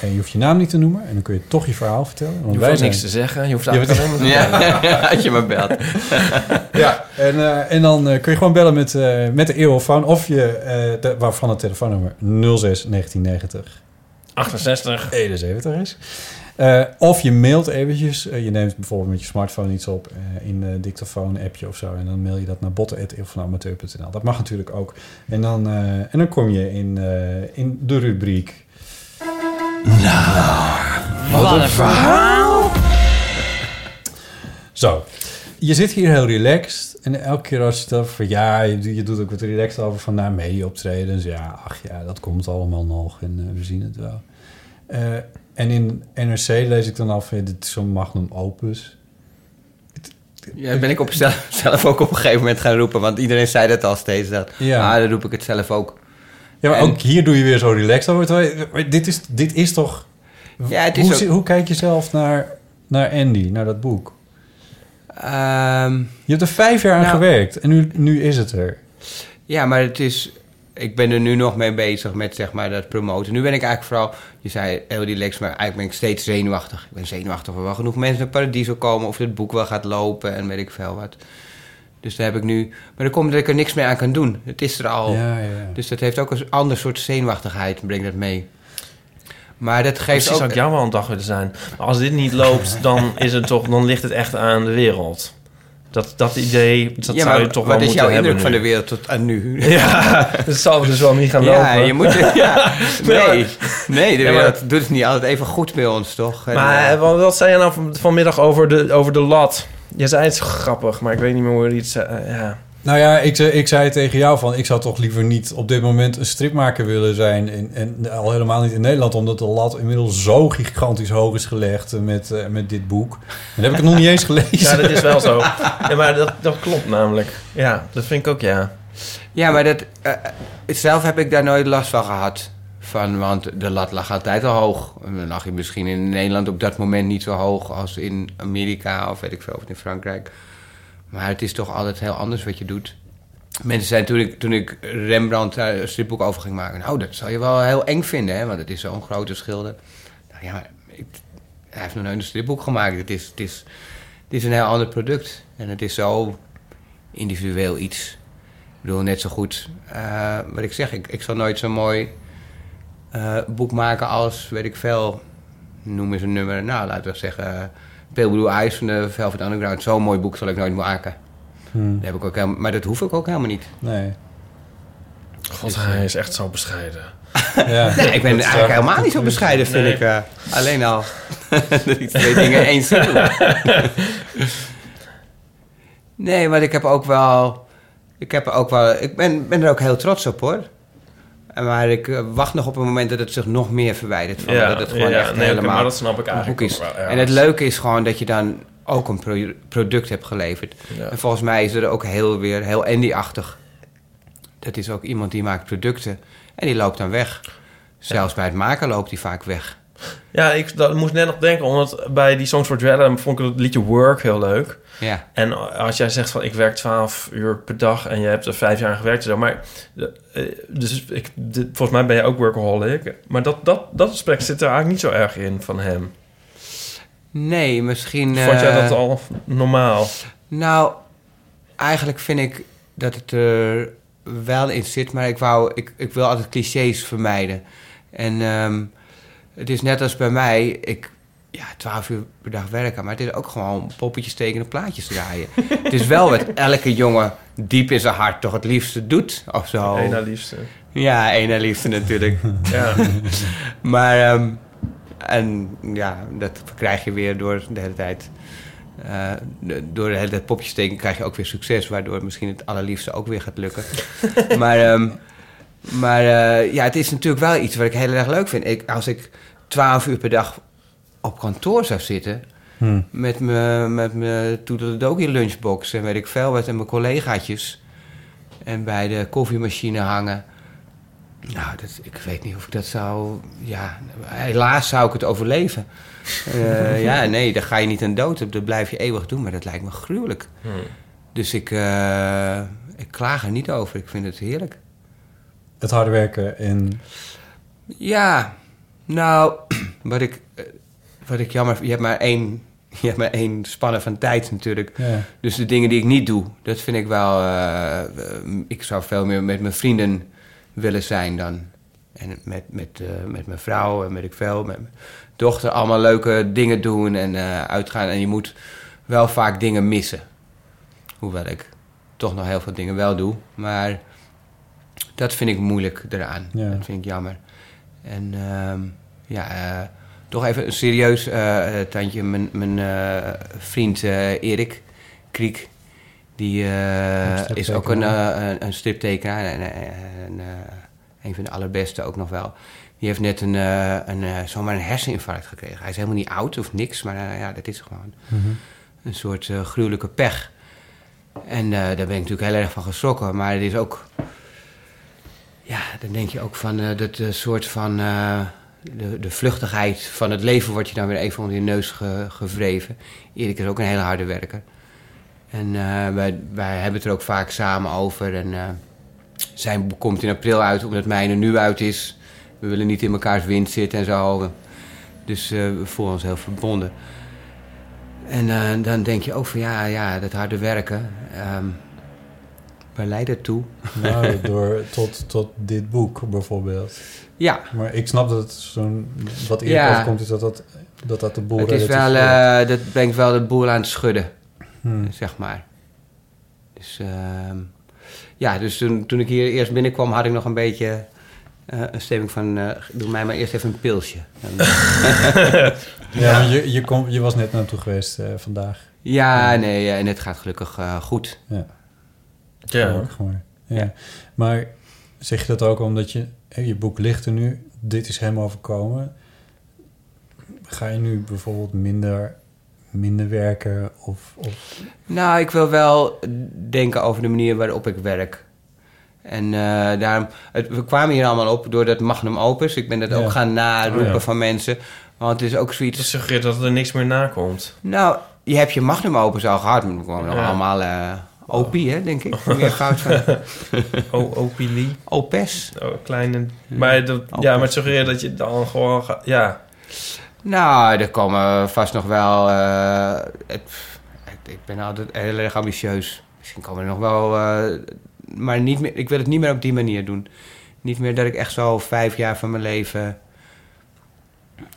en je hoeft je naam niet te noemen. En dan kun je toch je verhaal vertellen. Want Je hoeft wij zijn- niks te zeggen. Je hoeft eigenlijk alleen maar. Ja, [LAUGHS] als je maar belt. [LAUGHS] Ja, en, eh, en dan eh, kun je gewoon bellen met, eh, met de eeuwofoon of je, eh, de, waarvan het telefoonnummer 06 1990 68. 71 is. Eh, of je mailt eventjes. eh, je neemt bijvoorbeeld met je smartphone iets op eh, in een dictafoon-appje of zo. En dan mail je dat naar botten.eeuwvanamateur.nl. Dat mag natuurlijk ook. En dan, en dan kom je in, in de rubriek... Wat een verhaal! Zo. Je zit hier heel relaxed. En elke keer als je het over... van, Ja, je, je doet ook wat relaxed over van... Nou, media-optredens. Ja, ach ja, dat komt allemaal nog. En we zien het wel. En in NRC lees ik dan af... Dit is zo'n magnum opus. Ja, ben ik op [LAUGHS] zelf, zelf ook op een gegeven moment gaan roepen. Want iedereen zei dat al steeds. Dat. Ja. Maar dan roep ik het zelf ook. Ja, maar En- ook hier doe je weer zo relaxed over. dit, is, dit is toch... Ja, het is hoe, ook- zie- hoe kijk je zelf naar, naar Andy, naar dat boek? Ehm, Je hebt er vijf jaar aan Nou- gewerkt. En nu, nu is het er. ja, maar het is... Ik ben er nu nog mee bezig met zeg maar dat promoten. Nu ben ik eigenlijk vooral... Je zei heel relaxed, maar eigenlijk ben ik steeds zenuwachtig. Ik ben zenuwachtig of er wel genoeg mensen naar Paradiso komen... of het boek wel gaat lopen en weet ik veel wat. Dus daar heb ik nu... Maar dan komt dat ik er niks meer aan kan doen. Het is er al. Ja, ja, ja. Dus dat heeft ook een ander soort zenuwachtigheid, brengt dat mee. Maar dat geeft Precies ook... zou ik jou wel een dag willen zijn. Maar als dit niet loopt, dan, is het toch, dan ligt het echt aan de wereld. Dat, dat idee, dat ja, zou je toch wat wel is moeten jouw hebben indruk van de wereld tot aan nu? [LAUGHS] Ja, dat zal dus wel niet gaan Ja, lopen. je moet... [LAUGHS] Ja, nee, nee, de Ja, wereld doet het niet altijd even goed bij ons, toch? Maar eh, eh, wat, wat zei je nou van, vanmiddag over de, over de lat? Je zei het grappig, maar ik weet niet meer hoe je het zei. Eh, ja. Nou ja, ik, zei- ik zei tegen jou van... ik zou toch liever niet op dit moment een stripmaker willen zijn. En, en al helemaal niet in Nederland... omdat de lat inmiddels zo gigantisch hoog is gelegd eh, met, eh, met dit boek. En dat heb ik het nog niet eens [LAUGHS] gelezen. ja, dat is wel zo. [LAUGHS] Ja, maar dat, dat klopt namelijk. Ja, dat vind ik ook, ja. Ja, maar dat, eh, zelf heb ik daar nooit last van gehad. Van, want de lat lag altijd al hoog. En dan lag je misschien in Nederland op dat moment niet zo hoog als in Amerika of weet ik veel, of in Frankrijk. Maar het is toch altijd heel anders wat je doet. Mensen zijn toen ik, Rembrandt daar een stripboek over ging maken. Nou, dat zou je wel heel eng vinden, hè? Want het is zo'n grote schilder. Nou ja, maar ik, hij heeft nog nooit een stripboek gemaakt. Het is, het, is, het is een heel ander product. En het is zo individueel iets. Ik bedoel, net zo goed. eh, wat ik zeg, ik, ik zal nooit zo'n mooi eh, boek maken als, weet ik veel, noem eens een nummer. Nou, laten we zeggen, Pale Blue Eyes van de Velvet Underground. Zo'n mooi boek zal ik nooit maken. Hmm, Dat heb ik ook helemaal, maar dat hoef ik ook helemaal niet. nee. God, hij is echt zo bescheiden. [LAUGHS] Ja. Nee, ik ben Dat eigenlijk helemaal niet zo bescheiden, vind Nee. ik. eh. alleen al [LAUGHS] dat ik twee [LAUGHS] dingen eens doe. nee, maar ik heb ook wel... Ik, heb ook wel, ik ben, ben er ook heel trots op, hoor. Maar ik eh, wacht nog op een moment dat het zich nog meer verwijdert. Van, dat het gewoon ja, echt nee, helemaal maar dat snap ik eigenlijk is. wel, ja. en het leuke is gewoon dat je dan ook een pro- product hebt geleverd. Ja. En volgens mij is er ook heel weer heel Andy-achtig. Dat is ook iemand die maakt producten en die loopt dan weg. Zelfs bij het maken loopt hij vaak weg. Ja, ik dat, moest net nog denken, omdat bij die Songs for Dread vond ik het liedje Work heel leuk. Ja. En als jij zegt van ik werk 12 uur per dag en je hebt er vijf jaar aan gewerkt, zo, maar eh, dus ik, volgens mij ben je ook workaholic. Maar dat, dat, dat aspect zit er eigenlijk niet zo erg in van hem. Nee, misschien... Vond jij eh, dat al normaal? Nou, eigenlijk vind ik dat het er wel in zit, maar ik, wou, ik, ik wil altijd clichés vermijden. En ehm, het is net als bij mij, ik, ja, 12 uur per dag werken, maar het is ook gewoon poppetjes tekenen, plaatjes draaien. [LAUGHS] het is wel wat elke jongen diep in zijn hart toch het liefste doet, of zo. Eén liefste. Ja, één liefste natuurlijk. [LAUGHS] Ja. [LAUGHS] maar, ehm, en ja, dat krijg je weer door de hele tijd. eh, door de hele tijd popjes tekenen krijg je ook weer succes, waardoor misschien het allerliefste ook weer gaat lukken. maar ehm, maar eh, ja, het is natuurlijk wel iets wat ik heel erg leuk vind. Ik, als ik 12 uur per dag op kantoor zou zitten, met mijn met mijn toedeledokie lunchbox en weet ik veel wat en mijn collegaatjes en bij de koffiemachine hangen. Nou, dat, ik weet niet of ik dat zou... Ja, helaas zou ik het overleven. Eh, [LAUGHS] ja, nee, daar ga je niet aan dood. Dat blijf je eeuwig doen, maar dat lijkt me gruwelijk. Hm. Dus ik, eh, ik klaag er niet over. Ik vind het heerlijk. Het harde werken en... Ja, nou, [CLEARS THROAT] wat ik, wat ik jammer... Je hebt maar één, [LAUGHS] je hebt maar één spanne van tijd natuurlijk. Ja. Dus de dingen die ik niet doe, dat vind ik wel... eh, ik zou veel meer met mijn vrienden willen zijn dan. En met, met, eh, met mijn vrouw en met ik veel, met mijn dochter... allemaal leuke dingen doen en eh, uitgaan. En je moet wel vaak dingen missen. Hoewel ik toch nog heel veel dingen wel doe. Maar dat vind ik moeilijk eraan. Ja. Dat vind ik jammer. En ehm, ja, toch even een serieus eh, tandje. Mijn, mijn eh, vriend eh, Erik Kriek, die Een is ook een, een, een striptekenaar. En, en, een van de allerbeste ook nog wel. Die heeft net een, een, zomaar een herseninfarct gekregen. Hij is helemaal niet oud of niks, maar ja, dat is gewoon Mhm. een soort gruwelijke pech. En daar ben ik natuurlijk heel erg van geschrokken. Maar het is ook... Ja, dan denk je ook van dat soort van... de, de vluchtigheid van het leven wordt je dan weer even onder je neus ge- gevreven. Erik is ook een hele harde werker. En eh, wij, wij hebben het er ook vaak samen over. En eh, zijn boek komt in april uit, omdat mijne nu uit is. We willen niet in elkaars wind zitten en zo. Dus eh, we voelen ons heel verbonden. En dan denk je ook van ja, ja dat harde werken. ehm waar leidt het toe? Nou, [LAUGHS] door, tot, tot dit boek bijvoorbeeld. Ja, Maar ik snap dat het zo'n... Wat eerder Ja. overkomt is dat dat, dat, dat de boel het is wel, eh, dat brengt wel de boel aan het schudden, Hmm. zeg maar. Dus ehm, ja, dus toen, toen ik hier eerst binnenkwam had ik nog een beetje eh, een stemming van... eh, doe mij maar eerst even een pilsje. [LAUGHS] Ja, je, je, kom, je was net naartoe geweest vandaag. ja, nee, en het gaat gelukkig goed. Ja. Ja. Ja. Maar zeg je dat ook omdat je... je boek ligt er nu, dit is hem overkomen. Ga je nu bijvoorbeeld minder, minder werken of... of Nou, ik wil wel denken over de manier waarop ik werk. En eh, daarom, het, we kwamen hier allemaal op door dat magnum opus. Ik ben dat Ja. ook gaan naroepen Oh, ja. van mensen. Want het is ook Dat zoiets... suggereert dat er niks meer nakomt. Nou, je hebt je magnum opus al gehad. Maar we komen nog allemaal eh opie, hè, denk ik. Meer fout van. Oh, Opilie. Opes. Oh, kleine... Maar, dat, ja, maar het suggereert dat je dan gewoon. Ja. Nou, er komen vast nog wel... eh, het, ik, ik ben altijd heel erg ambitieus. Misschien komen er nog wel... eh, maar niet meer, ik wil het niet meer op die manier doen. Niet meer dat ik echt zo vijf jaar van mijn leven...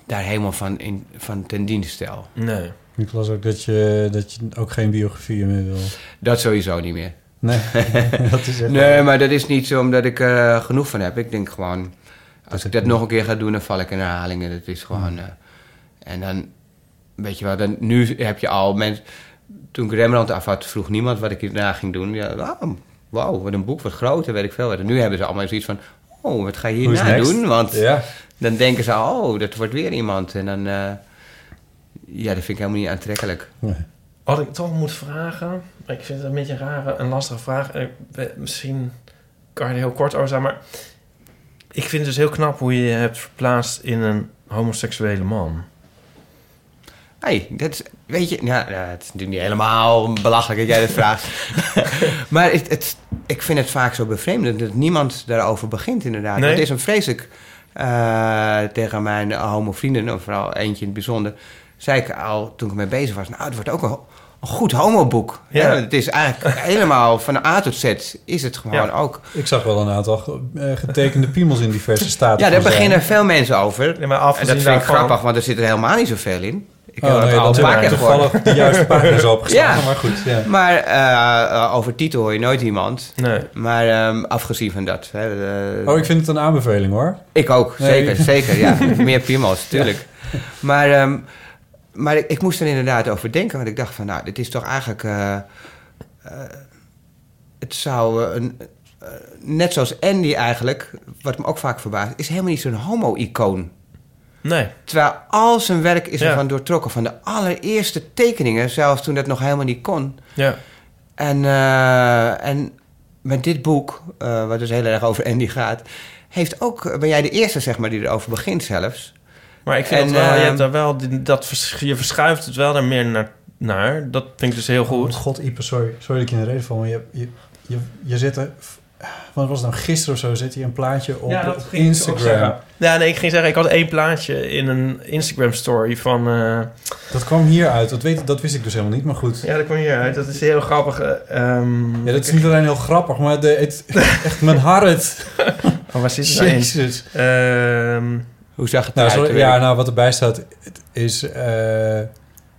daar helemaal van, in, van ten dienste stel. Nee. Ik las ook dat je, dat je ook geen biografieën meer wil. Dat sowieso niet meer. Nee, [LAUGHS] dat is echt... Nee, maar dat is niet zo omdat ik er eh, genoeg van heb. Ik denk gewoon, als ik dat nog een keer ga doen, dan val ik in herhalingen. Dat is gewoon. eh, en dan, weet je wel, dan, nu heb je al mensen. Toen ik Rembrandt af had, vroeg niemand wat ik hierna ging doen. Ja, wauw, wat een boek, wat groter, weet ik veel. En nu hebben ze allemaal zoiets van, oh, wat ga je hierna doen? Want Ja. dan denken ze, oh, dat wordt weer iemand. En dan, eh, ja, dat vind ik helemaal niet aantrekkelijk. Nee. Wat ik toch moet vragen... Ik vind het een beetje een rare en lastige vraag. Ben- Misschien kan je er heel kort over zijn, maar... Ik vind het dus heel knap hoe je je hebt verplaatst in een homoseksuele man. hey, dat is, weet je, ja, ja, het is natuurlijk niet helemaal belachelijk dat jij dat vraagt. [LAUGHS] maar het, het, ik vind het vaak zo bevreemdend dat niemand daarover begint, inderdaad. Nee? Het is een vreselijk eh, tegen mijn homo-vrienden, of vooral eentje in het bijzonder, zei ik al toen ik ermee bezig was. Nou, het wordt ook een goed homoboek. Ja. Ja. Het is eigenlijk [LAUGHS] helemaal van A tot Z is het gewoon Ja. ook. Ik zag wel een aantal eh, getekende piemels in diverse [LAUGHS] staten. Ja, daar beginnen veel mensen over. Ja, maar En dat vind ik grappig, want er zit er helemaal niet zoveel in. Ik Oh, heb nee, al dat een paar keer toevallig de juiste pagina's [LAUGHS] opgeslagen, Ja. maar goed. Ja. Maar eh, eh, over titel hoor je nooit iemand. Nee. Maar ehm, afgezien van dat. Hè, eh, Oh, ik vind het een aanbeveling hoor. Ik ook, Nee. zeker, zeker. Ja, meer piemels, tuurlijk. Maar, ehm, maar ik, ik moest er inderdaad over denken. Want ik dacht van, nou, dit is toch eigenlijk... eh, eh, het zou eh, een... net zoals Andy eigenlijk, wat me ook vaak verbaast... is helemaal niet zo'n homo-icoon. Nee. Terwijl al zijn werk is Ja. ervan doortrokken. Van de allereerste tekeningen, zelfs toen dat nog helemaal niet kon. Ja. En, en met dit boek, wat dus heel erg over Andy gaat... Heeft ook, ben jij de eerste zeg maar, die erover begint zelfs. Maar ik vind En, dat wel, je, ehm, hebt daar wel, dat, vers- je verschuift het wel daar meer naar, naar. Dat vind ik dus heel Oh, goed. God, Ipe, sorry. Sorry dat ik je in de reden val, maar je, je, je, je zet er... Wat was het nou? Gisteren of zo zet hij een plaatje op, op Instagram. Ja, nee, ik ging zeggen, ik had één plaatje in een Instagram story van... eh, Dat kwam hier uit. Dat, weet, dat wist ik dus helemaal niet, maar goed. ja, dat kwam hier uit. Dat is heel grappig. eh, ehm, Ja, dat is niet alleen heel grappig, maar de, het, [LAUGHS] echt mijn hart. Oh, [LAUGHS] waar zit het nou? Jezus. Ehm, Hoe zag het Nou, eruit? sorry, ja, nou, wat erbij staat is... eh,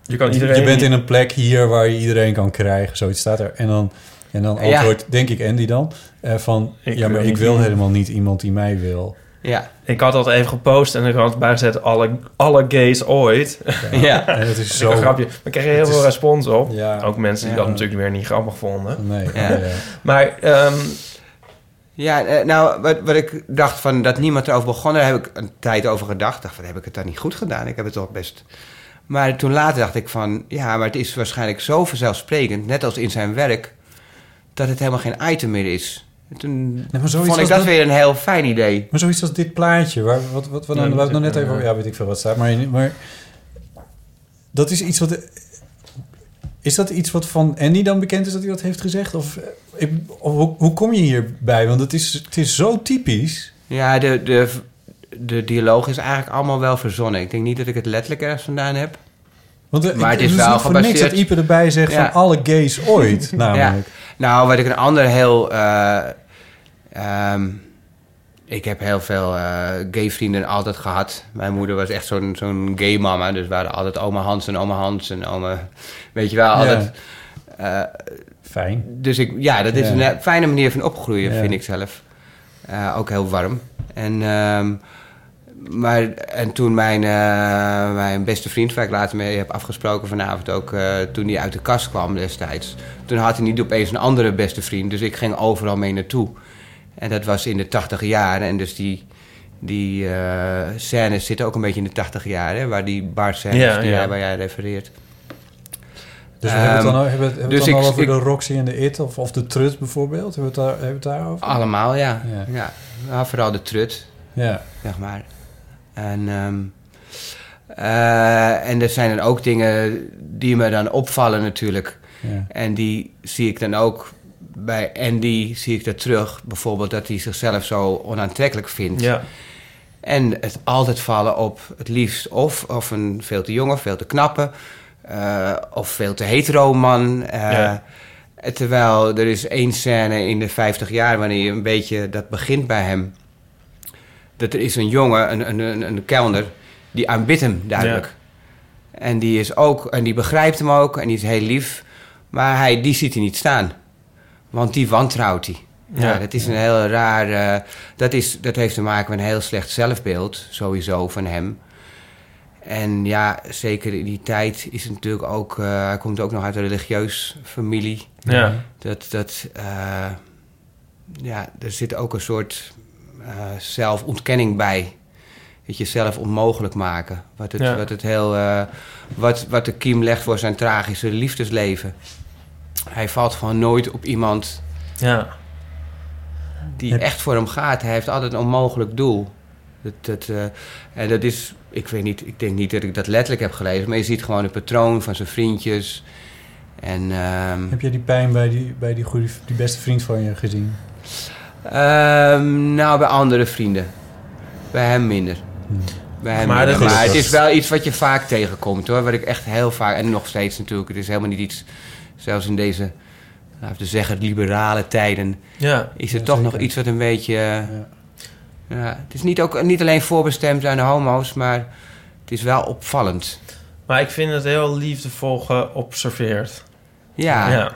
je kan iedereen... Je bent in een plek hier waar je iedereen kan krijgen. Zoiets staat er. En dan, en dan Ja. antwoordt, denk ik Andy dan, eh, van... Ik ja, maar wil ik wil iemand. helemaal niet iemand die mij wil. Ja, Ik had dat even gepost en ik had bijgezet alle, alle gays ooit. ja. [LAUGHS] En dat is zo... een grapje. We kregen heel Het is- veel respons op. Ja. Ook mensen die Ja. dat natuurlijk weer niet grappig vonden. Nee, Ja. ja. ja. Maar ehm, Ja, eh, nou, wat, wat ik dacht van dat niemand erover begon, daar heb ik een tijd over gedacht. dacht van, heb ik het dan niet goed gedaan? Ik heb het toch best... Maar toen later dacht ik van, ja, maar het is waarschijnlijk zo vanzelfsprekend, net als in zijn werk, dat het helemaal geen item meer is. Toen vond ik dat, dat- weer een heel fijn idee. Maar zoiets als dit plaatje, waar, wat, wat, wat, Ja, dan, waar we het nog net even... ja. Ja, weet ik veel wat staat. Maar, maar dat is iets wat... Is dat iets wat van Andy dan bekend is dat hij dat heeft gezegd? Of, eh, ik, of hoe, hoe kom je hierbij? Want het is, het is zo typisch. Ja, de, de, de dialoog is eigenlijk allemaal wel verzonnen. Ik denk niet dat ik het letterlijk ergens vandaan heb. Want eh, Maar ik- het is niet wel voor niks dat gebaseerd- Ipe erbij zegt Ja. van alle gays ooit, [LAUGHS] namelijk. Nou, wat ik een ander heel... eh, ehm, ik heb heel veel eh, gay vrienden altijd gehad. Mijn moeder was echt zo'n zo'n gay mama. Dus we waren altijd oma Hans en oma Hans en oma... Weet je wel, altijd... eh, Fijn. dus ik, ja, dat is Ja. een eh, fijne manier van opgroeien, Ja. vind ik zelf. Ook heel warm. En, ehm, maar, en toen mijn, mijn beste vriend, waar ik later mee heb afgesproken vanavond ook, toen hij uit de kast kwam destijds, toen had hij niet opeens een andere beste vriend. Dus ik ging overal mee naartoe. En dat was in de tachtig jaren. En dus die, die eh scènes zitten ook een beetje in de tachtig jaren, waar die bar scènes Ja, die ja. jij- waar jij refereert. Dus we hebben het dan, Ehm, al- hebben, we het- hebben we dus het dan ik- al over ik- de Roxy en de It of, of de Trut bijvoorbeeld? Hebben we het, daar, hebben we het daarover? Allemaal, ja. Ja. ja. Nou, vooral de trut. Ja. zeg maar. En, ehm, eh, en er zijn dan ook dingen die me dan opvallen natuurlijk. Ja. En die zie ik dan ook bij Andy, zie ik dat terug. Bijvoorbeeld dat hij zichzelf zo onaantrekkelijk vindt. ja. En het altijd vallen op het liefst of, of een veel te jonge, veel te knappe... eh, of veel te hetero man. eh, Ja. Terwijl er is één scène in de 50 jaar... wanneer je een beetje, dat begint bij hem... dat er is een jongen, een, een, een, een kelner... die aanbidt hem duidelijk. En die is ook, en die begrijpt hem ook... en die is heel lief... maar hij, die ziet hij niet staan. Want die wantrouwt hij. Ja, Ja. dat is een heel raar... eh, dat, is, dat heeft te maken met een heel slecht zelfbeeld, sowieso, van hem. En ja, zeker in die tijd is het natuurlijk ook... eh, hij komt ook nog uit een religieus familie. Ja. Dat, dat eh, ja, er zit ook een soort zelfontkenning bij. Het jezelf onmogelijk maken. Wat het, Ja. wat het heel... wat, wat de kiem legt voor zijn tragische liefdesleven. Hij valt gewoon nooit op iemand Ja. die Heb- echt voor hem gaat. Hij heeft altijd een onmogelijk doel. Dat, dat, eh, en dat is, ik weet niet, ik denk niet dat ik dat letterlijk heb gelezen, maar je ziet gewoon het patroon van zijn vriendjes. En ehm, Heb jij die pijn bij die, bij die, goede, die beste vriend van je gezien? ehm, nou, bij andere vrienden. Bij hem minder. bij hem. Maar Maar, het is wel iets wat je vaak tegenkomt hoor. Wat ik echt heel vaak, en nog steeds natuurlijk. Het is helemaal niet iets, zelfs in deze, laten we zeggen, liberale tijden. Ja. Is Ja, toch zeker. nog iets wat een beetje. eh, ja, het is niet, ook, niet alleen voorbestemd aan de homo's, maar het is wel opvallend. Maar ik vind het heel liefdevol geobserveerd. Ja, Ja.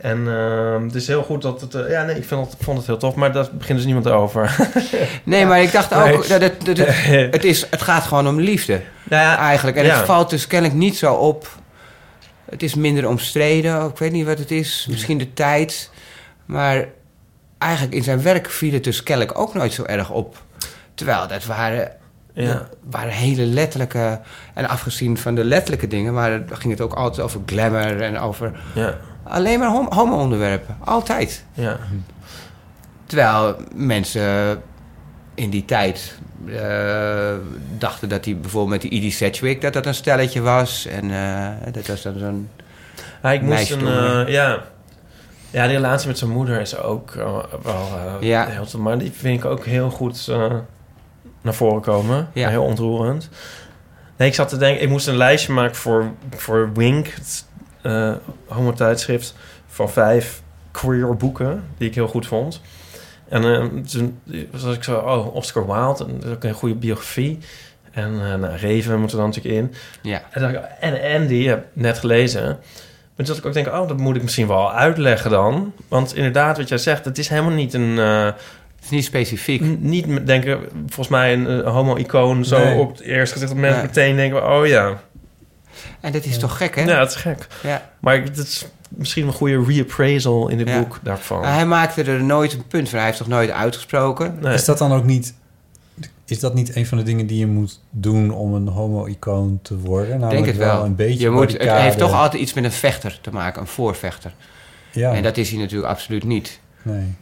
En ehm, het is heel goed dat het... eh, ja, nee, ik vind het, vond het heel tof, maar daar begint dus niemand over. [LAUGHS] nee, maar ik dacht ook Nee. dat het, dat het, [LAUGHS] het, is, het gaat gewoon om liefde. nou ja, Eigenlijk. En ja. het valt dus kennelijk niet zo op. Het is minder omstreden. Ik weet niet wat het is. Misschien de tijd. Maar eigenlijk in zijn werk viel het dus kennelijk ook nooit zo erg op. Terwijl dat waren, Ja. dat waren hele letterlijke... En afgezien van de letterlijke dingen... Maar ging het ook altijd over glamour en over... Ja. Alleen maar hom- homo-onderwerpen. Altijd. Ja. Terwijl mensen in die tijd eh, dachten dat hij bijvoorbeeld met die Edie Sedgwick... dat dat een stelletje was. En eh, dat was dan zo'n... Ja, ik moest een... Eh, ja. ja, die relatie met zijn moeder is ook wel Ja. heel. Maar die vind ik ook heel goed naar voren komen. Ja. Heel ontroerend. Nee, ik zat te denken... Ik moest een lijstje maken voor, voor Wink. Het homo-tijdschrift van vijf queer boeken... die ik heel goed vond. En eh, toen was ik zo... Oh, Oscar Wilde. En dat is ook een goede biografie. En eh nou, Reven moet er dan natuurlijk in. Ja. En, dacht ik, en Andy, heb ik net gelezen. Maar toen zat ik ook denken, oh, dat moet ik misschien wel uitleggen dan. Want inderdaad, wat jij zegt, het is helemaal niet een... eh, Het is niet specifiek. niet met denken, volgens mij een homo-icoon zo Nee. op het eerste gezicht... dat mensen Nee. meteen denken, oh ja. En dat is toch gek, hè? Ja, dat is gek. Ja. Maar ik- het is misschien een goede reappraisal in Ja. boek daarvan. Hij maakte er nooit een punt van. Hij heeft toch nooit uitgesproken? Nee. Is dat dan ook niet... Is dat niet een van de dingen die je moet doen om een homo-icoon te worden? Ik Namelijk denk het wel. Een beetje je moet, het heeft toch altijd iets met een vechter te maken. Een voorvechter. Ja, En dat is hij natuurlijk absoluut niet. nee.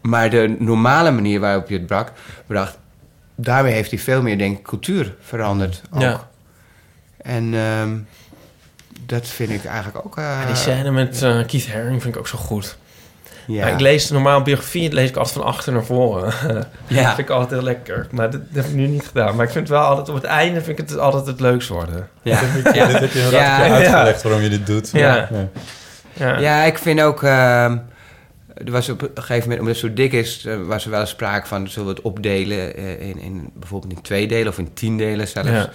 Maar de normale manier waarop je het brak, bracht... daarmee heeft hij veel meer, denk ik, cultuur veranderd. Ook. Ja. En ehm, dat vind ik eigenlijk ook... eh, Ja, die scène met eh, Keith Haring vind ik ook zo goed. ja. Ik lees normaal biografie, lees ik altijd van achter naar voren. [LAUGHS] Ja. Dat vind ik altijd heel lekker. Maar dat, dat heb ik nu niet gedaan. Maar ik vind het wel altijd, op het einde vind ik het altijd het leukst worden. Ja. Ja. Dit heb je inderdaad Ja. uitgelegd waarom je dit doet. Ja. Ja. Ja. Ja, ik vind ook... ehm, er was op een gegeven moment, omdat het zo dik is... eh, was er wel sprake van, zullen we het opdelen... eh, in, in, bijvoorbeeld in twee delen of in tien delen zelfs.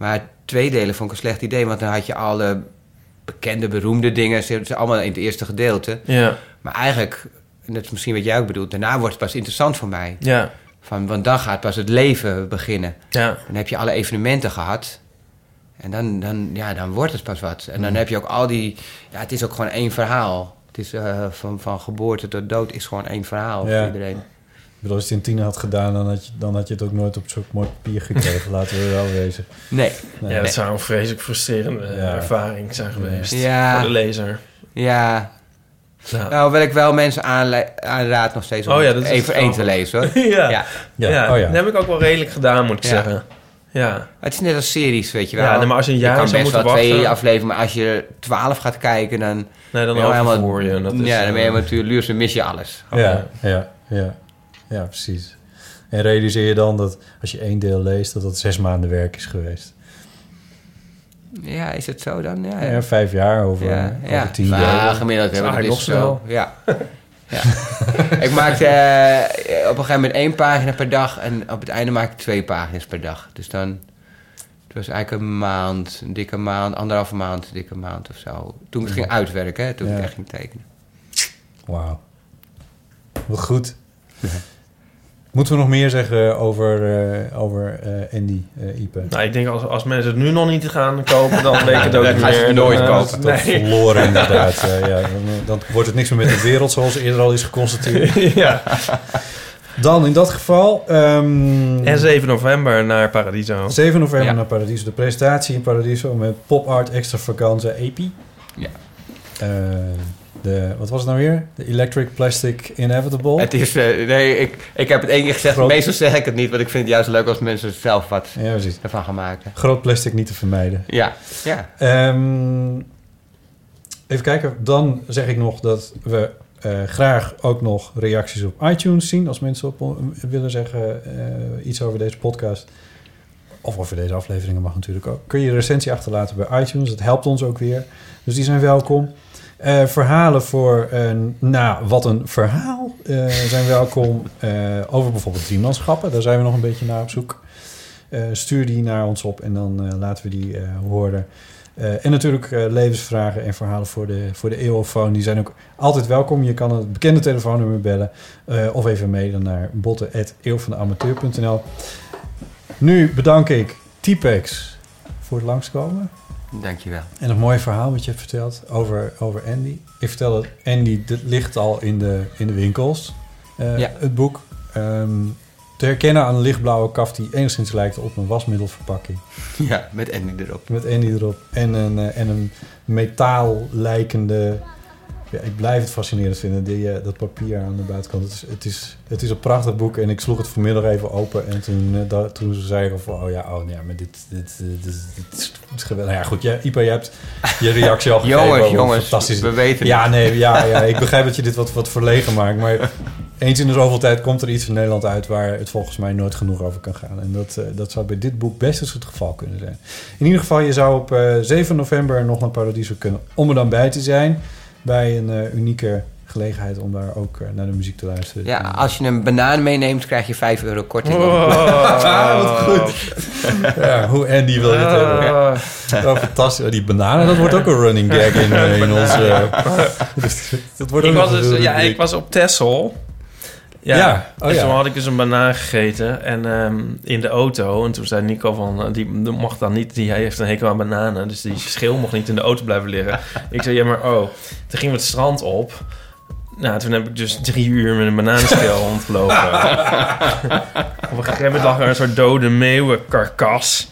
Maar twee delen vond ik een slecht idee... want dan had je alle bekende, beroemde dingen... ze ze allemaal in het eerste gedeelte. Ja. Maar eigenlijk, en dat is misschien wat jij ook bedoelt... daarna wordt het pas interessant voor mij. Ja. Van, want dan gaat pas het leven beginnen. Ja. Dan heb je alle evenementen gehad. En dan, dan, ja, dan wordt het pas wat. En dan heb je ook al die... Ja, het is ook gewoon één verhaal. Het is eh, van, van geboorte tot dood is gewoon één verhaal Ja. voor iedereen. Ik bedoel, als je het in tien had gedaan, dan had, je, dan had je het ook nooit op zo'n mooi papier gekregen. Laten we wel wezen. Nee. Nee. ja, dat zou een vreselijk frustrerende Ja. ervaring zijn geweest. Ja. Voor de lezer. Ja. Ja. Nou, wil ik wel mensen aanraad nog steeds om Oh ja, het dat is één voor één te lezen hoor. [LAUGHS] ja. Ja. Ja. Ja. Oh ja. dat heb ik ook wel redelijk gedaan, moet ik Ja. zeggen. Ja. Het is net als series, weet je wel. Ja, nee, maar als je een jaar je kan zou best moeten wel twee wachten- afleveringen, maar als je twaalf gaat kijken, dan... Nee, dan ben je helemaal- overvoer je. en Dat is, ja, dan ben je eh, helemaal tuurluurs en mis je alles. Ja, ja, ja. Ja, precies. En realiseer je dan dat als je één deel leest, dat dat zes maanden werk is geweest. Ja, is het zo dan? Ja, Ja, vijf jaar over, ja, over ja. tien Ja, delen. gemiddeld hebben we nog is zo. Ja. ja. [LAUGHS] ik maakte eh, op een gegeven moment één pagina per dag en op het einde maakte ik twee pagina's per dag. Dus dan, het was eigenlijk een maand, een dikke maand, anderhalve maand, een dikke maand of zo. Toen ik het ging uitwerken, hè, toen ik Ja. echt ging tekenen. Wauw. Wat goed. Moeten we nog meer zeggen over, eh, over eh, Andy, eh Ipe? Nou, ik denk als, als mensen het nu nog niet gaan kopen, dan weet ik het ook niet meer. het nooit kopen. Dat Nee. verloren inderdaad. ja, ja. Dan, dan wordt het niks meer met de wereld, zoals eerder al is geconstateerd. [LAUGHS] ja. Dan in dat geval... ehm, En 7 november naar Paradiso. 7 november Ja. naar Paradiso. De presentatie in Paradiso met Pop Art Extravaganza EPI. Ja. Eh, de, wat was het nou weer? De Electric Plastic Inevitable. Het is, eh, nee, ik, ik heb het één keer gezegd, Groot- meestal zeg ik het niet, want ik vind het juist leuk als mensen zelf wat Ja, ervan gaan maken. Groot plastic niet te vermijden. Ja, ja. Ehm, even kijken. Dan zeg ik nog dat we eh, graag ook nog reacties op iTunes zien. Als mensen op, willen zeggen eh, iets over deze podcast. of over deze afleveringen mag natuurlijk ook, kun je een recensie achterlaten bij iTunes. Dat helpt ons ook weer. Dus die zijn welkom. Eh, verhalen voor, eh, nou, wat een verhaal, eh, zijn welkom. Over bijvoorbeeld driemanschappen, daar zijn we nog een beetje naar op zoek. Stuur die naar ons op en dan laten we die horen. En natuurlijk levensvragen en verhalen voor de, voor de eeuwofoon. Die zijn ook altijd welkom. Je kan het bekende telefoonnummer bellen. of even mailen naar botten.eeuwvandeamateur.nl Nu bedank ik T-Pex voor het langskomen. Dankjewel. En een mooi verhaal wat je hebt verteld over, over Andy. Ik vertel dat Andy, dit ligt al in de, in de winkels. eh, Ja. Het boek. Ehm, te herkennen aan een lichtblauwe kaft die enigszins lijkt op een wasmiddelverpakking. Ja, met Andy erop. Met Andy erop. En een, eh, en een metaal lijkende... Ja, ik blijf het fascinerend vinden, die, eh, dat papier aan de buitenkant. Het is, het, is, het is een prachtig boek en ik sloeg het vanmiddag even open. En toen, eh, da- toen zei ik van, oh ja, oh ja, maar dit, dit, dit, dit, dit is, geweldig. Nou ja, goed, ja, Ipa, je hebt je reactie al [LAUGHS] gegeven. Jongens, jongens, fantastisch we weten Ja, het. nee, ja, ja, ik begrijp dat je dit wat, wat verlegen maakt, maar... Eens in de zoveel tijd komt er iets in Nederland uit waar het volgens mij nooit genoeg over kan gaan. En dat, eh, dat zou bij dit boek best eens het geval kunnen zijn. In ieder geval, je zou op eh, 7 november nog naar Paradiso kunnen om er dan bij te zijn. Bij een eh, unieke gelegenheid om daar ook eh, naar de muziek te luisteren. Ja, als je een banaan meeneemt, krijg je 5 euro korting. [LAUGHS] [LAUGHS] Ah, wat goed. [LAUGHS] Ja, hoe Andy wil je het hebben? Oh, fantastisch. Oh, Die bananen, dat wordt ook een running gag in, eh, in dus dat wordt ik ook was, dus, ja, ik was op Texel. Ja, Ja, oh en ja. toen had ik dus een banaan gegeten en ehm, in de auto. En toen zei Nico van, eh, die, mocht dan niet, die hij heeft een hekel aan bananen. Dus die schil mocht niet in de auto blijven liggen. [LAUGHS] ik zei, ja maar oh. Toen gingen we het strand op. Nou, toen heb ik dus drie uur met een bananenschil [LAUGHS] rondgelopen. [LAUGHS] op een gegeven moment lag er een soort dode meeuwenkarkas.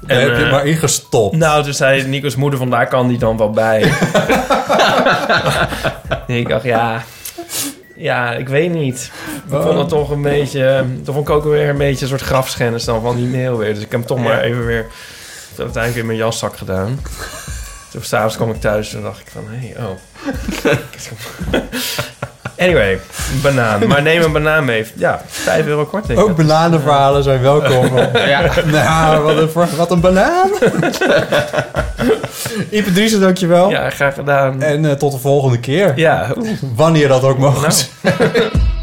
Daar heb je eh, maar ingestopt. nou, toen zei Nico's moeder van daar kan die dan wel bij. nee, ik dacht, ja... Ja, ik weet niet. We Oh. vonden het toch een beetje... Toen vond ik ook weer een beetje een soort grafschennis dan van die mail weer. Dus ik heb hem toch maar even weer... Uiteindelijk weer in mijn jaszak gedaan. Toen s'avonds kwam ik thuis en dacht ik van... Hé, hey, oh. [LAUGHS] anyway, een banaan. Maar neem een banaan mee. Ja, 5 euro korting. Ook bananenverhalen zijn welkom. [LAUGHS] Ja. Nou, wat een, wat een banaan. [LAUGHS] Ipe Driessen, dankjewel. Ja, graag gedaan. En eh, tot de volgende keer. Ja, Wanneer dat ook mag. Nou. [LAUGHS]